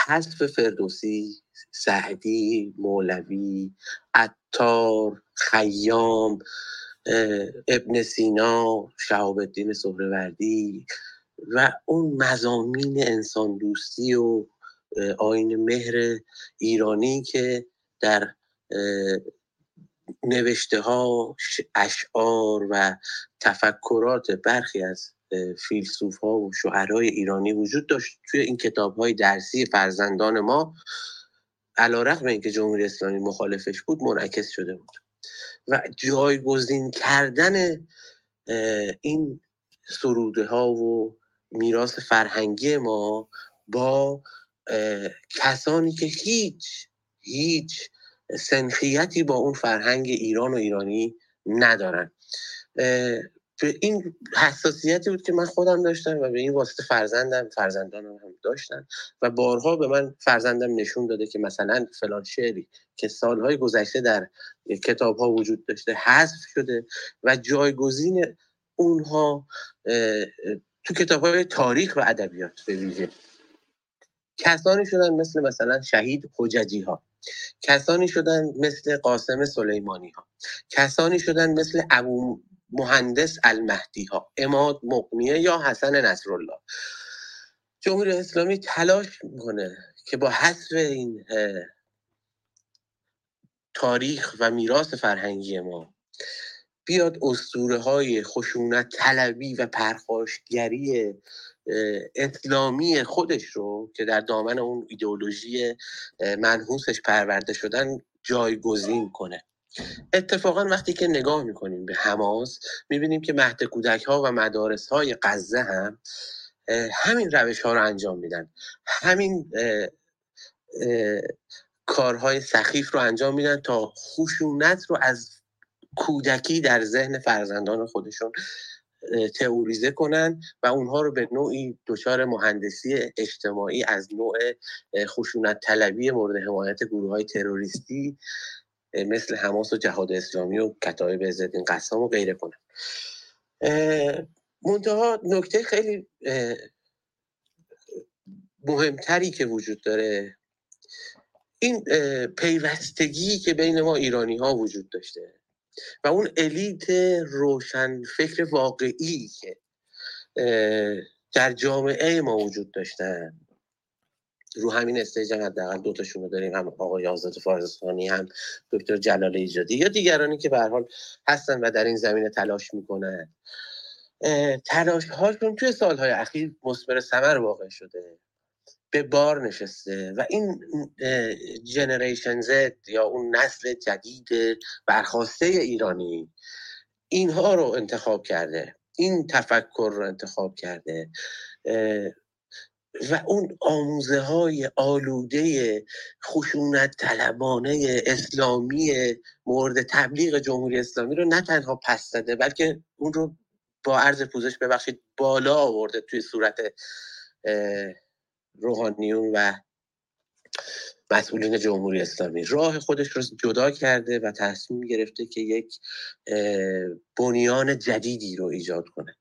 حذف فردوسی سعدی مولوی عطار خیام ابن سینا شهاب الدین سهروردی و اون مزامین انسان دوستی و آین مهر ایرانی که در نوشته ها اشعار و تفکرات برخی از فیلسوف ها و شعرهای ایرانی وجود داشت. توی این کتاب های درسی فرزندان ما علا رقم اینکه جمهوری اسلامی مخالفش بود منعکس شده بود. و جایگزین کردن این سروده ها و میراث فرهنگی ما با کسانی که هیچ هیچ سنخیتی با اون فرهنگ ایران و ایرانی ندارن. به این حساسیتی بود که من خودم داشتم و به این واسطه فرزندم فرزندانم هم داشتن و بارها به من فرزندم نشون داده که مثلا فلان شعری که سالهای گذشته در کتاب ها وجود داشته حذف شده و جایگزین اونها تو کتاب های تاریخ و ادبیات به ویژه. کسانی شدن مثل مثلا شهید حججی ها کسانی شدن مثل قاسم سلیمانی ها کسانی شدن مثل ابو مهندس المهدی ها اماد مقنیه یا حسن نصرالله. جمهوری اسلامی تلاش می‌کنه که با حذف این تاریخ و میراث فرهنگی ما بیاد اسطوره های خشونت طلبی و پرخاشگری اسلامی خودش رو که در دامن اون ایدئولوژی منحوسش پرورده شدن جایگزین کنه. اتفاقا وقتی که نگاه می‌کنیم به حماس می‌بینیم که مهد کودک ها و مدارس های غزه هم همین روش ها رو انجام میدن. همین کارهای سخیف رو انجام میدن تا خشونت رو از کودکی در ذهن فرزندان خودشون تئوریزه کنن و اونها رو به نوعی دچار مهندسی اجتماعی از نوع خشونت طلبی مورد حمایت گروه های تروریستی مثل حماس و جهاد اسلامی و کتایب عزالدین قسام و غیره کنن. منتها نکته خیلی مهمتری که وجود داره این پیوستگی که بین ما ایرانی ها وجود داشته و اون الیت روشن فکر واقعی که در جامعه ما وجود داشتن. رو همین استیج هم حداقل دو تاشون رو داریم هم آقای آزاد فارزستانی هم دکتر جلال ایجادی یا دیگرانی که به حال هستن و در این زمینه تلاش می‌کنن. تلاش هاشون توی سالهای اخیر مثمر ثمر واقع شده. به بار نشسته و این جنریشن زد یا اون نسل جدید برخواسته ایرانی اینها رو انتخاب کرده. این تفکر رو انتخاب کرده. و اون آموزه های آلوده خشونت طلبانه اسلامی مورد تبلیغ جمهوری اسلامی رو نه تنها پس زده بلکه اون رو با عرض پوزش ببخشید بالا آورده توی صورت روحانیون و مسئولین جمهوری اسلامی. راه خودش رو جدا کرده و تصمیم گرفته که یک بنیان جدیدی رو ایجاد کنه.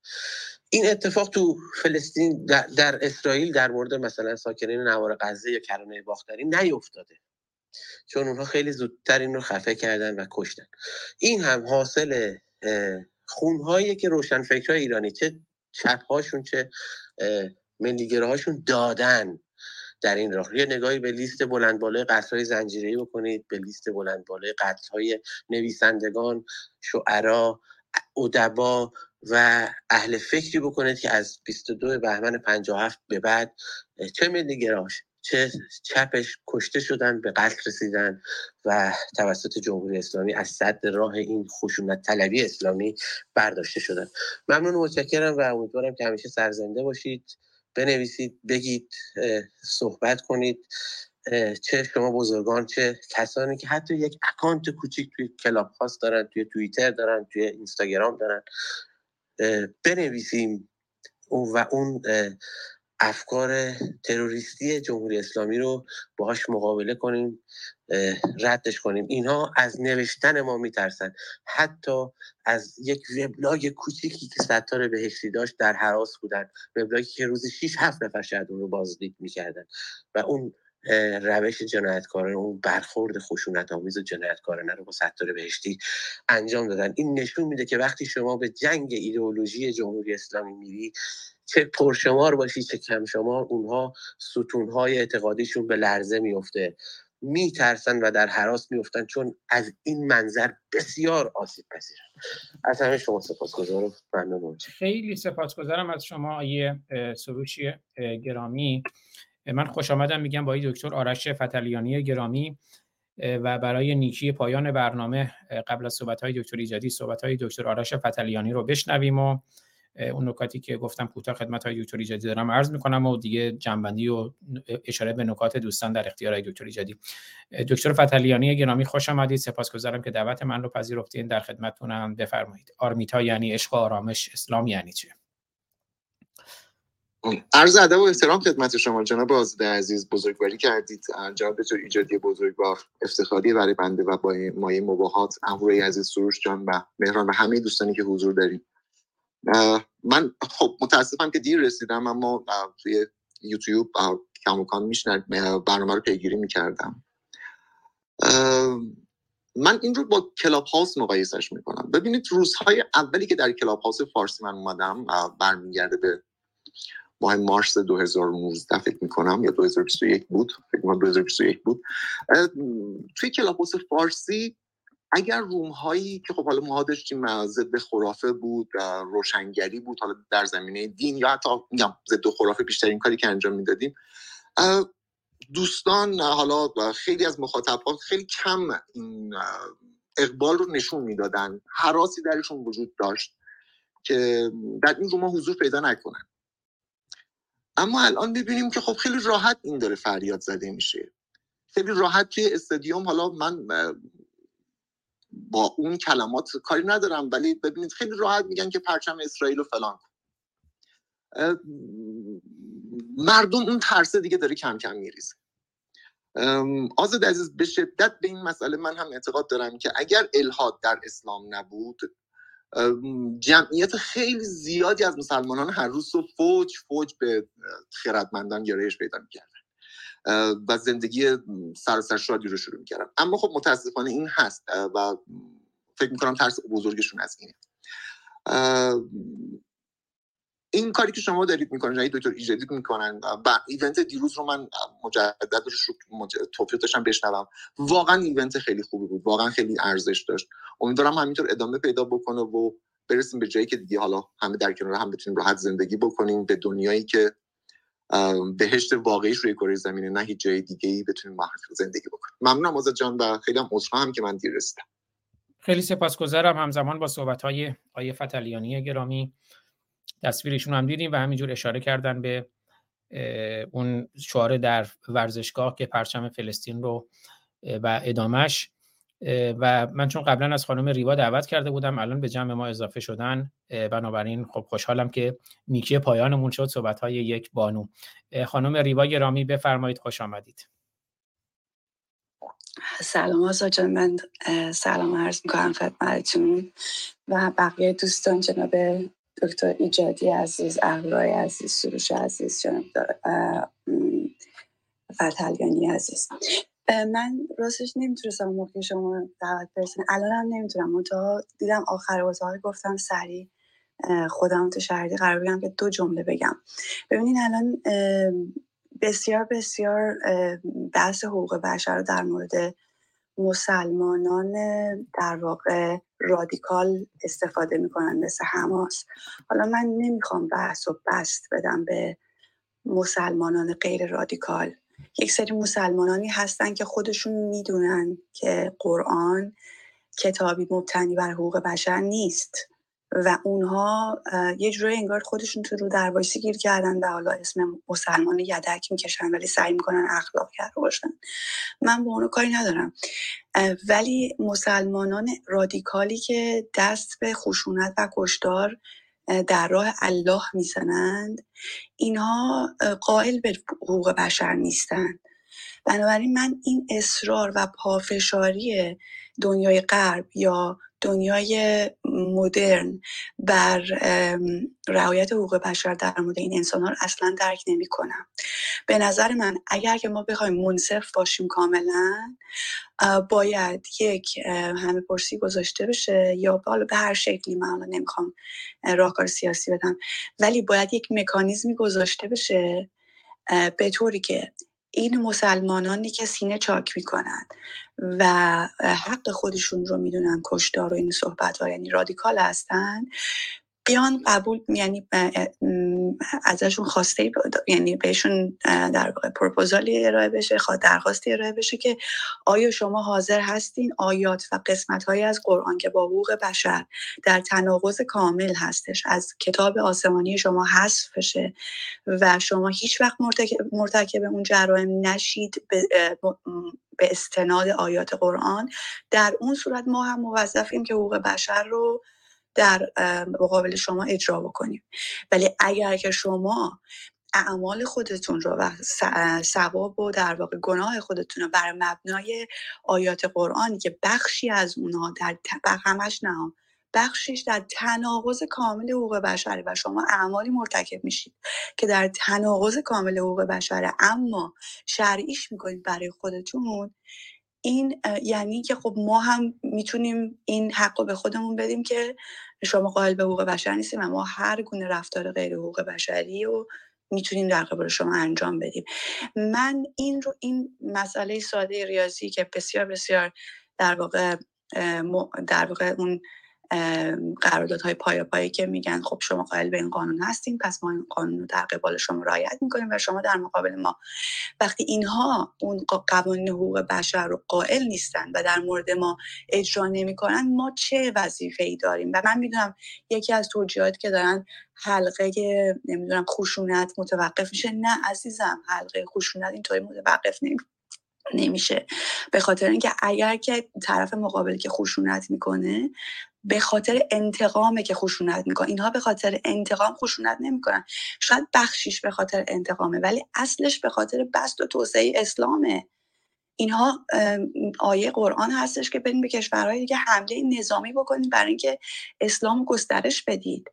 این اتفاق تو فلسطین در, اسرائیل در مورد مثلا ساکنین نوار غزه یا کرانه باختری نیفتاده. چون اونها خیلی زودتر این رو خفه کردن و کشتن. این هم حاصل خونهایی که روشنفکرهای ایرانی چه چپهاشون چه ملیگراهاشون دادن در این راه. یه نگاهی به لیست بلند بالای قتل‌های زنجیره‌ای بکنید به لیست بلند بالای قتل‌های نویسندگان شعرا ادبا و اهل فکری بکنید که از 22 بهمن 57 به بعد چه ملیگراش چه چپش کشته شدن به قتل رسیدن و توسط جمهوری اسلامی از صد راه این خشونت طلبی اسلامی برداشته شدن. ممنون متشکرم و امیدوارم که همیشه سرزنده باشید. بنویسید بگید صحبت کنید. چه شما بزرگان چه کسانی که حتی یک اکانت کوچیک توی کلاب هاست دارن توی توییتر دارن توی اینستاگرام دارن. بنویسیم و اون افکار تروریستی جمهوری اسلامی رو باهاش مقابله کنیم ردش کنیم. اینها از نوشتن ما میترسن. حتی از یک وبلاگ کوچیکی که ستار بهشتی داشت در حراس بودن. وبلاگی که روزی 6 7 نفر شاید اون رو بازدید می‌کردن. و اون روش جنایتکارانه اون برخورد خشونت آمیز و جنایتکارانه رو با ستار بهشتی انجام دادن. این نشون میده که وقتی شما به جنگ ایدئولوژی جمهوری اسلامی میری چه پرشمار باشی چه کم شمار اونها ستونهای اعتقادیشون به لرزه میفته میترسن و در حراس میفتن چون از این منظر بسیار آسیب پذیرن. از همه شما سپاسگزارم. ممنون. خیلی سپاسگزارم از شما آیه سروشی گرامی. من خوش آمدم میگم با دکتر آرش فتلیانی گرامی و برای نیکی پایان برنامه قبل از صحبت های دکتر ایجادی صحبت های دکتر آرش فتلیانی رو بشنویم و اون نکاتی که گفتم کوتاه خدمت های دکتر ایجادی دارم عرض می‌کنم و دیگه جنبندی و اشاره به نکات دوستان در اختیار دکتر ایجادی. دکتر فتلیانی گرامی خوش آمدید. سپاسگزارم که دعوت من رو پذیرفتین. در خدمتتونم. بفرمایید. آرمیتا یعنی عشق و آرامش. اسلام یعنی چه؟ عرض ادب و احترام خدمت شما جناب آزاده عزیز بزرگواری کردید. جناب دکتر ایجادی بزرگوار افتخاری برای بنده و با مایه مباهات اهورای عزیز سروش جان و مهران و همه دوستانی که حضور داریم. من خب متاسفم که دیر رسیدم اما توی یوتیوب کماکان میشنیدم برنامه رو پیگیری می‌کردم. من این رو با کلاب هاوس مقایسش می‌کنم. ببینید روزهای اولی که در کلاب هاوس فارسی من اومدم برمیگرده به ماه مارس 2019 فکر می‌کنم یا 2021 بود. فکر می‌کنم 2021 بود. توی کلاب هاوس فارسی اگر روم هایی که خب حالا ما داشتیم ضد خرافه بود روشنگری بود حالا در زمینه دین یا حتی میگم ضد خرافه بیشترین کاری که انجام می‌دادیم دوستان حالا خیلی از مخاطبان خیلی کم این اقبال رو نشون می‌دادن. حراسی درشون وجود داشت که در این روما حضور پیدا نکنن. اما الان ببینیم که خب خیلی راحت این داره فریاد زده میشه. خیلی راحت توی استادیوم حالا من با اون کلمات کاری ندارم ولی ببینید خیلی راحت میگن که پرچم اسرائیل و فلان. مردم اون ترسه دیگه داره کم کم میریزه. آزاد عزیز به شدت به این مسئله من هم اعتقاد دارم که اگر الهاد در اسلام نبود جمعیت خیلی زیادی از مسلمانان هر روز و فوج فوج به خردمندان گرایش پیدا می‌کردن و زندگی سر شادی رو شروع می‌کردن. اما خب متاسفانه این هست و فکر می‌کنم ترس بزرگشون از اینه. این کاری که شما دارید می‌کنید یعنی دکتر ایجادی می‌کنن و ایونت دیروز رو من مجدد توفیق داشتم بشنوم. واقعا ایونت خیلی خوبی بود. واقعا خیلی ارزش داشت. امیدوارم همینطور ادامه پیدا بکنه و برسیم به جایی که دیگه حالا همه در کنار هم بتونیم راحت زندگی بکنیم به دنیایی که بهشت واقعیش روی کره زمینه نه هیچ جای دیگه ای بتونیم زندگی بکنیم. ممنونم آزاد جان و خیلی هم هم که من دیر رسیدم. خیلی سپاسگزارم. همزمان با صحبت های آیه فتلیانی گرامی. تصویرشون هم دیدیم و همینجور اشاره کردن به اون شعار در ورزشگاه که پرچم فلسطین رو و ادامش و من چون قبلا از خانم ریوا دعوت کرده بودم الان به جمع ما اضافه شدن بنابراین خب خوشحالم که نیکی پایانمون شد صحبت های یک بانو. خانم ریوا گرامی بفرمایید خوش آمدید. سلام آزا جان من سلام عرض می‌کنم خدمتتون و بقیه دوستان جناب دکتر ایجادی عزیز اهورای عزیز سروش عزیز جناب فتلیانی عزیز. من راستش نمی‌تونستم موقع شما دعوت برسونم. الان هم نمی‌تونم. منتها دیدم آخر اتاق گفتم سریع خودم تو شهردی قرار بگم که دو جمله بگم. ببینین الان بسیار بسیار بحث حقوق بشر رو در مورد مسلمانان در واقع رادیکال استفاده می‌کنن مثل حماس. حالا من نمی‌خوام بحث و بست بدم به مسلمانان غیر رادیکال. یک سری مسلمانانی هستن که خودشون می‌دونن که قرآن کتابی مبتنی بر حقوق بشر نیست. و اونها یه جوری انگار خودشون تو رو دروایسی گیر کردن و حالا اسم مسلمان یدک می‌کشن ولی سعی می‌کنن اخلاق کرده باشن. من با اونو کاری ندارم. ولی مسلمانان رادیکالی که دست به خشونت و کشتار در راه الله می‌زنند اینها قائل به حقوق بشر نیستند بنابراین من این اصرار و پافشاری دنیای غرب یا دنیای مدرن بر رعایت حقوق بشر در مورد این انسان ها رو اصلا درک نمی کنم به نظر من اگر که ما بخوایم منصف باشیم کاملا باید یک همه پرسی گذاشته بشه یا حالا به هر شکلی من حالا نمی‌خوام راهکار سیاسی بدم ولی باید یک مکانیزمی گذاشته بشه به طوری که این مسلمانانی که سینه چاک می‌کنن و حق خودشون رو می‌دونن کشتار و این صحبت ها یعنی رادیکال هستن. بیان قبول یعنی ازشون خواسته یعنی بهشون در واقع پروپوزالی ارائه بشه درخواستی ارائه بشه که آیا شما حاضر هستین آیات و قسمت های از قرآن که با حقوق بشر در تناقض کامل هستش از کتاب آسمانی شما حذف بشه و شما هیچ وقت مرتکب اون جرائم نشید به, استناد آیات قرآن؟ در اون صورت ما هم موظفیم که حقوق بشر رو در مقابل شما اجرا بکنیم. ولی اگر که شما اعمال خودتون رو و ثواب و در واقع گناه خودتون رو بر مبنای آیات قرآنی که بخشی از اونها در همش نه بخشیش در تناقض کامل حقوق بشره و شما اعمالی مرتکب میشید که در تناقض کامل حقوق بشره اما شرعیش می‌کنید برای خودتون این یعنی که خب ما هم می‌تونیم این حق رو به خودمون بدیم که شما قائل به حقوق بشر نیستیم و ما هر گونه رفتار غیر حقوق بشری و می‌تونیم در قبال شما انجام بدیم. من این رو این مسئله ساده ریاضی که بسیار بسیار در واقع در واقع اون قراردادهای پای پایی که میگن خب شما قائل به این قانون هستیم پس ما این قانون رو در قبال شما رعایت می‌کنیم و شما در مقابل ما. وقتی اینها اون قوانین حقوق بشر رو قائل نیستن و در مورد ما اجرا نمی‌کنن ما چه وظیفه ای داریم؟ و من می‌دونم یکی از توجیهاتی که دارن حلقه نمی‌دونم خشونت متوقف میشه. نه عزیزم حلقه خشونت اینطوری متوقف نمیشه نمیشه. به خاطر اینکه اگر که طرف مقابل که خشونت می‌کنه به خاطر انتقامه که خشونت می‌کنه. اینها به خاطر انتقام خشونت نمی‌کنن. شاید بخشیش به خاطر انتقامه ولی اصلش به خاطر بست و توسعه اسلامه. اینها آیه قرآن هستش که برین به کشورهای دیگه حمله نظامی بکنید برای اینکه اسلام گسترش بدید.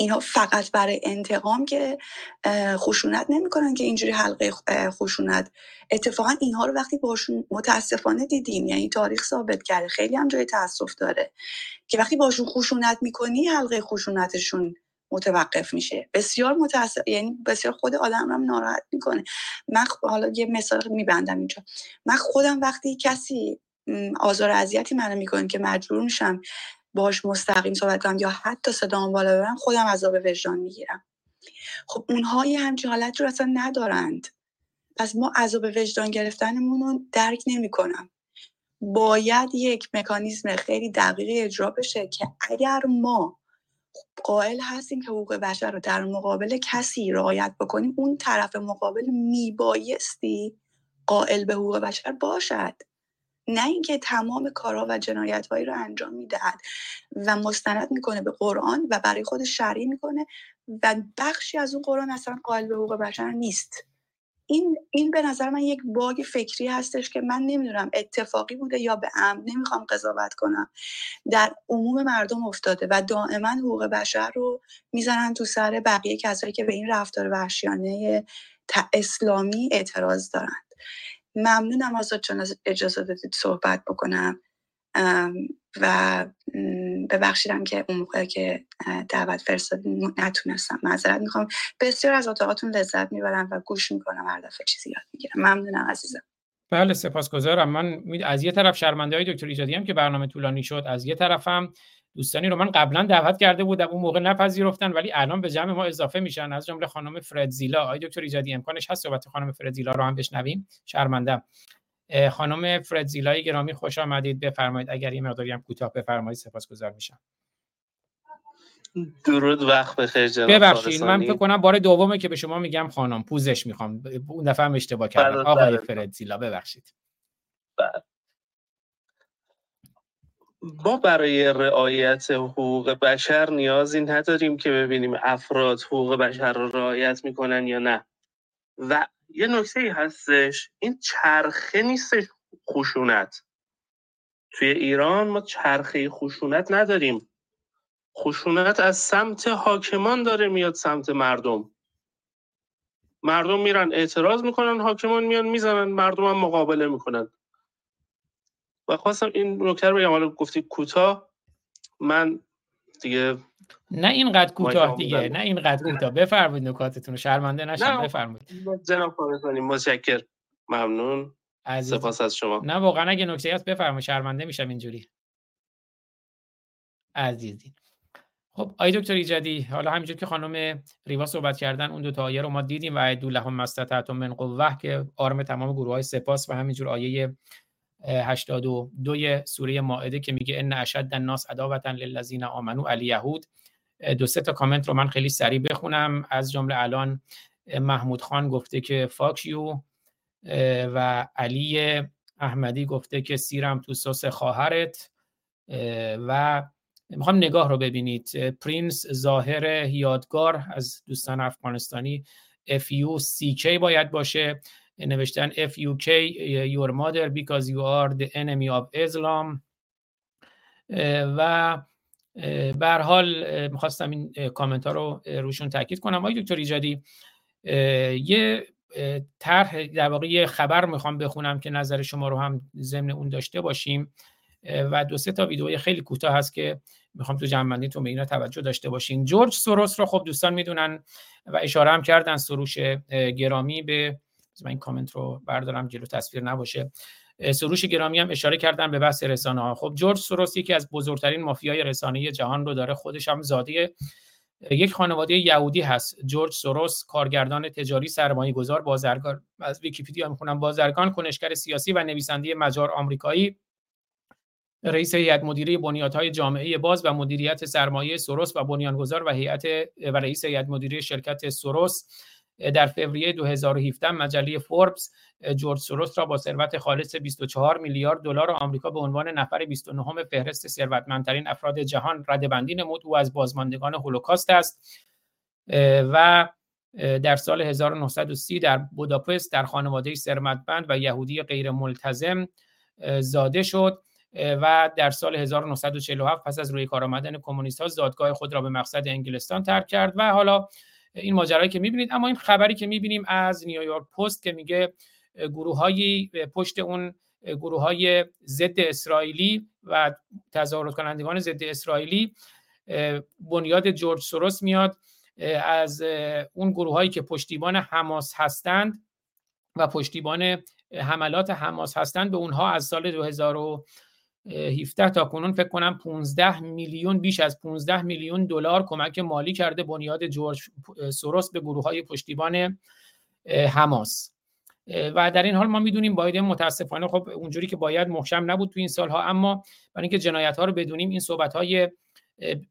اینا فقط برای انتقام که خشونت نمی‌کنن که اینجوری حلقه خشونت. اتفاقا اینها رو وقتی باشون متاسفانه دیدیم یعنی تاریخ ثابت کرده خیلی هم جای تاسف داره که وقتی باشون خشونت می‌کنی حلقه خشونتشون متوقف میشه. بسیار متاسف یعنی بسیار خود آدم هم ناراحت می‌کنه. من حالا یه مثال میبندم اینجا. من خودم وقتی کسی آزار اذیتی منو می‌کنه که مجبور میشم باش مستقیم صحبت کنم یا حتی صدام بالا ببرم خودم عذاب وجدان می‌گیرم. خب اونها یه همچین حالت رو اصلا ندارند. پس ما عذاب وجدان گرفتنمون رو درک نمی‌کنم. باید یک مکانیزم خیلی دقیقی اجرا بشه که اگر ما قائل هستیم که حقوق بشر رو در مقابل کسی رعایت بکنیم اون طرف مقابل میبایستی قائل به حقوق بشر باشد. نه اینکه تمام کارها و جنایتهایی رو انجام می‌دهد و مستند می‌کنه به قرآن و برای خودش شرعی می‌کنه و بخشی از اون قرآن اصلا قائل به حقوق بشر نیست. این این به نظر من یک باگ فکری هستش که من نمی‌دونم اتفاقی بوده یا به عمد نمی‌خوام قضاوت کنم. در عموم مردم افتاده و دائما حقوق بشر رو می‌زنن تو سر بقیه کسایی که به این رفتار وحشیانه اسلامی اعتراض دارند ممنونم آزاد چون از اجازه دادید صحبت بکنم. و ببخشیدم که اون موقع که دعوت فرستادین نتونستم معذرت می‌خوام. بسیار از اتاقاتون لذت می‌برم و گوش می‌کنم هر دفعه چیزی یاد می‌گیرم. ممنونم عزیزم. بله سپاسگزارم. من از یه طرف شرمنده های دکتر ایجادی هم که برنامه طولانی شد از یه طرفم دوستانی رو من قبلا دعوت کرده بودم اون موقع نپذیرفتن ولی الان به جمع ما اضافه میشن. از جمله خانم فردزیلا آقای دکتر ایجادی امکانش هست صحبت خانم فردزیلا رو هم بشنویم. شرمنده خانم فردزیلای گرامی خوش آمدید. بفرمایید اگر یه مقداری هم کوتاه بفرمایید سپاسگزار میشم. درود وقت بخیر جناب ببخشید من فکر کنم بار دومه که به شما میگم خانم. پوزش می‌خوام. اون دفعه هم اشتباه کردم. بله، آقای بله. فردزیلا ببخشید. ما برای رعایت حقوق بشر نیازی نداریم که ببینیم افراد حقوق بشر رو رعایت می‌کنن یا نه. و یه نکته ای هستش این چرخه نیستش خشونت. توی ایران ما چرخه خشونت نداریم. خشونت از سمت حاکمان داره میاد سمت مردم. مردم میرن اعتراض می‌کنن حاکمان میان می‌زنن مردم هم مقابله می‌کنن. و خواستم این نکته رو بگم. حالا گفتی کوتاه. من دیگه نه اینقدر کوتاه دیگه. نه اینقدر کوتاه. بفرمایید نکاتتون رو. شرمنده نشم. بفرمایید. جناب فارسانی متشکر ممنون. عزیز. سپاس از شما. نه واقعا اگه نکته هست بفرمایید. شرمنده میشم اینجوری. عزیزی. خب آی دکتر ایجادی حالا همینجور که خانم ریوا صحبت کردن اون دو تا آیه رو ما دیدیم و ادو لهم مستطعتم من قوه که آرم تمام گروه های سپاس و همینجور آیه 82 سوره مائده که میگه ان اشد الناس عداوتا للذین آمنوا الیهود دو سه تا کامنت رو من خیلی سریع بخونم. از جمله الان محمود خان گفته که fuck you و علی احمدی گفته که سیرم تو سس خواهرت. اه، و می‌خوام نگاه رو ببینید. پرینس ظاهر یادگار از دوستان افغانستانی FUCK باید باشه. نوشتن FUK your mother because you are the enemy of Islam. اه، و به هر حال می‌خواستم این کامنت ها رو روشون تاکید کنم. آقای دکتر ایجادی یه طرح در واقع یه خبر می‌خوام بخونم که نظر شما رو هم ضمن اون داشته باشیم. و دو سه تا ویدئوی خیلی کوتاه هست که می‌خوام تو جمع به اینا توجه داشته باشین. جورج سوروس رو خب دوستان می‌دونن و اشاره هم کردن سروش گرامی به من این کامنت رو بردارم جلو تصویر نباشه. سروش گرامی هم اشاره کردن به بحث رسانه ها خب جورج سوروس یکی از بزرگترین مافیای رسانه جهان رو داره خودش هم زاده یک خانواده یهودی هست. جورج سوروس کارگردان تجاری سرمایه گذار بازرگان. از ویکیپدیا می‌خونم. بازرگان کنشگر سیاسی و نویسنده مجار آمریکایی. رئیس هیئت مدیره بنیادهای جامعه باز و مدیریت سرمایه سوروس و بنیانگذار و هیئت و رئیس هیئت مدیره شرکت سوروس در فوریه 2017 مجله فوربس جورج سوروس را با ثروت خالص 24 میلیارد دلار آمریکا به عنوان نفر 29 فهرست ثروتمندترین افراد جهان ردبندی نمود. او از بازماندگان هولوکاست است و در سال 1930 در بوداپست در خانواده ثروتمند و یهودی غیر ملتزم زاده شد و در سال 1947 پس از روی کار آمدن کمونیست ها زادگاه خود را به مقصد انگلستان ترک کرد و حالا این ماجرایی که می‌بینید اما این خبری که می‌بینیم از نیویورک پست که میگه گروههایی پشت اون گروه های ضد اسرائیلی و تظاهرات کنندگان ضد اسرائیلی بنیاد جورج سوروس میاد از اون گروه هایی که پشتیبان حماس هستند و پشتیبان حملات حماس هستند به اونها از سال 2017 تا کنون فکر کنم 15 میلیون بیش از 15 میلیون دلار کمک مالی کرده بنیاد جورج سوروس به گروه های پشتیبان حماس. و در این حال ما می‌دونیم بایدن متاسفانه خب اونجوری که باید محکم نبود تو این سالها اما برای اینکه جنایت ها رو بدونیم این صحبت های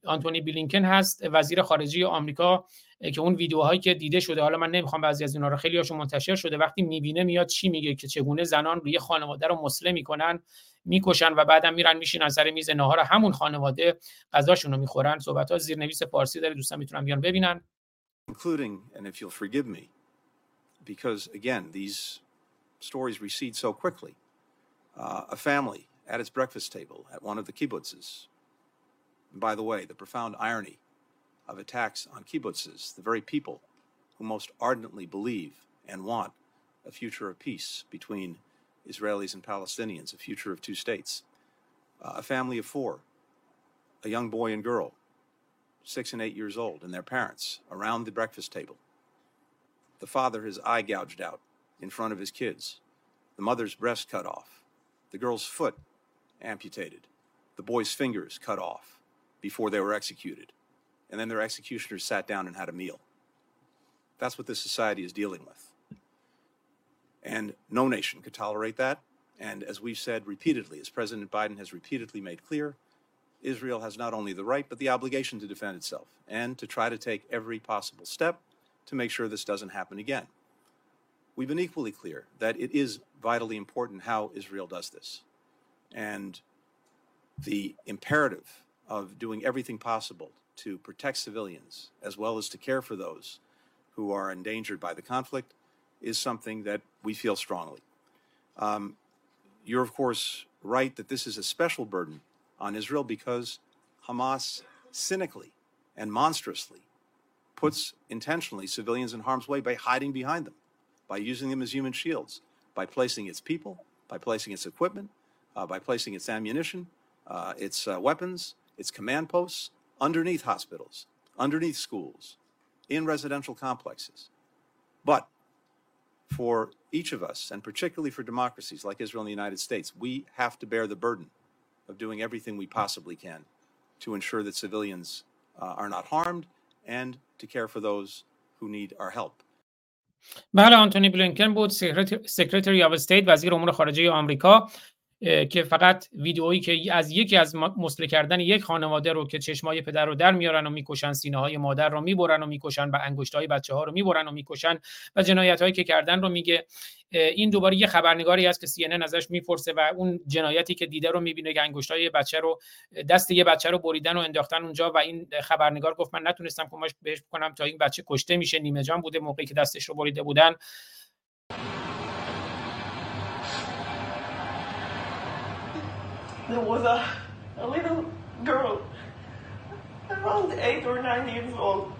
آنتونی بلینکن هست وزیر خارجه آمریکا که اون ویدیوهایی که دیده شده حالا من نمی‌خوام بعضی از اینا رو خیلی هاشون منتشر شده وقتی می‌بینه میاد چی میگه که چگونه زنان روی خانواده رو مسله می‌کنن می‌کشن و بعدم میرن میشینن سر میز نهار همون خانواده غذاشون رو می‌خورن. صحبت ها زیرنویس فارسی داره دوستان می‌تونن بیان ببینن. Including and if you'll forgive me because again these stories recede so quickly. Uh, a family at its breakfast table at one of the kibbutzes. And by the way the profound irony of attacks on kibbutzes the very people who most ardently believe and want a future of peace between Israelis and Palestinians, a future of two states. Uh, a family of four, a young boy and girl, six and eight years old, and their parents around the breakfast table. The father, his eye gouged out in front of his kids, the mother's breast cut off, the girl's foot amputated, the boy's fingers cut off before they were executed. And then their executioners sat down and had a meal. That's what this society is dealing with. And no nation could tolerate that. And as we've said repeatedly, as President Biden has repeatedly made clear, Israel has not only the right, but the obligation to defend itself and to try to take every possible step to make sure this doesn't happen again. We've been equally clear that it is vitally important how Israel does this. And the imperative of doing everything possible to protect civilians as well as to care for those who are endangered by the conflict is something that we feel strongly. Um, you're, of course, right that this is a special burden on Israel because Hamas cynically and monstrously puts intentionally civilians in harm's way by hiding behind them, by using them as human shields, by placing its people, by placing its equipment, uh, by placing its ammunition, uh, its uh, weapons, its command posts underneath hospitals, underneath schools, in residential complexes. But for each of us, and particularly for democracies like Israel and the United States, we have to bear the burden of doing everything we possibly can to ensure that civilians uh, are not harmed and to care for those who need our help. بله آنتونی بلینکن بود سکرتری آف استیت وزیر امور خارجه آمریکا که فقط ویدئویی که از یکی از مسله کردن یک خانواده رو که چشمای پدر رو در میارن و می‌کشن سینه های مادر رو می‌برن و می‌کشن و انگشت های بچه ها رو می‌برن و می‌کشن و جنایت هایی که کردن رو میگه. این دوباره یه خبرنگاری هست که CNN ازش می‌پرسه و اون جنایتی که دیده رو می‌بینه که انگشت های بچه رو دست یه بچه رو بریدن و انداختن اونجا و این خبرنگار گفت من نتونستم کمک بهش بکنم تا این بچه کشته میشه. نیمه جان بوده موقعی که دستش رو بریده بودن. There was a, a little girl around eight or nine years old.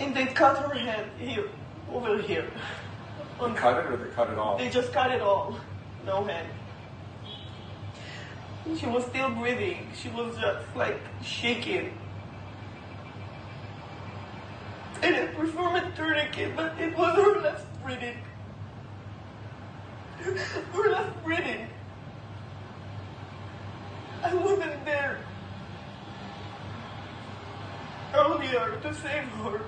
And they cut her hand here, over here. They cut it or they cut it off? They just cut it all. No hand. She was still breathing. She was just like shaking. And I performed a tourniquet, but it was her last breathing. Her last breathing. I wasn't there earlier to save her.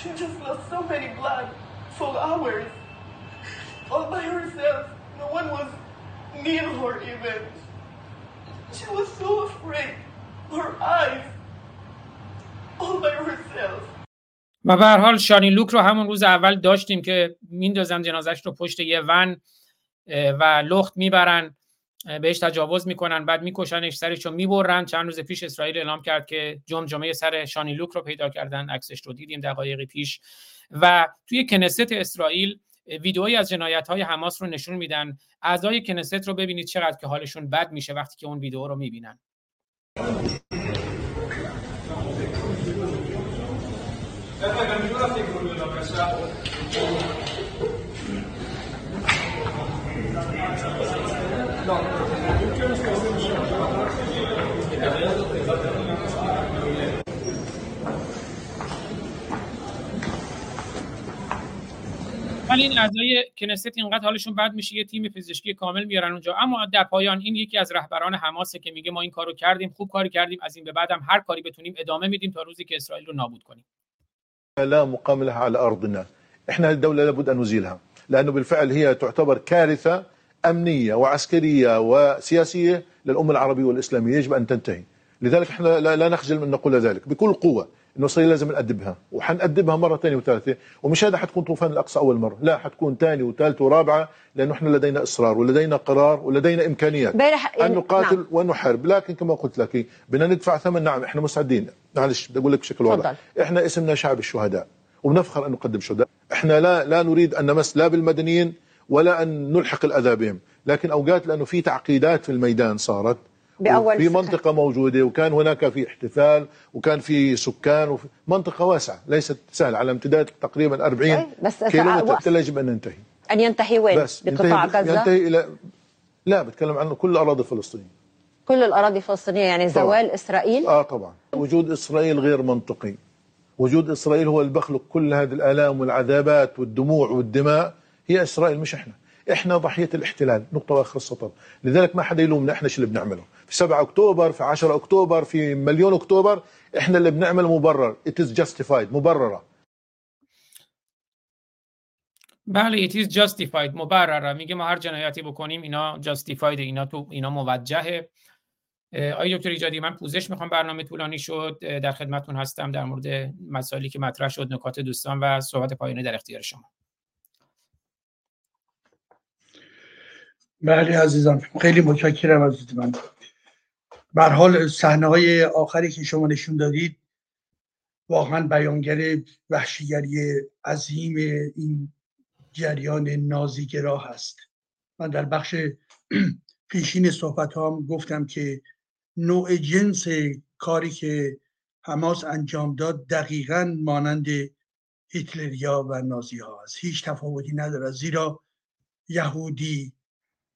She just lost so many blood for hours. All by herself. No one was near her even. She was so afraid. Her eyes. All by herself. و به حال شانی لوک رو همون روز اول داشتیم که میندازن جنازش رو پشت یه ون و لخت می‌برن بهش تجاوز می‌کنن بعد میکشنش سرش رو می‌برن. چند روز پیش اسرائیل اعلام کرد که جمجمه سر شانی لوک رو پیدا کردن عکسش رو دیدیم دقایقی پیش. و توی کنست اسرائیل ویدئویی از جنایت های حماس رو نشون میدن. اعضای کنست رو ببینید چقدر که حالشون بد میشه وقتی که اون ویدئو رو می‌بینن. ولی این اعضای کنست اینقدر حالشون بد میشه یه تیم پزشکی کامل میارن اونجا. اما در پایان این یکی از رهبران حماسه که میگه ما این کارو کردیم خوب کاری کردیم از این به بعدم هر کاری بتونیم ادامه میدیم تا روزی که اسرائیل رو نابود کنیم. لا مقام لها على ارضنا احنا الدوله لابد ان نزيلها لانه بالفعل هي تعتبر كارثه أمنية وعسكرية وسياسية للأمة العربية والإسلامية يجب أن تنتهي. لذلك إحنا لا نخجل من نقول ذلك. بكل قوة إنه اسرائيل لازم نأدبها وحنأدبها مرة ثانية وثالثه ومش هذا حتكون طوفان الأقصى أول مرة لا حتكون ثانية وثالثة ورابعة لأنه إحنا لدينا إصرار ولدينا قرار ولدينا إمكانيات أن نقاتل نعم. ونحارب. لكن كما قلت لك بدنا ندفع ثمن. نعم إحنا مستعدين معلش بدي أقول لك بشكل واضح. إحنا اسمنا شعب الشهداء وبنفخر أن نقدم شهداء. إحنا لا لا نريد أن نمس لا بالمدنيين ولا أن نلحق الأذى بهم. لكن أوقات لأنه في تعقيدات في الميدان صارت بأول في منطقة موجودة وكان هناك في احتفال وكان في سكان وفي منطقة واسعة ليست سهلة. على امتداد تقريبا 40 بس كيلومتر. يجب أن ننتهي أن ينتهي وين؟ بس بقطاع ينتهي, غزة؟ ينتهي إلى لا بتكلم عنه كل أراضي فلسطين كل الأراضي الفلسطينية يعني طبعاً. زوال إسرائيل؟ آه طبعا. وجود إسرائيل غير منطقي. وجود إسرائيل هو اللي بخلق كل هذه الآلام والعذابات والدموع والدماء. هي اسرائيل مش احنا احنا ضحيه الاحتلال. نقطه واخر السطر. لذلك ما حدا يلومنا. احنا شو اللي بنعمله؟ في 7 اكتوبر في 10 اكتوبر في مليون اكتوبر احنا اللي بنعمل مبرر. It is justified. مبرره بله it is justified. مبرره میگه ما هر جنایتی بکنیم اینا justified اینا تو اینا موجهه. آقای دکتر ایجادی من پوزش می‌خوام برنامه طولانی شد. در خدمتتون هستم در مورد مسائلی که مطرح شد نکات دوستان و صحبت پایانی در اختیار شما. بله عزیزم. خیلی متشکرم از من به هر حال صحنه های آخری که شما نشون دادید واقعا بیانگر وحشیگری عظیم این جریان نازیگرا هست. من در بخش پیشین صحبت هم گفتم که نوع جنس کاری که حماس انجام داد دقیقا مانند هیتلریا و نازی ها است. هیچ تفاوتی ندارد زیرا یهودی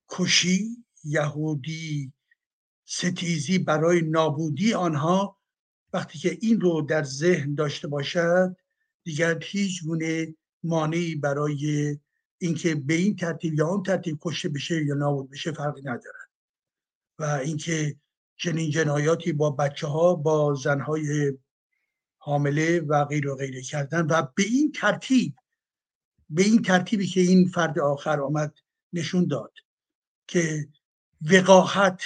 کشی یهودی ستیزی برای نابودی آنها. وقتی که این رو در ذهن داشته باشد دیگر هیچ گونه مانعی برای اینکه به این ترتیب یا آن ترتیب کشته بشه یا نابود بشه فرقی ندارد. و اینکه چنین جنایاتی با بچه ها با زنهای حامله و غیر و غیره کردن. و به این ترتیب به این ترتیبی که این فرد آخر آمد نشون داد. که وقاحت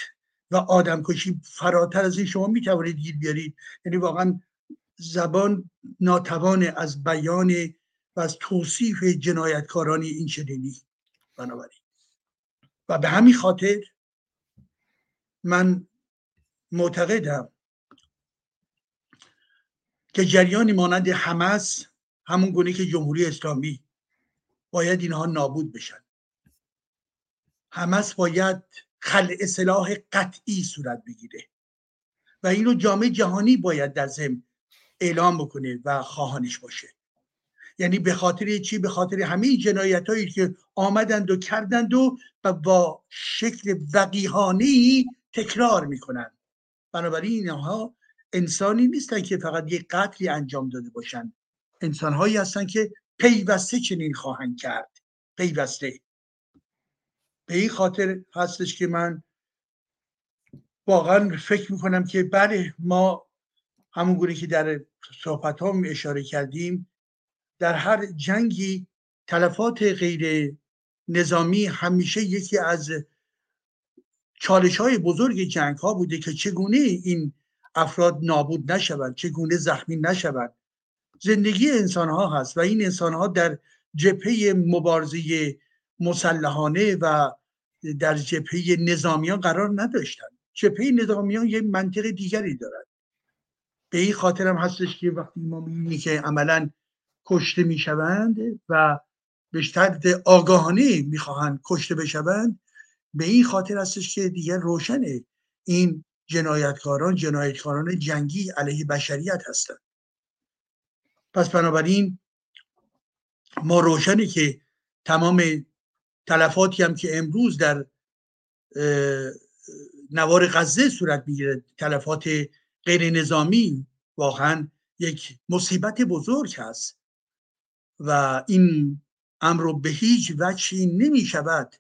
و آدمکشی فراتر از این شما می توانید گیر بیارید. یعنی واقعا زبان ناتوان از بیان و از توصیف جنایتکاران این چنینی. بنابراین. و به همین خاطر من معتقدم که جریانی مانند حماس همون گونه که جمهوری اسلامی باید اینها نابود بشن. حماس باید خلع سلاح قطعی صورت بگیره. و اینو جامعه جهانی باید در ضمن اعلام بکنه و خواهانش باشه. یعنی به خاطر چی؟ به خاطر همه جنایت هایی که آمدند و کردند و با شکل وقیحانه ای تکرار می‌کنند. بنابراین اینها انسانی نیستن که فقط یک قتلی انجام داده باشند. انسان هایی هستن که پیوسته چنین خواهند کرد. پیوسته. به این خاطر هستش که من واقعا فکر می‌کنم که بله ما همون گونه که در صحبت هم اشاره کردیم در هر جنگی تلفات غیر نظامی همیشه یکی از چالش های بزرگ جنگ ها بوده که چگونه این افراد نابود نشوند چگونه زخمی نشوند. زندگی انسان ها هست و این انسان ها در جبهه مبارزه مسلحانه و در جبهه نظامیان قرار نداشتن. جبهه نظامیان یک منطق دیگری دارد به این خاطر هم هستش که وقتی ما می‌بینی که عملا کشته می‌شوند و به شرط آگاهانه می‌خواهند کشته بشوند به این خاطر هستش که دیگر روشنه. این جنایتکاران جنایتکاران جنگی علیه بشریت هستند. پس بنابراین ما روشنه که تمام تلفاتی هم که امروز در نوار غزه صورت می‌گیره. تلفات غیر نظامی واقعا یک مصیبت بزرگ هست و این امر رو به هیچ وجهی نمی شود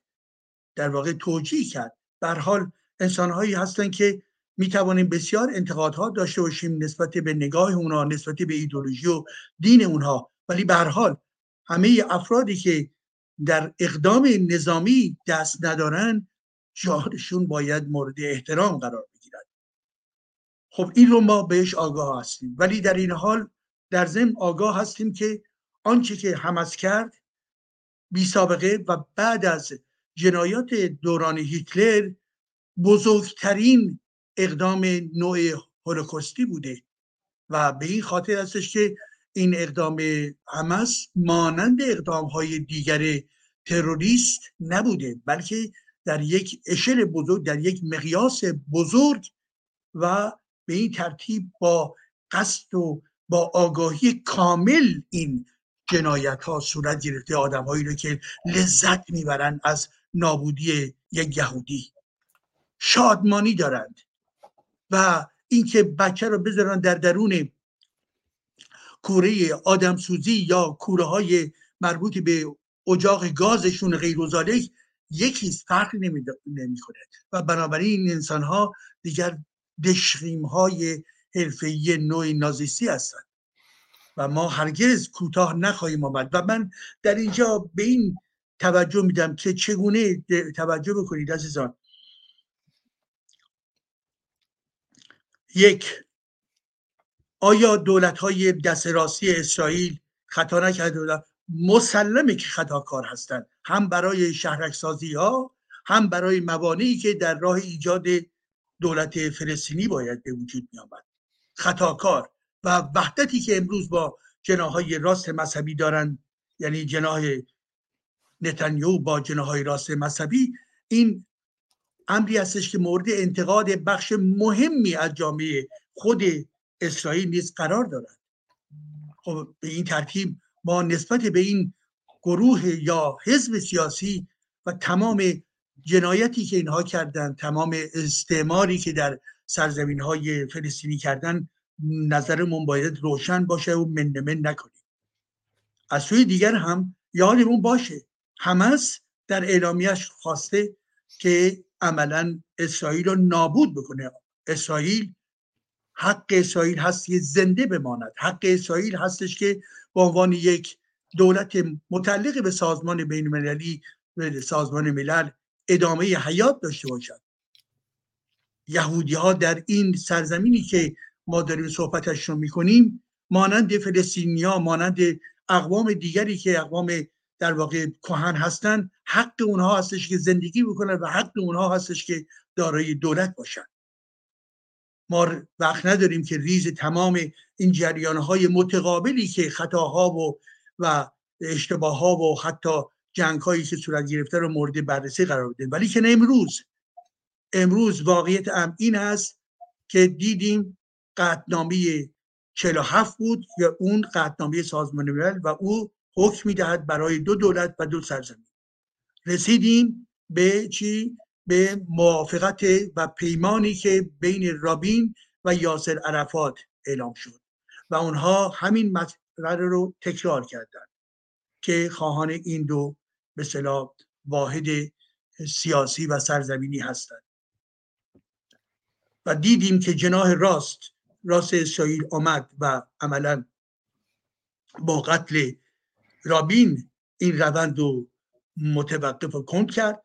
در واقع توجیه کرد. بر حال انسان هایی هستن که می توانیم بسیار انتقادها داشته باشیم نسبت به نگاه اونها نسبت به ایدولوژی و دین اونها. ولی به حال همه افرادی که در اقدام نظامی دست ندارن جهادشون باید مورد احترام قرار بگیرد خب این رو ما بهش آگاه هستیم. ولی در این حال در ضمن آگاه هستیم که آنچه که حمس کرد بی سابقه و بعد از جنایات دوران هیتلر بزرگترین اقدام نوع هولوکاستی بوده. و به این خاطر هستش که این اقدام حماس مانند اقدام های دیگر تروریست نبوده بلکه در یک اشل بزرگ در یک مقیاس بزرگ و به این ترتیب با قصد و با آگاهی کامل این جنایت ها صورت گرفته آدم هایی رو که لذت می‌برند از نابودی یک یهودی. شادمانی دارند و اینکه بچه رو بذارن در درون کوره آدمسوزی یا کوره های مربوط به اجاق گازشون غیر و یکی فرق نمی‌کنه. و بنابراین این انسان ها دیگر دشخیم های حرفه‌ای نوع نازیستی هستند. و ما هرگز کوتاه نخواهیم آمد. و من در اینجا به این توجه میدم که چگونه توجه بکنید عزیزان. یک آیا دولت های دست راستی اسرائیل خطا نکرده مسلمه که خطاکار هستند هم برای شهرک سازی ها هم برای موانعی که در راه ایجاد دولت فلسطینی باید به وجود می آمد خطاکار و وحدتی که امروز با جناهای راست مذهبی دارند یعنی جناح نتانیاهو با جناهای راست مذهبی این امری هستش که مورد انتقاد بخش مهمی از جامعه خود اسرائیل نیز قرار دارد. خب به این ترتیب ما نسبت به این گروه یا حزب سیاسی و تمام جنایتی که اینها کردن تمام استعماری که در سرزمین های فلسطینی کردن نظرمون باید روشن باشه و من من نکنیم. از سوی دیگر هم یادمون باشه همس در اعلامیش خواسته که عملا اسرائیل رو نابود بکنه. اسرائیل حق اسرائیل هست که زنده بماند. حق اسرائیل هستش که به عنوان یک دولت متعلق به سازمان بین المللی سازمان ملل ادامه حیات داشته باشد. یهودی ها در این سرزمینی که ما داریم صحبتش رو می‌کنیم مانند فلسطینیا مانند اقوام دیگری که اقوام در واقع کهن هستند حق اونها هستش که زندگی بکنن و حق اونها هستش که دارای دولت باشن. ما وقت نداریم که ریز تمام این جریان های متقابلی که خطاها و و اشتباه ها و حتی جنگ هایی که صورت گرفته رو مورد بررسی قرار بدیم. ولی که امروز. امروز واقعیت ام این است که دیدیم قطنامه 47 بود یا اون قطنامه سازمان ملل و او حکم می‌دهد برای دو دولت و دو سرزمین. رسیدیم به چی؟ به موافقت و پیمانی که بین رابین و یاسر عرفات اعلام شد و اونها همین مطلب رو تکرار کردند که خواهان این دو به صلاح واحد سیاسی و سرزمینی هستند. و دیدیم که جناه راست راست اسرائیل آمد و عملا با قتل رابین این روند رو متوقف و کند کرد.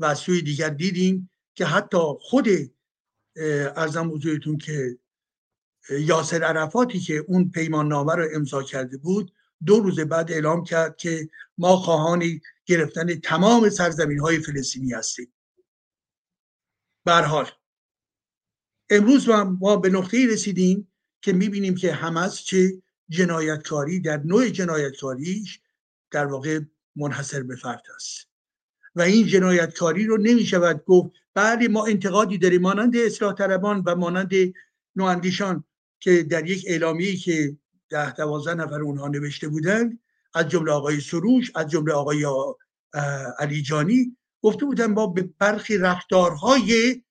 و از سوی دیگر دیدیم که حتی خود ارزم حضورتون که یاسر عرفاتی که اون پیمان نامه رو امضا کرده بود دو روز بعد اعلام کرد که ما خواهان گرفتن تمام سرزمین های فلسطینی هستیم. حال امروز ما به نقطه رسیدیم که می‌بینیم که همز چه جنایتکاری در نوع جنایتکاریش در واقع منحصر به فرد است و این جنایتکاری رو نمی شود گفت. بله ما انتقادی داریم مانند اصلاح طلبان و مانند نواندیشان که در یک اعلامیه‌ای که ده دوازده نفر اونها نوشته بودند از جمله آقای سروش از جمله آقای علی جانی گفته بودن ما به برخی رفتارهای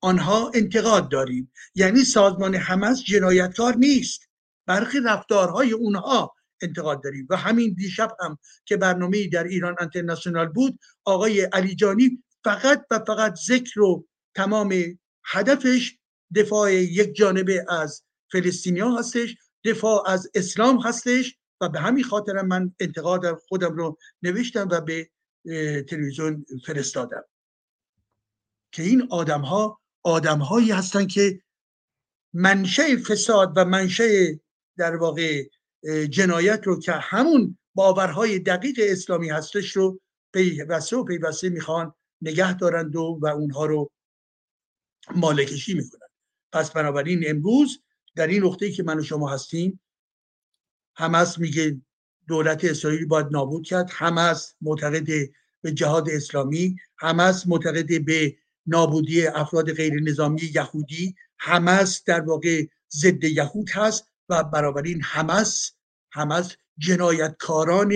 آنها انتقاد داریم. یعنی سازمان حماس جنایتکار نیست. برخی رفتارهای اونها انتقاد داریم. و همین دیشب هم که برنامه در ایران انترنشنال بود آقای علیجانی فقط و فقط ذکر و تمام هدفش دفاع یک جانبه از فلسطینیا هستش دفاع از اسلام هستش و به همین خاطر من انتقاد خودم رو نوشتم و به تلویزیون فرستادم. که این آدم ها آدم هایی هستن که منشه فساد و منشه در واقع جنایت رو که همون باورهای دقیق اسلامی هستش رو پیوسته و پیوسته می‌خوان نگه دارند و, و اونها رو مالکشی می‌کنن. پس بنابراین امروز در این نقطه که من و شما هستیم همس میگه دولت اسرائیل باید نابود کرد. همس معتقد به جهاد اسلامی همس معتقد به نابودی افراد غیر نظامی یهودی همس در واقع ضد یهود هست. و بنابراین همس همس جنایتکاران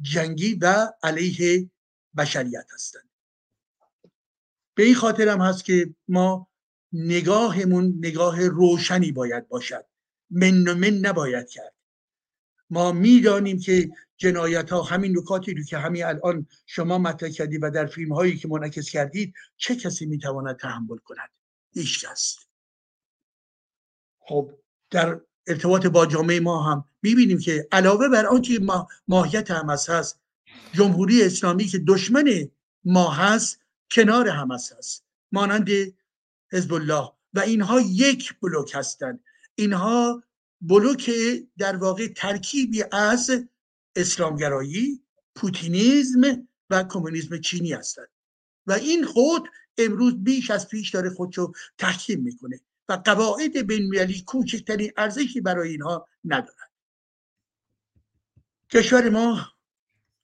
جنگی و علیه بشریت هستند. به این خاطر هم هست که ما نگاهمون نگاه روشنی باید باشد. من و من نباید کرد. ما می‌دانیم که جنایت ها همین نکاتی رو که همین الان شما مطرح کردید و در فیلم هایی که منعکس کردید چه کسی می‌تواند تحمل کند؟ هیچ کس. خب در ارتباط با جامعه ما هم می‌بینیم که علاوه بر آنچه ما ماهیت حماس هست جمهوری اسلامی که دشمن ما هست کنار حماس هست. مانند حزب الله و اینها یک بلوک هستند. اینها بلوک در واقع ترکیبی از اسلامگرایی پوتینیزم و کمونیسم چینی هستند. و این خود امروز بیش از پیش داره خودشو تحکیم می‌کنه. و قواعد بینالمللی کوچکترین ارزشی برای اینها ندارد. کشور ما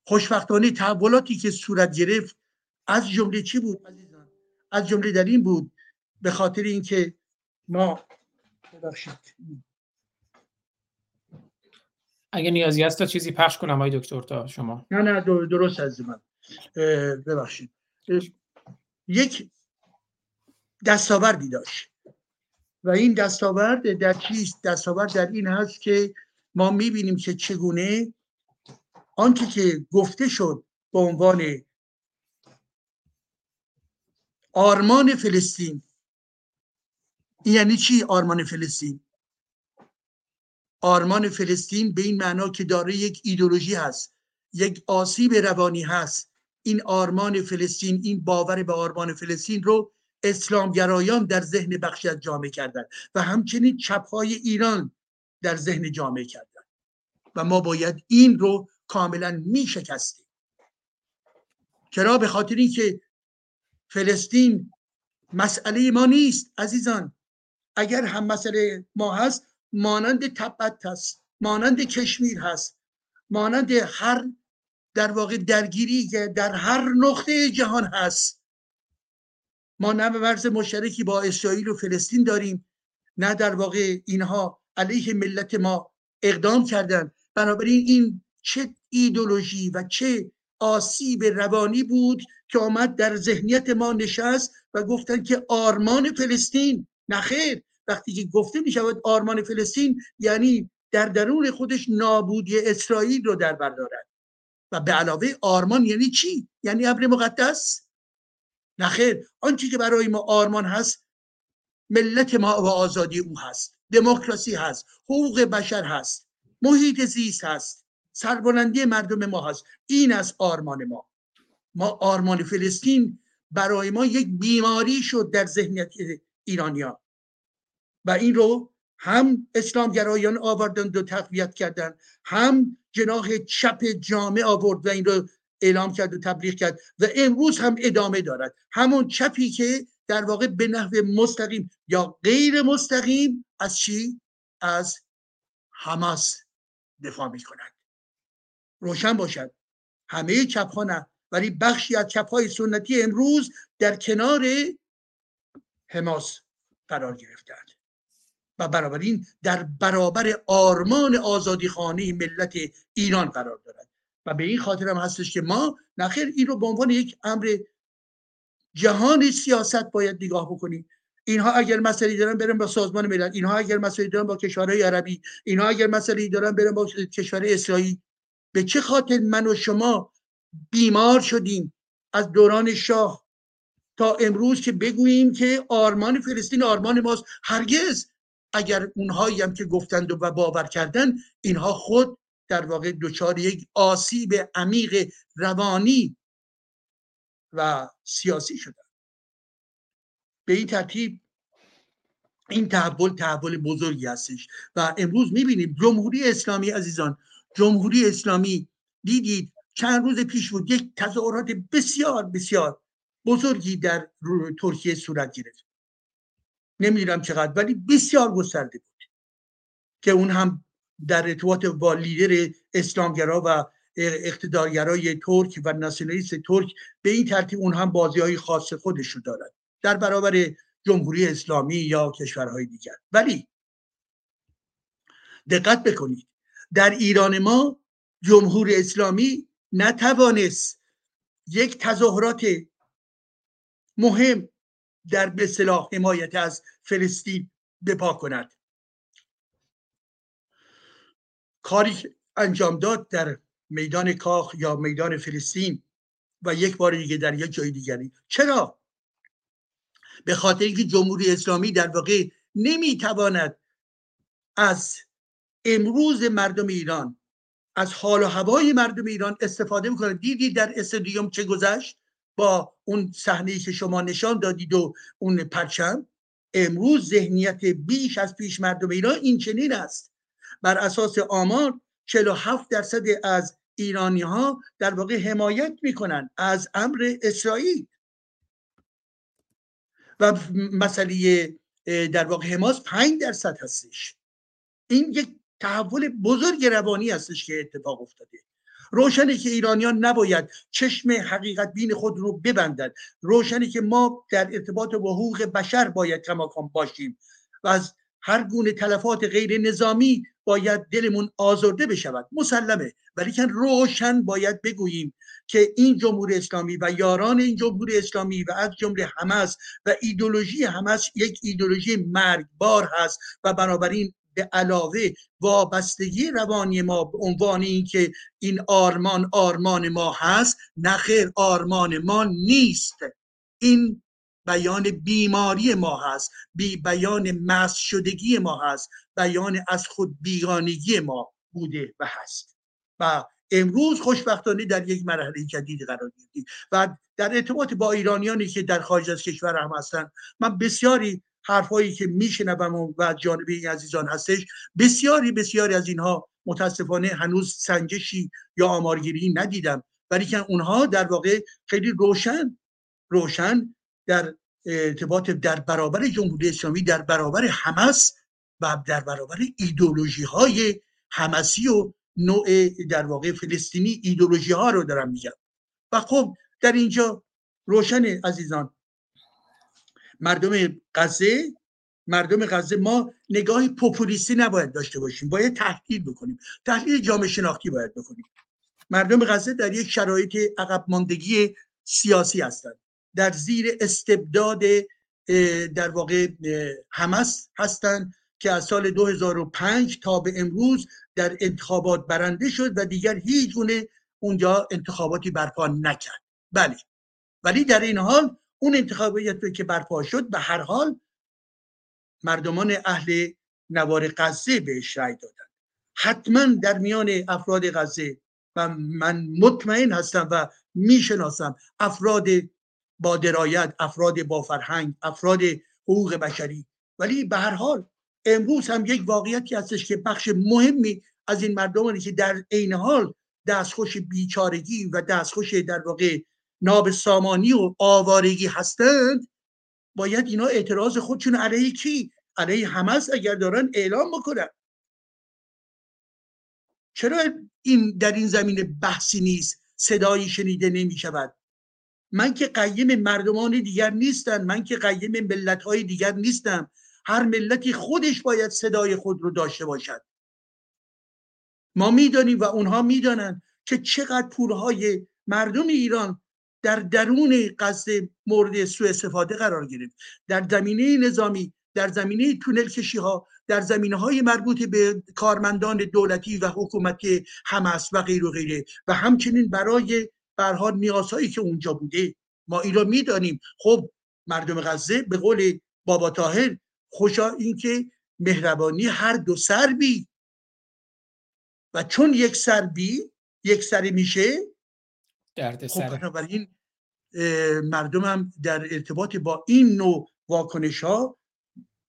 خوشبختانه تحولاتی که صورت گرفت از جمله چی بود عزیزان؟ از جمله در این بود به خاطر اینکه ما ببخشید. اگه نیازی هست تا چیزی پخش کنم آقای دکتر تا شما. نه نه در- درست از من. ببخشید. یک دستاوردی داشت. و این دستاورد در چیست؟ دستاورد در این هست که ما می‌بینیم که چگونه آنچه که گفته شد به عنوان آرمان فلسطین. یعنی چی آرمان فلسطین؟ آرمان فلسطین به این معنا که داره یک ایدولوژی هست یک آسیب روانی هست. این آرمان فلسطین این باور به آرمان فلسطین رو اسلامگرایان در ذهن بخشی از جامعه کردن و همچنین چپهای ایران در ذهن جامعه کردن. و ما باید این رو کاملا می شکستیم چرا؟ به خاطر اینکه فلسطین مسئله ما نیست عزیزان. اگر هم مسئله ما هست مانند تبت هست مانند کشمیر هست مانند هر در واقع درگیری که در هر نقطه جهان هست. ما نه مرز مشترکی با اسرائیل و فلسطین داریم نه در واقع اینها علیه ملت ما اقدام کردن. بنابراین این چه ایدولوژی و چه آسیب روانی بود که آمد در ذهنیت ما نشست و گفتن که آرمان فلسطین. نخیر وقتی که گفته می شود آرمان فلسطین یعنی در درون خودش نابودی اسرائیل رو در بر دارد. و به علاوه آرمان یعنی چی؟ یعنی ابر مقدس؟ نخیر آنچه که برای ما آرمان هست ملت ما و آزادی او هست دموکراسی هست حقوق بشر هست محیط زیست هست سربلندی مردم ما هست این از آرمان ما. ما آرمان فلسطین برای ما یک بیماری شد در ذهنیت ایرانیان و این رو هم اسلامگرایان آوردند و تقویت کردند هم جناح چپ جامعه آورد و این رو اعلام کرد و تبلیغ کرد و امروز هم ادامه دارد. همون چپی که در واقع به نحو مستقیم یا غیر مستقیم از چی؟ از حماس دفاع می کند روشن باشد. همه چپ ها نه ولی بخشی از چپ های سنتی امروز در کنار حماس قرار گرفتند. و بنابراین در برابر آرمان آزادی خانه ملت ایران قرار دارد. و به این خاطر هم هستش که ما نخیر این رو به عنوان یک امر جهان سیاست باید نگاه بکنیم. اینها اگر مسئله دارن برن با سازمان ملل اینها اگر مسئله دارن با کشورهای عربی اینها اگر مسئله دارن برن با کشور اسرائیل. به چه خاطر من و شما بیمار شدیم از دوران شاه تا امروز که بگوییم که آرمان فلسطین آرمان ماست؟ هرگز. اگر اونهایی هم که گفتند و باور کردن اینها خود در واقع دچار یک آسیب عمیق روانی و سیاسی شدن. به این ترتیب این تحول تحول بزرگی هستش و امروز می‌بینیم جمهوری اسلامی عزیزان جمهوری اسلامی دیدید چند روز پیش بود یک تظاهرات بسیار بسیار بزرگی در ترکیه صورت گرفت. نمی‌دونم چقدر ولی بسیار گسترده بود که اون هم در ارتباط با لیدر اسلامگرا و اقتدارگرای ترک و ناسیونالیست ترک به این ترتیب اون هم بازی های خاص خودش رو دارد در برابر جمهوری اسلامی یا کشورهای دیگر. ولی دقت بکنید در ایران ما جمهوری اسلامی نتوانست یک تظاهرات مهم در به حمایت از فلسطین بپا کند. کاری که انجام داد در میدان کاخ یا میدان فلسطین و یک بار دیگه در یک جای دیگری. چرا؟ به خاطر اینکه جمهوری اسلامی در واقع نمی‌تواند از امروز مردم ایران از حال و هوای مردم ایران استفاده می‌کنه دیدی در استادیوم چه گذشت؟ با اون صحنه که شما نشان دادید و اون پرچم. امروز ذهنیت بیش از پیش مردم ایران این چنین است. بر اساس آمار 47 درصد از ایرانی ها در واقع حمایت می‌کنن از امر اسرائیل. و مسئله در واقع حماس 5 درصد هستش. این یک تحول بزرگ روانی هستش که اتفاق افتاده. روشنه که ایرانیان نباید چشم حقیقت بین خود رو ببندند روشنه که ما در ارتباط با حقوق بشر باید کماکان باشیم. و از هر گونه تلفات غیر نظامی باید دلمون آزرده بشود. مسلمه. ولی که روشن باید بگوییم که این جمهوری اسلامی و یاران این جمهوری اسلامی و از جمله حماس و ایدولوژی حماس یک ایدولوژی مرگبار هست و بنابراین به علاوه وابستگی روانی ما به عنوان اینکه این آرمان آرمان ما هست نخیر آرمان ما نیست. این بیان بیماری ما هست بی بیان مس شدگی ما هست بیان از خود بیگانگی ما بوده و هست. و امروز خوشبختانه در یک مرحله جدید قرار گرفتیم. و در ارتباط با ایرانیانی که در خارج از کشور هم هستن من بسیاری حرفایی که میشنوم و جانب این عزیزان هستش بسیاری بسیاری از اینها متاسفانه هنوز سنجشی یا آمارگیری ندیدم. ولی که اونها در واقع خیلی روشن روشن در ارتباط در برابر جمهوری اسلامی در برابر حماس و در برابر ایدولوژی های حمسی و نوع در واقع فلسطینی ایدولوژی ها رو دارم میگم. و خب در اینجا روشن عزیزان مردم غزه مردم غزه ما نگاهی پوپولیستی نباید داشته باشیم باید تحلیل بکنیم تحلیل جامعه شناختی باید بکنیم. مردم غزه در یک شرایط عقب ماندگی سیاسی هستند. در زیر استبداد در واقع حماس هستند که از سال 2005 تا به امروز در انتخابات برنده شد و دیگر هیچ گونه اونجا انتخاباتی برپا نکرد. بله. ولی در این حال اون انتخابات که برپا شد به هر حال مردمان اهل نوار غزه بهش رأی دادن. حتما در میان افراد غزه و من مطمئن هستم و می‌شناسم افراد با درایت افراد با فرهنگ افراد حقوق بشری. ولی به هر حال امروز هم یک واقعیتی هستش که بخش مهمی از این مردمانی که در عین حال دستخوش بیچارگی و دستخوش در واقع ناب سامانی و آوارگی هستند باید اینا اعتراض خودشون علیه کی؟ علیه حماس اگر دارن اعلام بکنن. چرا این در این زمینه بحثی نیست؟ صدایی شنیده نمی شود من که قیم مردمان دیگر نیستم من که قیم ملت های دیگر نیستم. هر ملتی خودش باید صدای خود رو داشته باشد. ما می‌دانیم و اونها می‌دانند که چقدر پولهای مردم ایران در درون قصد مورد سوء استفاده قرار گرفت. در زمینه نظامی در زمینه تونل کشی ها در زمینه های مربوط به کارمندان دولتی و حکومتی حماس و غیر و غیره. و همچنین برای برها نیازهایی که اونجا بوده ما این را می‌دانیم. خب مردم غزه به قول بابا تاهر خوشا اینکه مهربانی هر دو سر بی. و چون یک سر بی یک سری میشه درد خب بنابراین مردم هم در ارتباط با این نوع واکنش ها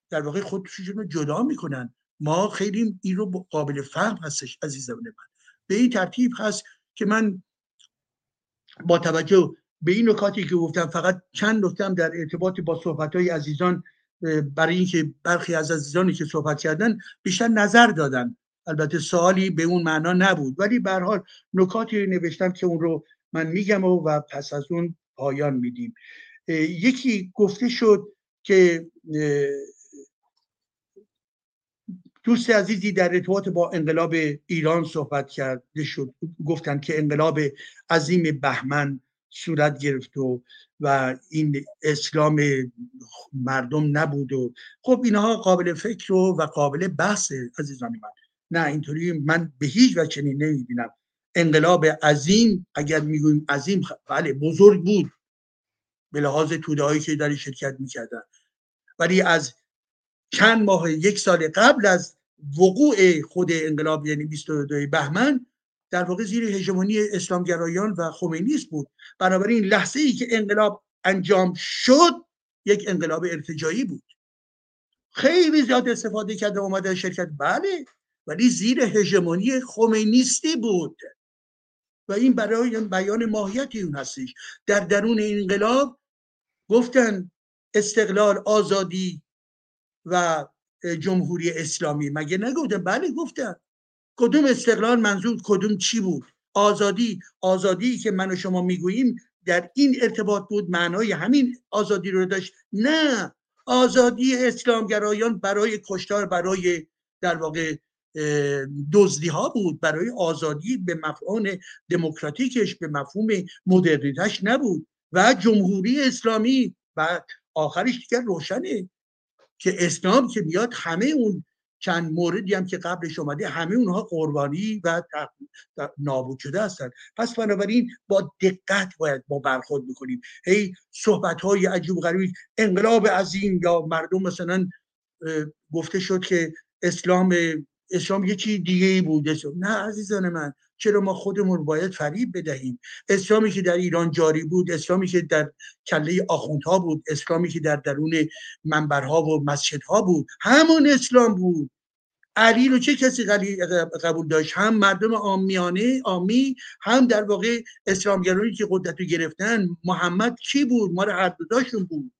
در واقع خودشون رو جدا می‌کنن. ما خیلی این رو قابل فهم هستش عزیزان من. به این ترتیب هست که من با توجه به این نکاتی که گفتم فقط چند نکتم در ارتباط با صحبت های عزیزان برای اینکه برخی از عزیزانی که صحبت کردن بیشتر نظر دادن. البته سوالی به اون معنا نبود ولی به حال نکاتی نوشتم که اون رو من میگم و, و پس از اون پایان میدیم. یکی گفته شد که دوست عزیزی در ارتباط با انقلاب ایران صحبت کرده شد. گفتند که انقلاب عظیم بهمن صورت گرفت و و این اسلام مردم نبود و خب اینها قابل فکر و, و قابل بحث عزیزان من. نه اینطوری من به هیچ وجه چنین نمی‌بینم. انقلاب عظیم اگر می‌گوییم عظیم بله بزرگ بود. به لحاظ توده که در شرکت می‌کردن. ولی از چند ماه یک سال قبل از وقوع خود انقلاب یعنی 22 بهمن در واقع زیر هژمونی اسلامگرایان و خمینیست بود. بنابراین لحظه ای که انقلاب انجام شد یک انقلاب ارتجایی بود. خیلی زیاد استفاده کرده اومده شرکت. بله ولی زیر هژمونی خمینیستی بود. و این برای بیان ماهیت اون هستش. در درون انقلاب گفتن استقلال آزادی و جمهوری اسلامی. مگه نگفتن بله گفتن کدوم استقلال منظور کدوم چی بود؟ آزادی آزادی که من و شما می‌گوییم در این ارتباط بود معنای همین آزادی رو داشت. نه آزادی اسلامگرایان برای کشتار برای در واقع دزدی ها بود برای آزادی به مفهوم دموکراتیکش به مفهوم مدرنیتش نبود. و جمهوری اسلامی و آخرش دیگر روشنه. که اسلام که بیاد همه اون چند موردی هم که قبلش اومده همه اونها قربانی و نابود شده هستن. پس بنابراین با دقت باید ما برخورد بکنیم هی صحبت های عجیب غریب انقلاب عظیم یا مردم مثلا گفته شد که اسلام اسلام یه چیز دیگه ای بود نه عزیزان من چرا ما خودمون باید فریب بدهیم؟ اسلامی که در ایران جاری بود اسلامی که در کله آخوندها بود اسلامی که در درون منبرها و مسجدها بود همون اسلام بود. علی رو چه کسی قبول داشت؟ هم مردم آمیانه آمی هم در واقع اسلامگرایی که قدرت رو گرفتن. محمد کی بود؟ مال هر دوتاشون بود.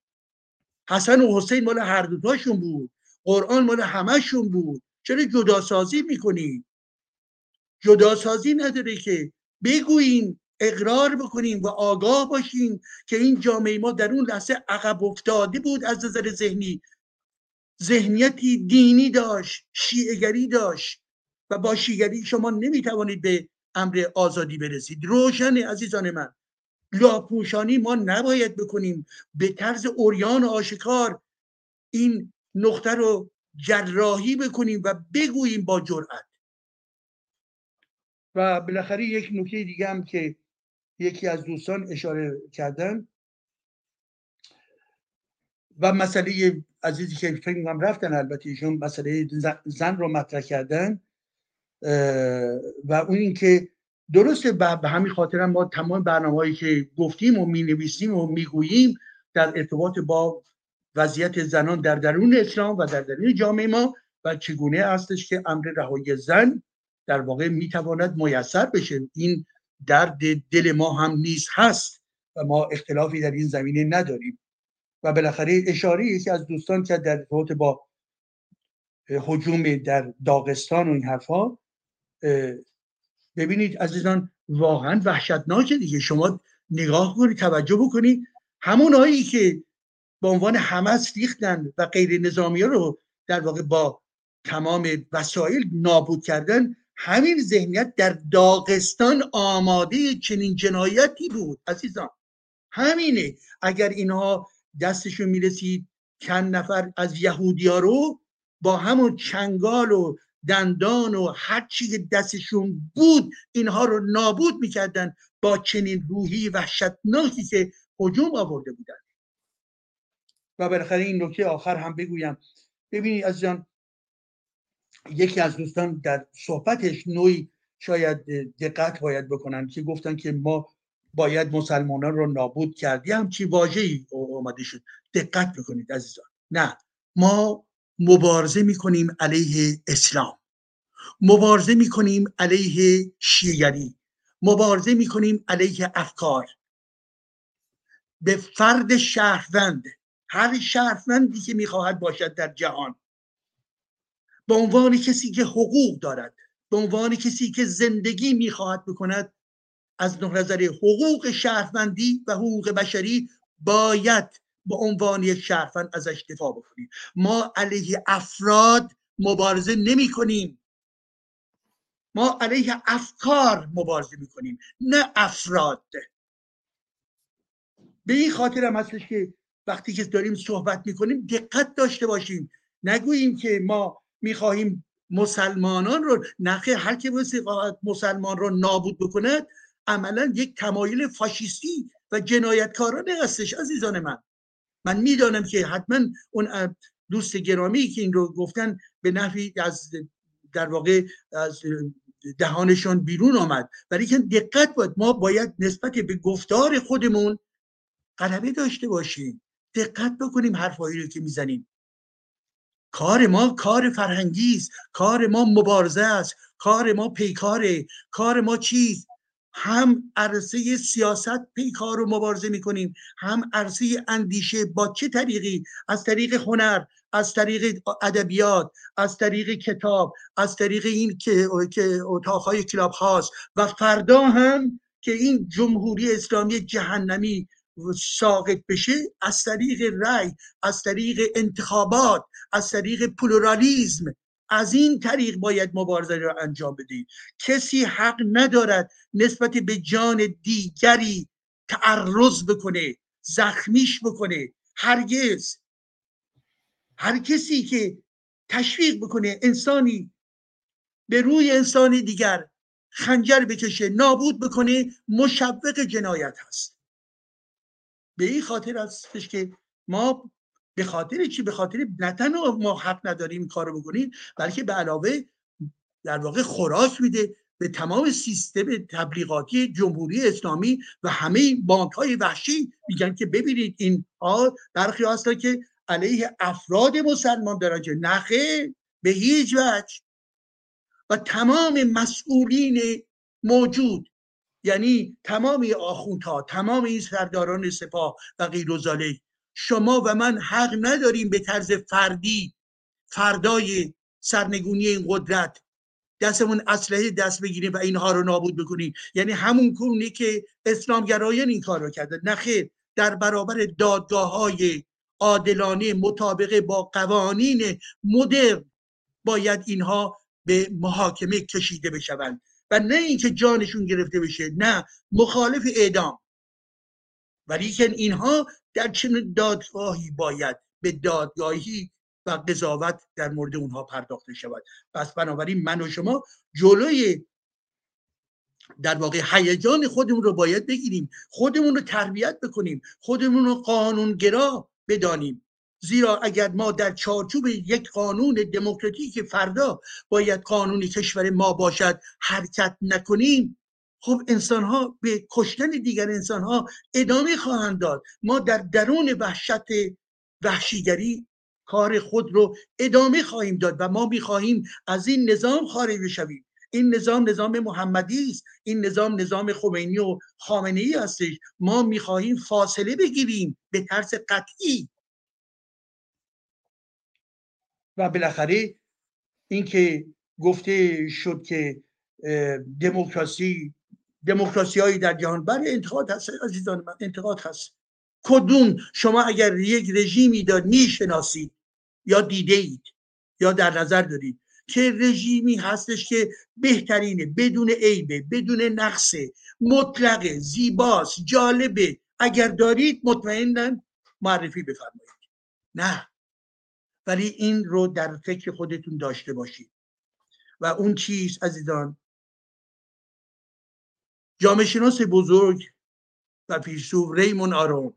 حسن و حسین مال هر دوتاشون بود. قرآن مال همهشون بود. چرا جداسازی می‌کنی؟ جداسازی نداره که بگوییم اقرار بکنیم و آگاه باشیم که این جامعه ما در اون لحظه عقب افتاده بود از نظر ذهنی. ذهنیتی دینی داشت شیعگری داشت و با شیعگری شما نمی‌توانید به امر آزادی برسید. روشن عزیزان من. لاپوشانی ما نباید بکنیم. به طرز اوریان آشکار این نقطه رو جراحی بکنیم و بگوییم با جرأت. و بالاخره یک نکته دیگه هم که یکی از دوستان اشاره کردن. و مسئله عزیزی که فکر می‌کنم رفتن البته ایشون مسئله زن رو مطرح کردن و اون اینکه درسته به همین خاطر ما تمام برنامه هایی که گفتیم و می نویسیم و می‌گوییم در ارتباط با وضعیت زنان در درون اسلام و در درون جامعه ما و چگونه هستش که امر رهایی زن در واقع می‌تواند میسر بشه. این درد دل ما هم نیز هست و ما اختلافی در این زمینه نداریم. و بالاخره اشاره یکی از دوستان که در ارتباط با حجوم در داغستان و این حرفها ببینید عزیزان واقعا وحشتناکه دیگه. شما نگاه کنید توجه بکنید. همون هایی که به عنوان حمس ریختن و غیر نظامی رو در واقع با تمام وسایل نابود کردن همین ذهنیت در داغستان آماده چنین جنایتی بود. عزیزان همینه. اگر اینها دستشون می‌رسید چند نفر از یهودیا رو با همون چنگال و دندان و هر چی که دستشون بود اینها رو نابود می‌کردن با چنین روحی وحشتناکی که هجوم آورده بودن. و بالاخره این نکته آخر هم بگویم. ببینید عزیزان یکی از دوستان در صحبتش نوعی شاید دقت باید بکنن که گفتن که ما باید مسلمانان رو نابود کردی چی واژه‌ای اومده شد. دقت بکنید عزیزان. نه ما مبارزه می‌کنیم علیه اسلام. مبارزه می‌کنیم علیه شیعری مبارزه می‌کنیم علیه افکار. به فرد شهروند هر شهروندی که می‌خواهد باشد در جهان به عنوان کسی که حقوق دارد به عنوان کسی که زندگی می‌خواهد بکند از نظر حقوق شهروندی و حقوق بشری باید به عنوان یک شهروند ازش دفاع بکنیم. ما علیه افراد مبارزه نمی کنیم ما علیه افکار مبارزه می کنیم نه افراد. به این خاطر هم هستش که وقتی که داریم صحبت می‌کنیم دقت داشته باشیم. نگوییم که ما می‌خواهیم مسلمانان رو نخه هر که مسلمان رو نابود بکند عملا یک تمایل فاشیستی و جنایتکارانه هستش عزیزان من. من می‌دانم که حتما اون دوست گرامی که این رو گفتن به نحوی از در واقع از دهانشان بیرون آمد. ولی که دقت باید ما باید نسبت به گفتار خودمون غلبه داشته باشیم. دقت بکنیم حرفایی رو که می‌زنیم. کار ما کار فرهنگی است کار ما مبارزه است کار ما پیکاره کار ما چیست هم عرصه سیاست پیکار و مبارزه می‌کنیم هم عرصه اندیشه با چه طریقی؟ از طریق هنر از طریق ادبیات از طریق کتاب از طریق این که که اتاقهای کلاب هاوس و فردا هم که این جمهوری اسلامی جهنمی ساقط بشه از طریق رأی از طریق انتخابات از طریق پلورالیزم. از این طریق باید مبارزه را انجام بدید کسی حق ندارد نسبت به جان دیگری تعرض بکنه زخمیش بکنه. هرگز. هر کسی که تشویق بکنه انسانی به روی انسانی دیگر خنجر بکشه نابود بکنه مشوق جنایت هست. به این خاطر هستش که ما به خاطر چی؟ به خاطر نه ما حق نداریم این کارو بکنیم بلکه به علاوه در واقع خوراک میده به تمام سیستم تبلیغاتی جمهوری اسلامی و همه بانک های وحشی میگن که ببینید این ها برخی هستن که علیه افراد مسلمان درجه نخه به هیچ وجه. و تمام مسئولین موجود یعنی تمام آخوندها تمام این سرداران سپاه و غیر و شما و من حق نداریم به طرز فردی فردای سرنگونی این قدرت دستمون اسلحه دست بگیریم و اینها رو نابود بکنیم. یعنی همون کونی که اسلامگرایان این کار رو کردن نخیر در برابر دادگاه های عادلانه مطابقه با قوانین مدرن باید اینها به محاکمه کشیده بشوند. و نه اینکه جانشون گرفته بشه نه. مخالف اعدام. ولی که اینها در چنین دادگاهی باید به دادگاهی و قضاوت در مورد اونها پرداخته شود. پس بنابراین من و شما جلوی در واقع هیجان خودمون رو باید بگیریم خودمون رو تربیت بکنیم خودمون رو قانونگرا بدانیم. زیرا اگر ما در چارچوب یک قانون دموکراتیک فردا باید قانون کشور ما باشد حرکت نکنیم خب انسان ها به کشتن دیگر انسان ها ادامه خواهند داد. ما در درون وحشت وحشیگری کار خود رو ادامه خواهیم داد و ما می‌خواهیم از این نظام خارج بشویم. این نظام نظام محمدی است. این نظام نظام خمینی و خامنه ای هستش. ما می‌خواهیم فاصله بگیریم به طرز قطعی. و بالاخره اینکه گفته شد که دموکراسی دموکراسی هایی در جهان. برای انتقاد هست عزیزان من انتقاد هست. کدوم؟ شما اگر یک رژیمی دار می‌شناسید یا دیده اید یا در نظر دارید که رژیمی هستش که بهترینه بدون عیبه بدون نقصه مطلقه زیباست جالبه. اگر دارید مطمئنا معرفی بفرمایید. نه. ولی این رو در فکر خودتون داشته باشید. و اون چیز عزیزان؟ جامعه شناس بزرگ و فیلسوف ریمون آرون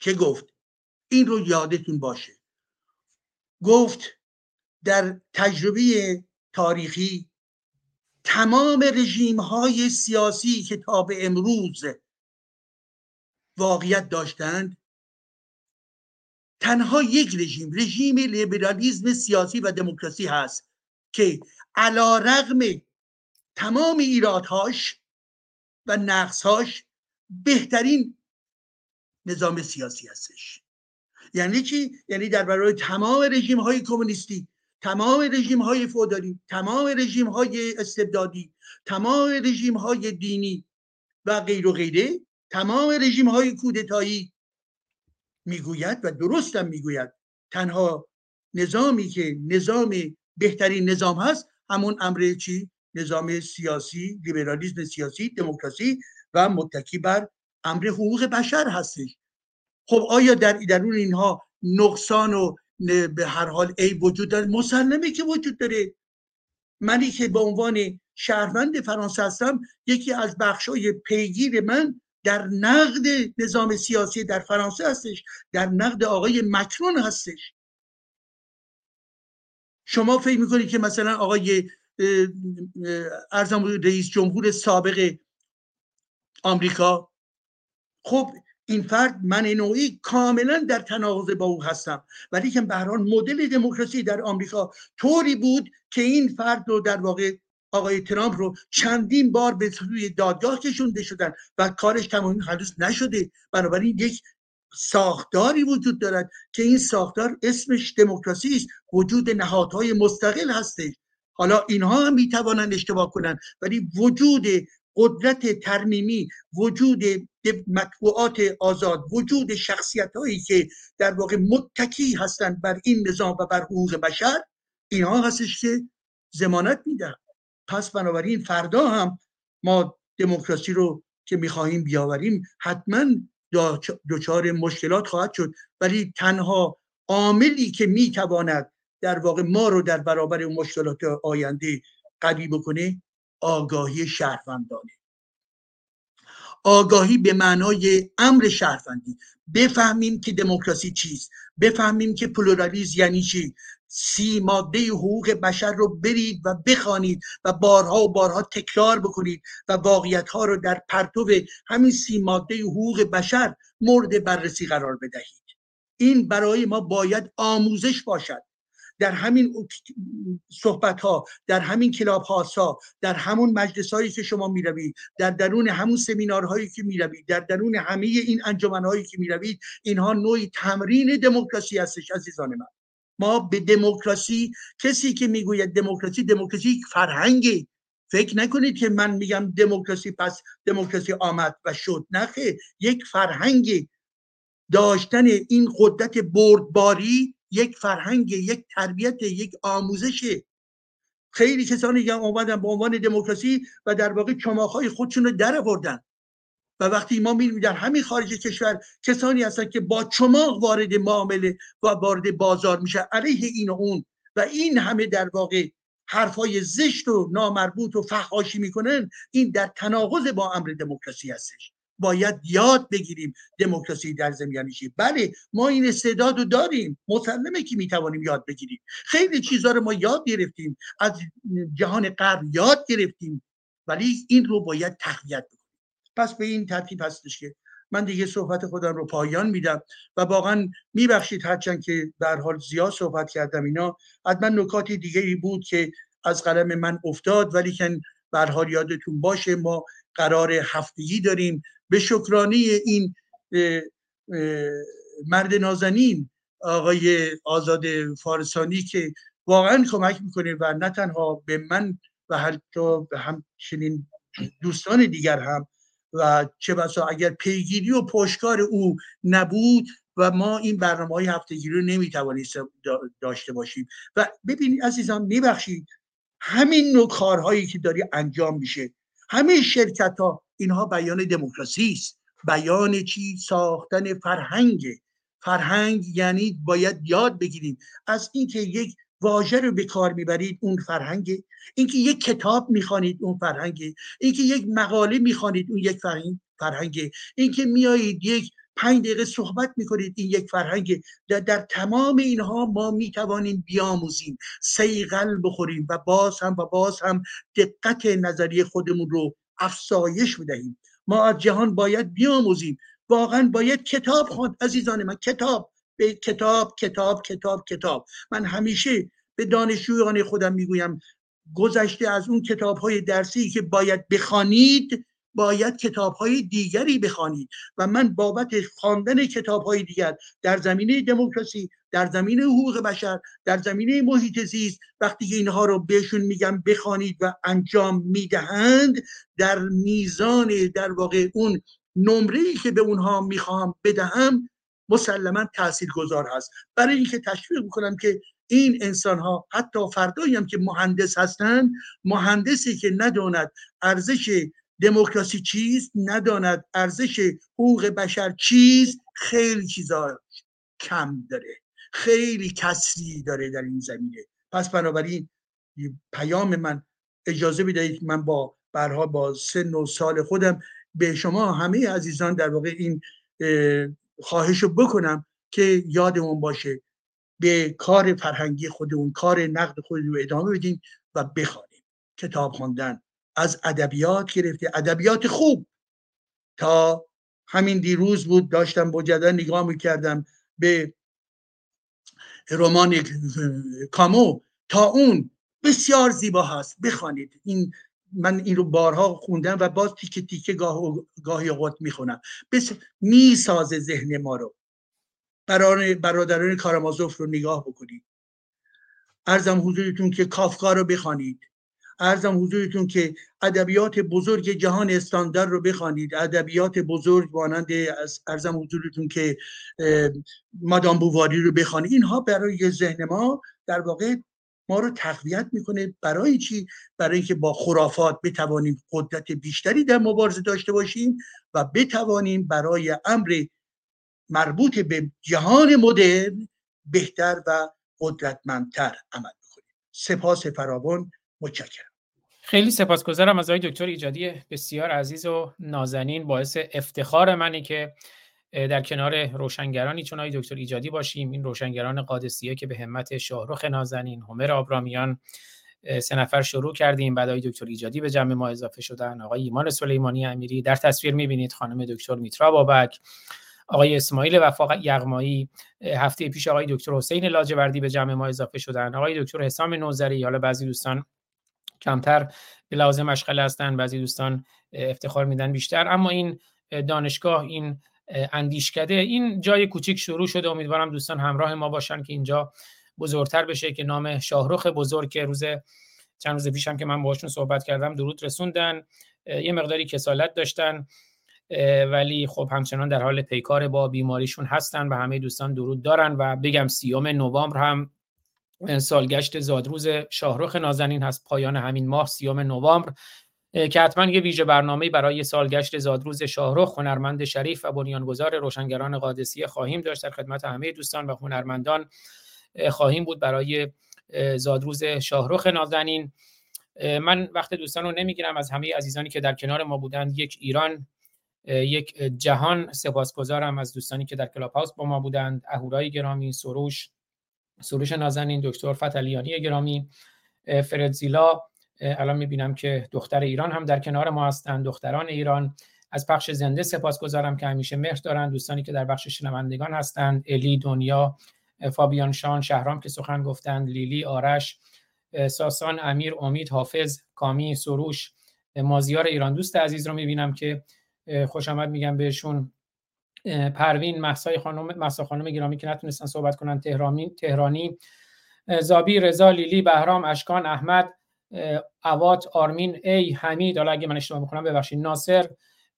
که گفت این رو یادتون باشه. گفت در تجربه تاریخی تمام رژیم های سیاسی که تا به امروز واقعیت داشتند تنها یک رژیم رژیم لیبرالیزم سیاسی و دموکراسی هست که علا رغم تمام ایرادهاش و نقصهاش بهترین نظام سیاسی هستش. یعنی چی؟ یعنی در برابر تمام رژیم های کمونیستی تمام رژیم های فودالی تمام رژیم های استبدادی تمام رژیم های دینی و غیر و غیره تمام رژیم های کودتایی می‌گوید و درستم می‌گوید. تنها نظامی که نظام بهترین نظام هست همون امر چی؟ نظام سیاسی لیبرالیسم سیاسی دموکراسی و متکی بر امر حقوق بشر هستش. خب آیا در درون اینها نقصان و به هر حال ای وجود داره؟ مسلمه که وجود داره. منی که به عنوان شهروند فرانسه هستم یکی از بخشای پیگیر من در نقد نظام سیاسی در فرانسه هستش در نقد آقای مکرون هستش. شما فکر می‌کنید که مثلا آقای ارزم رئیس جمهور سابق آمریکا؟ خب این فرد من نوعی کاملا در تناقض با او هستم. ولی که به مدل دموکراسی در آمریکا طوری بود که این فرد رو در واقع آقای ترامپ رو چندین بار به سوی دادگاه کشونده شدن و کارش تمامی هنوز نشده. بنابراین یک ساختاری وجود دارد که این ساختار اسمش دموکراسی است وجود نهادهای مستقل هستش. حالا اینها هم می‌توانند اشتباه کنند ولی وجود قدرت ترمیمی وجود مطبوعات آزاد وجود شخصیت هایی که در واقع متکی هستند بر این نظام و بر حقوق بشر اینها هستش که زمانت میدن پس بنابراین فردا هم ما دموکراسی رو که می‌خواهیم بیاوریم حتما دچار مشکلات خواهد شد. ولی تنها عاملی که می‌تواند در واقع ما رو در برابر مشکلات آینده قوی بکنه آگاهی شهروندانه. آگاهی به معنای امر شهروندی. بفهمیم که دموکراسی چیست. بفهمیم که پلورالیز یعنی چی. سی ماده حقوق بشر رو برید و بخوانید و بارها و بارها تکرار بکنید و واقعیت ها رو در پرتو همین سی ماده حقوق بشر مورد بررسی قرار بدهید. این برای ما باید آموزش باشد. در همین صحبت ها در همین کلاب ها در همون مجلس هایی که شما می در درون همون سمینارهایی که می در درون همه این انجمن هایی که می روید اینها نوعی تمرین دموکراسی هستش عزیزان من. ما به دموکراسی کسی که می‌گوید دموکراسی دموکراسی یک فرهنگه. فکر نکنید که من میگم دموکراسی پس دموکراسی آمد و شد. نخه یک فرهنگ داشتن این قدرت بردباری یک فرهنگ یک تربیت یک آموزش خیلی کسانی هم اومدن به عنوان دموکراسی و در واقع چماخهای خودشون رو در آوردن و وقتی ما می‌بینیم در همین خارج کشور کسانی هستن که با چماق وارد معامله و وارد بازار میشه علیه این و اون. و این همه در واقع حرفای زشت و نامربوط و فحاشی می‌کنن. این در تناقض با امر دموکراسی هستش. باید یاد بگیریم دموکراسی در زمین چی. بله ما این استعداد رو داریم. مسلمه که می‌توانیم یاد بگیریم. خیلی چیزها رو ما یاد گرفتیم. از جهان غرب یاد گرفتیم. ولی این رو باید تقویت بکنیم. پس به این ترتیب هستش که من دیگه صحبت خودم رو پایان میدم و واقعا میبخشید هرچند که در حال زیاد صحبت کردم اینا. حتما نکاتی دیگه ای بود که از قلم من افتاد ولی که به حال یادتون باشه ما قرار هفتگی داریم. به شکرانه این مرد نازنین آقای آزاد فارسانی که واقعا کمک می‌کنه و نه تنها به من و حتی به همچنین دوستان دیگر هم و چه بسا اگر پیگیری و پشکار او نبود و ما این برنامه های هفتگیری رو نمی‌توانیم داشته باشیم. و ببینید عزیزان میبخشید همین نوع کارهایی که داری انجام میشه همه شرکت ها اینها بیان دموکراسی است. بیان چی؟ ساختن فرهنگ. فرهنگ یعنی باید یاد بگیریم. از اینکه یک واژه رو به کار می‌برید اون فرهنگ. اینکه یک کتاب می‌خوانید اون فرهنگ. اینکه یک مقاله می‌خوانید اون یک فرهنگ اینکه میایید یک پنج دقیقه صحبت می‌کنید این یک فرهنگ. در, در تمام اینها ما می‌توانیم بیاموزیم سیغل بخوریم و باز هم و باز هم دقت نظری خودمون رو افسایش بدهیم ما از جهان باید بیاموزیم. واقعا باید کتاب خواند عزیزان من کتاب. به کتاب کتاب کتاب کتاب. من همیشه به دانشجویان خودم می‌گویم گذشته از اون کتاب های درسی که باید بخوانید باید کتاب های دیگری بخوانید. و من بابت خواندن کتاب های دیگر در زمینه دموکراسی در زمینه حقوق بشر در زمینه محیط زیست وقتی که اینها رو بهشون میگم بخوانید و انجام می‌دهند در میزان در واقع اون نمره که به اونها می‌خوام بدهم مسلما تاثیر گذار هست. برای اینکه تشویق می‌کنم که این انسان ها حتی فردایی هم که مهندس هستند مهندسی که نداند ارزش دموکراسی چیست نداند ارزش حقوق بشر چیست خیلی چیزا کم داره. خیلی کسری داره در این زمینه. پس بنابراین پیام من اجازه بدهید من با برها با سن و سال خودم به شما همه عزیزان در واقع این خواهش بکنم که یادمون باشه به کار فرهنگی خودمون کار نقد خودمون ادامه بدیم و بخوانیم. کتاب خواندن از ادبیات گرفته. ادبیات خوب. تا همین دیروز بود داشتم مجددا نگاه می‌کردم به رمان کامو. تا اون بسیار زیبا هست. بخوانید. این من این رو بارها خوندم و باز تیکه تیکه گاه گاهی اوقات می‌خونم. بس می‌سازه ذهن ما رو. برای برادران کارامازوف رو نگاه بکنید. ارزم حضورتون که کافکا رو بخوانید. ارزم حضورتون که ادبیات بزرگ جهان استاندار رو بخوانید. ادبیات بزرگ مانند ارزم حضورتون که مادام بوواری رو بخوانید. اینها برای ذهن ما در واقع ما رو تقویت می‌کنه برای چی؟ برای اینکه با خرافات بتوانیم قدرت بیشتری در مبارزه داشته باشیم و بتوانیم برای امر مربوط به جهان مدرن بهتر و قدرتمندتر عمل بکنیم. سپاس فراوان. متشکرم. خیلی سپاسگزارم از آقای دکتر ایجادی بسیار عزیز و نازنین باعث افتخار منی که در کنار روشنگرانی چون آقای دکتر ایجادی باشیم این روشنگران قادسیه که به همت شاهرخ نازنین همر آبرامیان سه نفر شروع کردیم. بعد آقای دکتر ایجادی به جمع ما اضافه شدن. آقای ایمان سلیمانی امیری در تصویر می‌بینید. خانم دکتر میترا بابک آقای اسماعیل وفاق یغمایی. هفته پیش آقای دکتر حسین لاجوردی به جمع ما اضافه شدن. آقای دکتر حسام نوزری حالا بعضی دوستان کمتر به لازم مشغله هستن بعضی دوستان افتخار میدن بیشتر. اما این دانشگاه این اندیشکده. این جای کوچیک شروع شده. امیدوارم دوستان همراه ما باشن که اینجا بزرگتر بشه که نام شاهرخ بزرگ که روز چند روز پیشم که من باهاشون صحبت کردم درود رسوندن. یه مقداری کسالت داشتن ولی خب همچنان در حال پیکار با بیماریشون هستن و همه دوستان درود دارن و بگم سیوم نوامبر هم سالگشت زادروز شاهرخ نازنین هست. پایان همین ماه سیوم نوامبر. که حتما یه ویژه برنامه برای سالگشت زادروز شاهرخ هنرمند شریف و بنیانگذار روشنگران قادسیه خواهیم داشت. در خدمت همه دوستان و هنرمندان خواهیم بود برای زادروز شاهرخ نازنین. من وقت دوستان رو نمی‌گیرم. از همه عزیزانی که در کنار ما بودند یک ایران یک جهان. سپاسگزارم از دوستانی که در کلاب هاوس با ما بودند. اهورای گرامی سروش سروش نازنین دکتر فتلیانی گرامی فرزیلا الان می‌بینم که دختر ایران هم در کنار ما هستند دختران ایران. از پخش زنده سپاسگزارم که همیشه مهر دارن دوستانی که در بخش شنوندگان هستند الی دنیا فابیان شان شهرام که سخن گفتند لیلی آرش ساسان امیر امید حافظ کامی سروش مازیار ایران. دوست عزیز رو می‌بینم که خوش آمد میگم بهشون. پروین محسای خانم محسا خانم گرامی که نتونستن صحبت کنن تهرانی تهرانی زابی رضا لیلی بهرام اشکان احمد اوات آرمین ای حمید حالا اگه من اشتباه بکنم ببخشید ناصر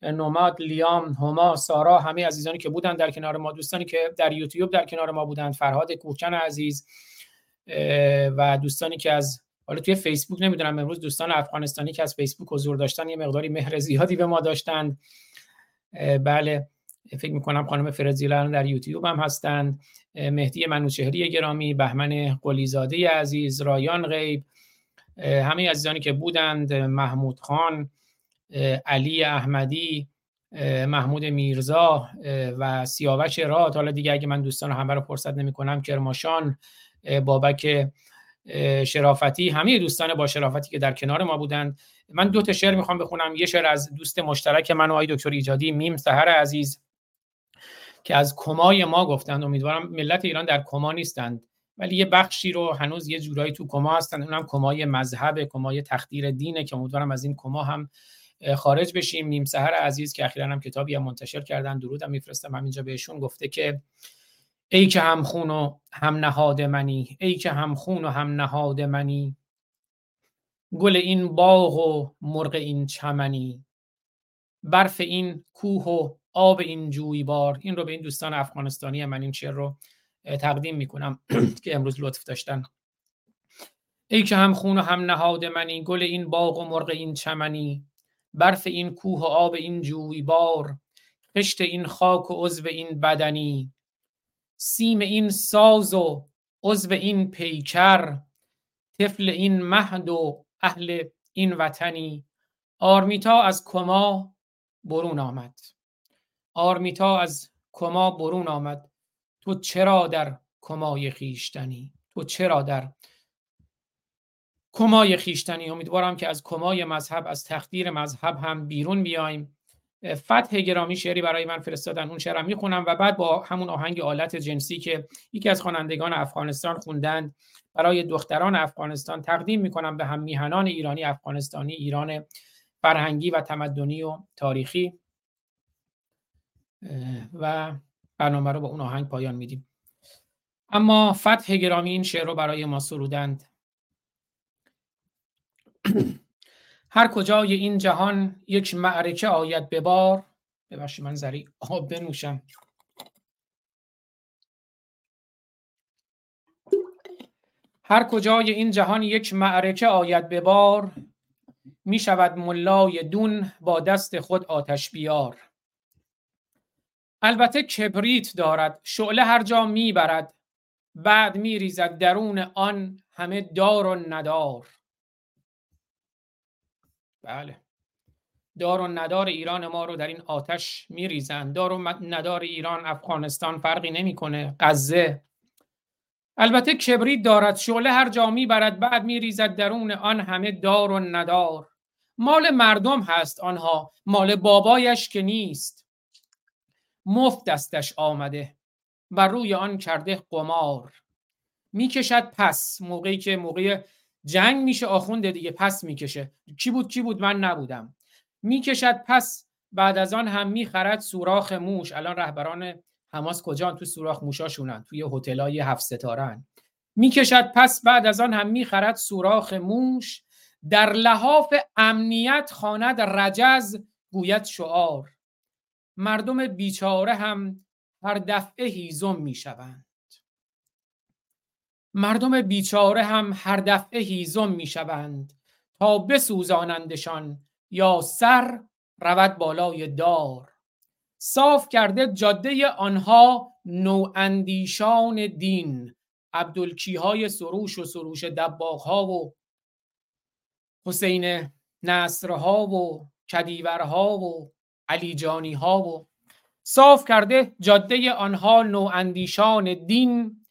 نوماد لیام هما سارا همه عزیزانی که بودن در کنار ما دوستانی که در یوتیوب در کنار ما بودن فرهاد کوچن عزیز و دوستانی که از حالا توی فیسبوک نمی‌دونم امروز دوستان افغانستانی که از فیسبوک حضور داشتن یه مقداری مهر زیادی به ما داشتند. بله فکر می‌کنم خانم فرزیلان در یوتیوب هم هستند. مهدی منوچهری گرامی بهمن قلیزاده عزیز رایان غیب همه عزیزانی که بودند محمود خان علی احمدی محمود میرزا و سیاوش راد حالا دیگه اگه من دوستان همه رو فرصت نمی کنم کرماشان بابک شرافتی همه دوستان با شرافتی که در کنار ما بودند. من دو تا شعر می‌خوام بخونم. یه شعر از دوست مشترک من و آقای دکتر ایجادی میم سهر عزیز که از کمای ما گفتند. امیدوارم ملت ایران در کما نیستند. ولی یه بخشی رو هنوز یه جورایی تو کما هستن. اونم کمای مذهب کمای تخدیر دینه که امیدوارم از این کما هم خارج بشیم. نیم سهر عزیز که اخیرا هم کتابی هم منتشر کردن درودم میفرستم همینجا بهشون. گفته که ای که هم خون و هم نهاد منی ای که هم خون و هم نهاد منی گل این باغ و مرغ این چمنی برف این کوه و آب این جویبار. این رو به این دوستان افغانستانی من این شعر رو تقدیم می‌کنم که امروز لطف داشتن. ای که هم خون و هم نهاد منی گل این باغ و مرغ این چمنی. برف این کوه و آب این جویبار خشت این خاک و عضو این بدنی. سیم این ساز و عضو این پیکر. طفل این مهد و اهل این وطنی. آرمیتا از کما برون آمد. آرمیتا از کما برون آمد. تو چرا در کمای خیشتنی تو چرا در کمای خیشتنی امیدوارم که از کمای مذهب از تخدیر مذهب هم بیرون بیایم. فتح گرامی شعری برای من فرستادن. اون شعرم می‌خونم و بعد با همون آهنگ آلت جنسی که یکی از خوانندگان افغانستان خوندن برای دختران افغانستان تقدیم می‌کنم به هم میهنان ایرانی افغانستانی ایران فرهنگی و تمدنی و تاریخی. و برنامه رو با اون آهنگ پایان میدیم. اما فتح گرامی این شعر رو برای ما سرودند. هر کجای این جهان یک معرکه آید به بار. ببخشید من زری آب بنوشم. هر کجای این جهان یک معرکه آید به بار. می شود ملای دون با دست خود آتش بیار. البته کبریت دارد شعله هر جا می برد بعد می ریزد درون آن همه دار و ندار. بله. دار و ندار ایران ما رو در این آتش میریزند. دار و ندار ایران افغانستان فرقی نمی‌کنه. غزه. البته کبریت دارد شعله هر جا می‌برد بعد میریزد درون آن همه دار و ندار. مال مردم هست آنها مال بابایش که نیست. مفت دستش آمده و روی آن کرده قمار. می‌کشد پس. موقعی که موقع جنگ میشه آخونده دیگه پس می‌کشه. کی بود کی بود؟ من نبودم. می‌کشد پس. بعد از آن هم می‌خرد سوراخ موش. الان رهبران حماس کجان؟ تو سوراخ موشاشونن. توی هتلای هفت ستارن. می‌کشد پس. بعد از آن هم می‌خرد سوراخ موش. در لحاف امنیت خواند رجز گوید شعار. مردم بیچاره هم هر دفعه هیزم می‌شوند. مردم بیچاره هم هر دفعه هیزم می‌شوند تا بسوزانندشان یا سر رود بالای دار. صاف کرده جاده آنها نواندیشان دین عبدالکیهای سروش و سروش دباغها و حسین نصرها و کدیورها و علیجانی ها و صاف کرده جاده آنها نواندیشان دین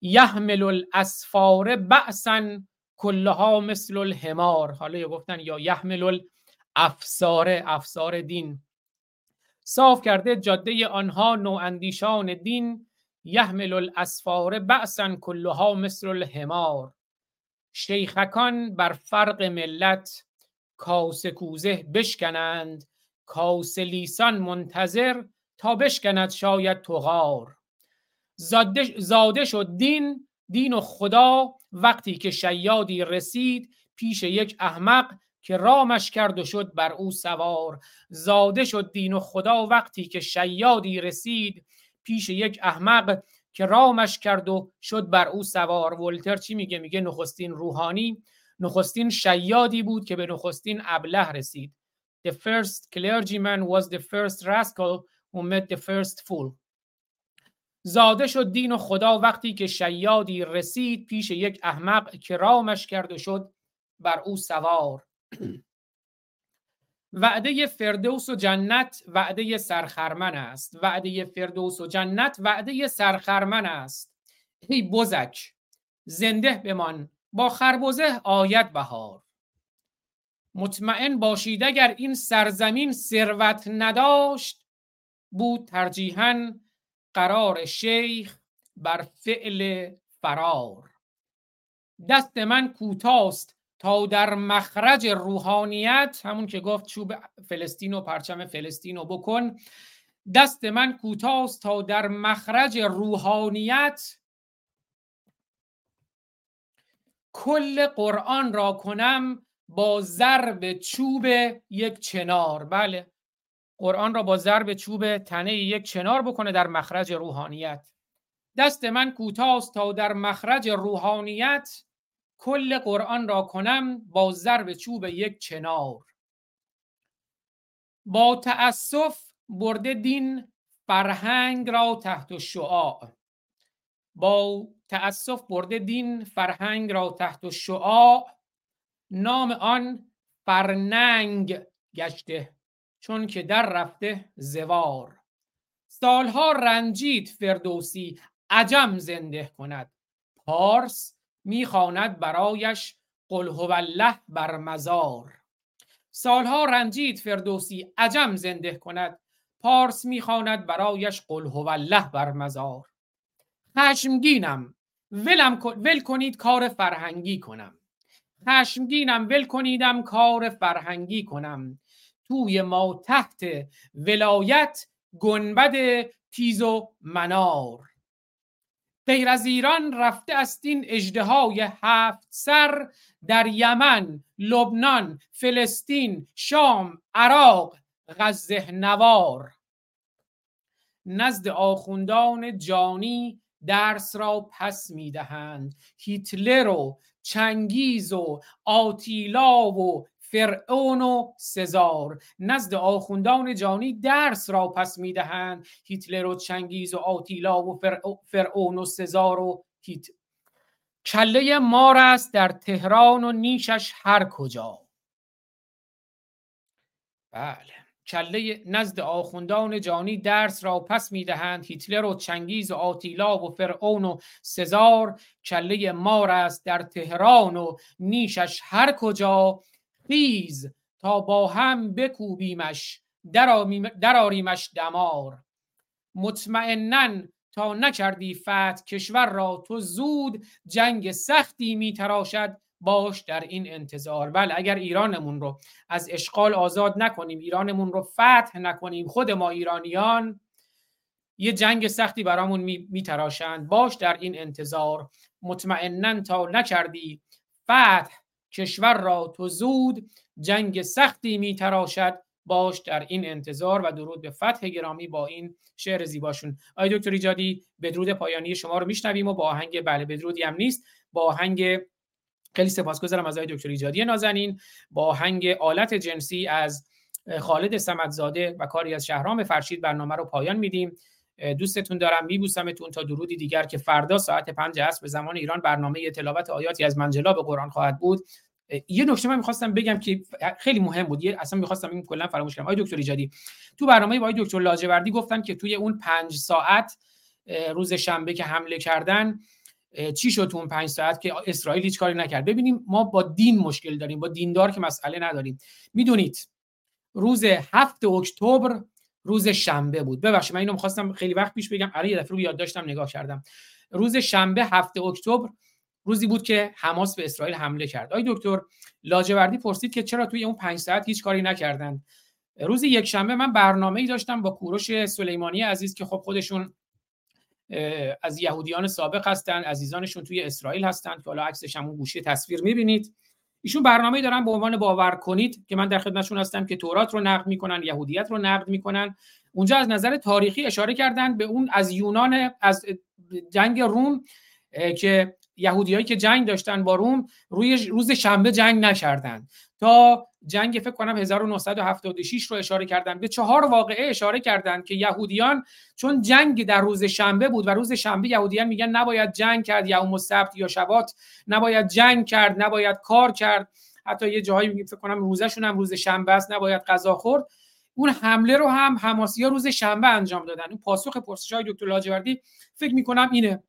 یحمل الاسفار بعثا کلها مثل الحمار. حالا یا گفتن یا یحمل الافسار افسار دین. صاف کرده جاده آنها نواندیشان دین یحمل الاسفار بعثا کلها مثل الحمار. شیخکان بر فرق ملت کاس کوزه بشکنند. کاس لیسان منتظر تا بشکند شاید تغار زاده, زاده شد دین دین و خدا وقتی که شیادی رسید پیش یک احمق که رامش کرد و شد بر او سوار. زاده شد دین و خدا وقتی که شیادی رسید پیش یک احمق که رامش کرد و شد بر او سوار. ولتر چی میگه؟ میگه نخستین روحانی. نخستین شیادی بود که به نخستین ابله رسید. The first clergyman was the first rascal who met the first fool. زاده شد دین و خدا وقتی که شیادی رسید پیش یک احمق که رامش کرد و شد بر او سوار. وعده فردوس و جنت وعده سرخرمن است. وعده فردوس و جنت وعده سرخرمن است. ای بزک زنده بمان با خربزه آید بهار. مطمئن باشید اگر این سرزمین ثروت نداشت بود ترجیحاً قرار شیخ بر فعل فرار. دست من کوتاست تا در مخرج روحانیت همون که گفت چوب فلسطین و پرچم فلسطین رو بکن. دست من کوتاست تا در مخرج روحانیت کل قرآن را کنم با ضرب چوب یک چنار. بله. قرآن را با ضرب چوب تنه یک چنار بکنه در مخرج روحانیت. دست من کوتاست تا در مخرج روحانیت کل قرآن را کنم با ضرب چوب یک چنار. با تأسف برده دین فرهنگ را تحت شعاع. با تأسف برده دین فرهنگ را تحت شعاع نام آن فرننگ گشته چون که در رفته زوار. سالها رنجید فردوسی عجم زنده کند. پارس می‌خواند برایش قل هو الله بر مزار. سالها رنجید فردوسی عجم زنده کند. پارس می‌خواند برایش قل هو الله بر مزار. خشمگینم ولم ول کنید کار فرهنگی کنم. خشمگینم ول کنیدم کار فرهنگی کنم. توی ما تحت ولایت گنبد تیز و منار. غیر از ایران رفته است این اجدهای هفت سر در یمن، لبنان، فلسطین، شام، عراق، غزه نوار. نزد آخوندان جانی درس را پس می‌دهند. هیتلر و چنگیز و آتیلا و فرعون و سزار. نزد آخوندان جانی درس را پس می‌دهند. هیتلر و چنگیز و آتیلا و فرعون و سزار و هیت. کله مار است در تهران و نیشش هر کجا. بله. کله نزد آخوندان جانی درس را پس می‌دهند. هیتلر و چنگیز و آتیلا و فرعون و سزار. کله مار است در تهران و نیشش هر کجا. خیز تا با هم بکوبیمش درآریمش دمار. مطمئنا تا نکردی فتح کشور را تو زود جنگ سختی میتراشد. باش در این انتظار. بله اگر ایرانمون رو از اشغال آزاد نکنیم ایرانمون رو فتح نکنیم خود ما ایرانیان یه جنگ سختی برامون میتراشند. باش در این انتظار. مطمئنا تا نکردی فتح کشور را تو زود جنگ سختی میتراشد. باش در این انتظار و درود به فتح گرامی با این شعر زیباشون. آی دکتر ایجادی بدرود پایانی شما رو میشنویم و با آهنگ بله بدرودی هم نیست. با آهنگ خیلی سپاسگزارم از آقای دکتر ایجادی نازنین با آهنگ آلت جنسی از خالد سمدزاده و کاری از شهرام فرشید برنامه رو پایان میدیم. دوستتون دارم میبوسمتون تا درودی دیگر که فردا ساعت پنج عصر به زمان ایران برنامه تلاوت آیاتی از منجلا به قرآن خواهد بود. یه نکته من می‌خواستم بگم که خیلی مهم بود. یه اصلا می‌خواستم این کلا فراموش کنم. آقای دکتر ایجادی تو برنامه با دکتر لاجوردی گفتن که توی اون پنج ساعت روز شنبه که حمله کردن چی شد تو اون پنج ساعت که اسرائیل هیچ کاری نکرد؟ ببینیم ما با دین مشکل داریم با دیندار که مسئله نداریم. می‌دونید روز هفت اکتبر روز شنبه بود. ببخشید من اینو می‌خواستم خیلی وقت پیش بگم. آره یه دفعه رو یاد داشتم نگاه کردم. روز شنبه هفت اکتبر روزی بود که حماس به اسرائیل حمله کرد. آقای دکتر لاجوردی پرسید که چرا توی اون پنج ساعت هیچ کاری نکردند روز یک شنبه من برنامه ای داشتم با کوروش سلیمانی عزیز که خب خودشون از یهودیان سابق هستن عزیزانشون توی اسرائیل هستن که حالا عکسش هم گوشی تصویر می‌بینید. ایشون برنامه دارن به عنوان باور کنید که من در خدمتشون هستم که تورات رو نقد می‌کنن یهودیت رو نقد می‌کنن. اونجا از نظر تاریخی اشاره کردن به اون از یونان از جنگ روم که یهودیایی که جنگ داشتن با روم روی روز شنبه جنگ نکردن. تا جنگ فکر کنم 1976 رو اشاره کردن. به چهار واقعه اشاره کردن که یهودیان چون جنگ در روز شنبه بود و روز شنبه یهودیان میگن نباید جنگ کرد یوم السبت یا شبات نباید جنگ کرد نباید کار کرد. حتی یه جاهایی فکر کنم روزشون هم روز شنبه است نباید غذا خورد. اون حمله رو هم حماسی ها روز شنبه انجام دادن. اون پاسخ پرسش های دکتر لاجوردی فکر می‌کنم اینه.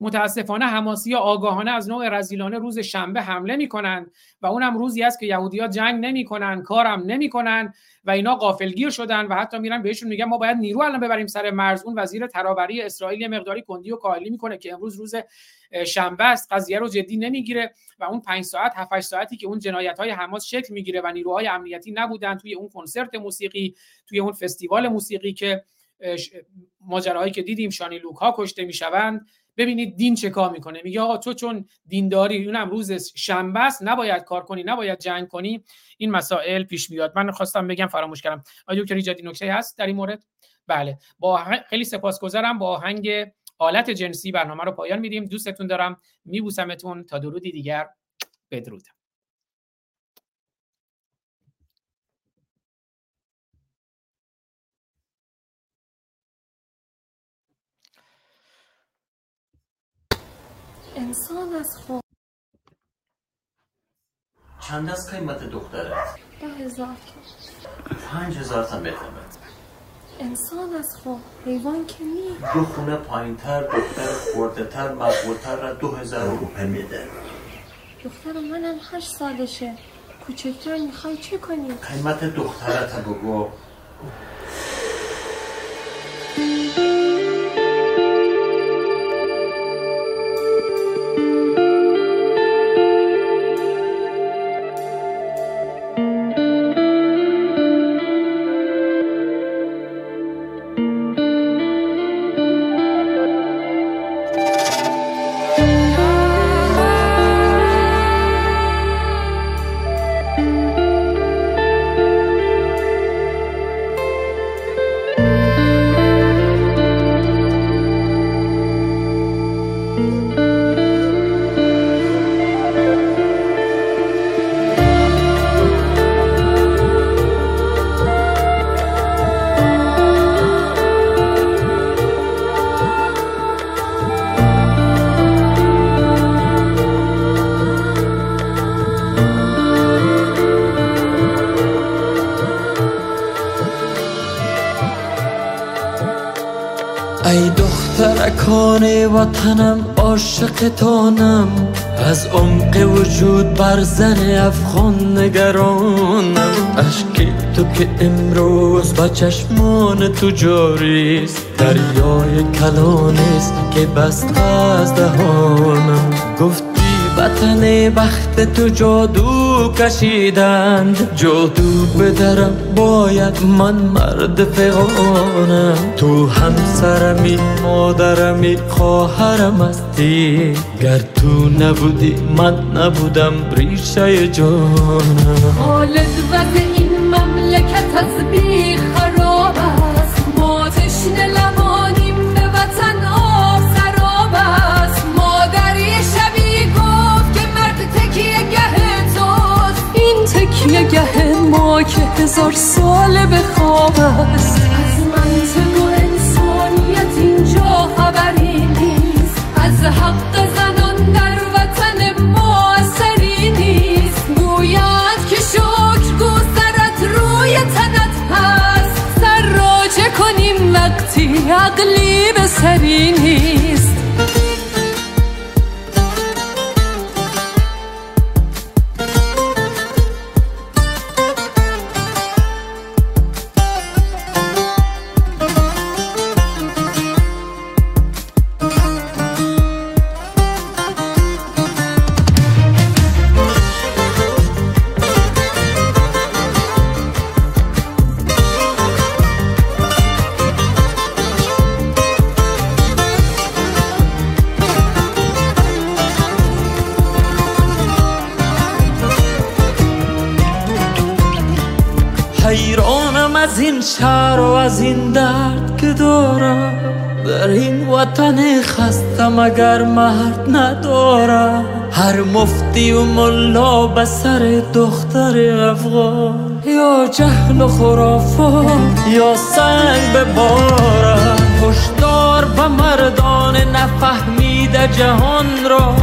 متاسفانه حماسی آگاهانه از نوع رزیلانه روز شنبه حمله می‌کنند و اونم روزی است که یهودیا جنگ نمی‌کنن کارم نمی‌کنن و اینا غافلگیر شدن و حتی میرن بهشون میگن ما باید نیرو الان ببریم سر مرز. اون وزیر ترابری اسرائیل مقداری کندی و کاهلی می‌کنه که امروز روز شنبه است. قضیه رو جدی نمی‌گیره و اون 5 ساعت 7 ساعتی که اون جنایت های حماس شکل می‌گیره و نیروهای امنیتی نبودن توی اون کنسرت موسیقی توی اون فستیوال موسیقی که ماجراهایی که دیدیم شانی لوک ها کشته می‌شوند. ببینید دین چه کار می‌کنه. میگه آقا تو چون دینداری اونم روز شنبه است نباید کار کنی نباید جنگ کنی. این مسائل پیش میاد من خواستم بگم فراموش کردم. آیا دکتر ایجادی نکته هست در این مورد؟ بله. با خیلی سپاسگزارم. با آهنگ آلت جنسی برنامه رو پایان میدیم. دوستتون دارم. میبوسمتون. تا درودی دیگر. بدرود. انسان از خود. چند از قیمت دخترت؟ ده هزار پنج هزار تا بهتر انسان از خود. حیوان که نی. دو خونه پایین تر دختر خورده تر مقبولتر را دو هزار روپه میده دختر منم هشت سالشه. کوچکتر می‌خوای چه کنی؟ قیمت دخترت بگو. وطنم عاشق تانم. از عمق وجود بر زن افغان نگرانم. اشکی تو که امروز با چشمان تو جاریست. دریای کلانیست که بسته از دهانم. گفتی وطن بخت تو جادو کشیدند. جادو بدرم باید من مرد فغانم. تو همسرمی مادرمی خواهرم هستی. گر تو نبودی من نبودم ریشه جانم. حال وضع این مملکت از بی که هزار ساله به خواب است. از منطق و انسانیت اینجا خبری نیست. از حق زنان در وطن ما اثری نیست. گوید که شکر گذرت روی تنت هست. سر راجع کنیم وقتی عقلی به سری نیست. این درد که دارم در این وطن خستم اگر مرد ندارم. هر مفتی و ملا به سر دختر افغان یا جهل و خرافات یا سنگ به بارم. هشدار به مردان نفهمیده جهان را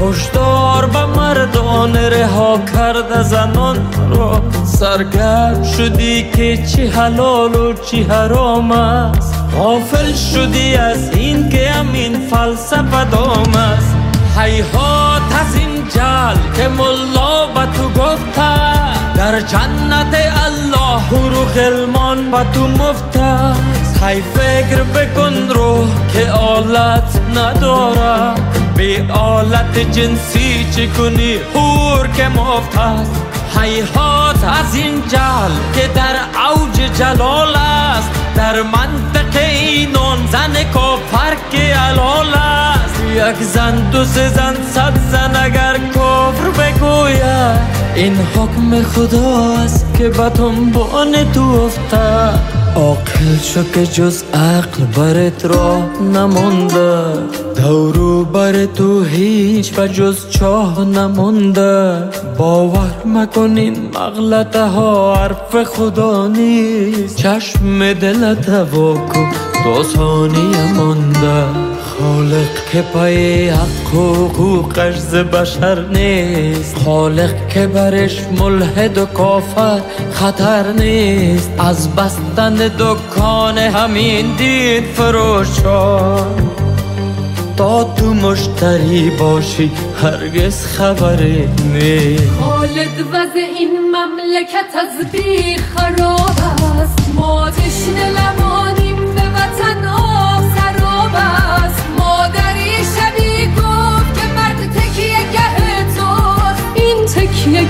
هشدار به مردان رها کرده زنان را. سرگرم شدی که چی حلال و چی حرام است. غافل شدی از این که همین فلسفه دام است. حیحات از این جل که ملا به تو گفته. در جنت الله رو غلمان به تو مفت است. هی فکر بکن روح که آلت نداره به آلت جنسی چی کنی؟ هور که مفت است حیحات از این جل که در اوج جلال است. در منطق اینون زن کافر که علال است. یک زن دو سه زن صد زن اگر کفر بگوید. این حکم خداست که به دنبان تو افتد. عاقل شو که جز عقل برت راه نمونده دورو بر تو هیچ و جز چاه نمونده باور مکنین مغلطه ها حرف خدا نیست. چشم دلت واکن دو ثانیه مونده خالق که پای حق و حقوقش ز بشر نیست. خالق که برش ملحد و کافر خطر نیست. از بستن دکان همین دین فروشان تا تو مشتری باشی هرگز خبری نیست. خالد وضع این مملکت از بی خراب است. ما تشنه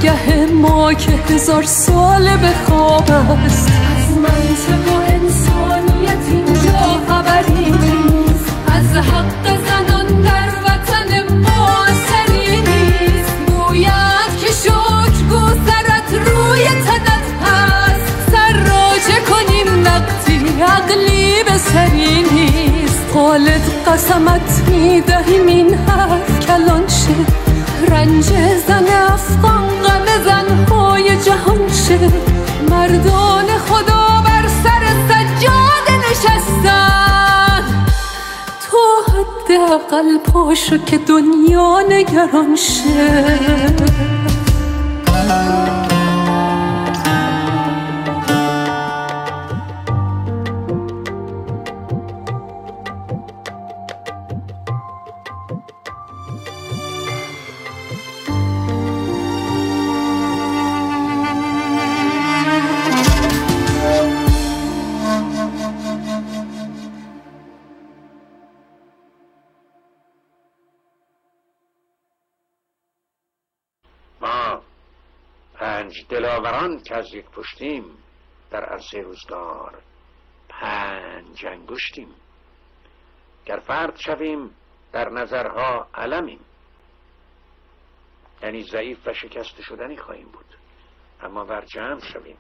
گه ما که هزار سال به خواب است. از منطق و انسانیت اینجا خبری از حق زنان در وطن ما اثری نیست. گوید که شکر گو سرت روی تنت هست. راجه کنیم وقتی عقلی به سری نیست. خالد قسمت می‌دهیم این حرف کلان شه رنج زن افغان غم زنهای جهان شه. مردان خدا بر سر سجاده نشستن. تو حداقل پاشو که دنیا نگران شه. که از یک پشتیم در عرصه روزگار پنج انگشتیم. گر فرد شویم در نظرها علمیم. یعنی ضعیف و شکست شدنی خواهیم بود. اما بر جمع شویم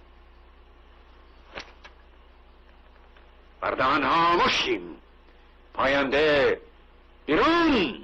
بر دهانها مشتیم. پاینده بیرون.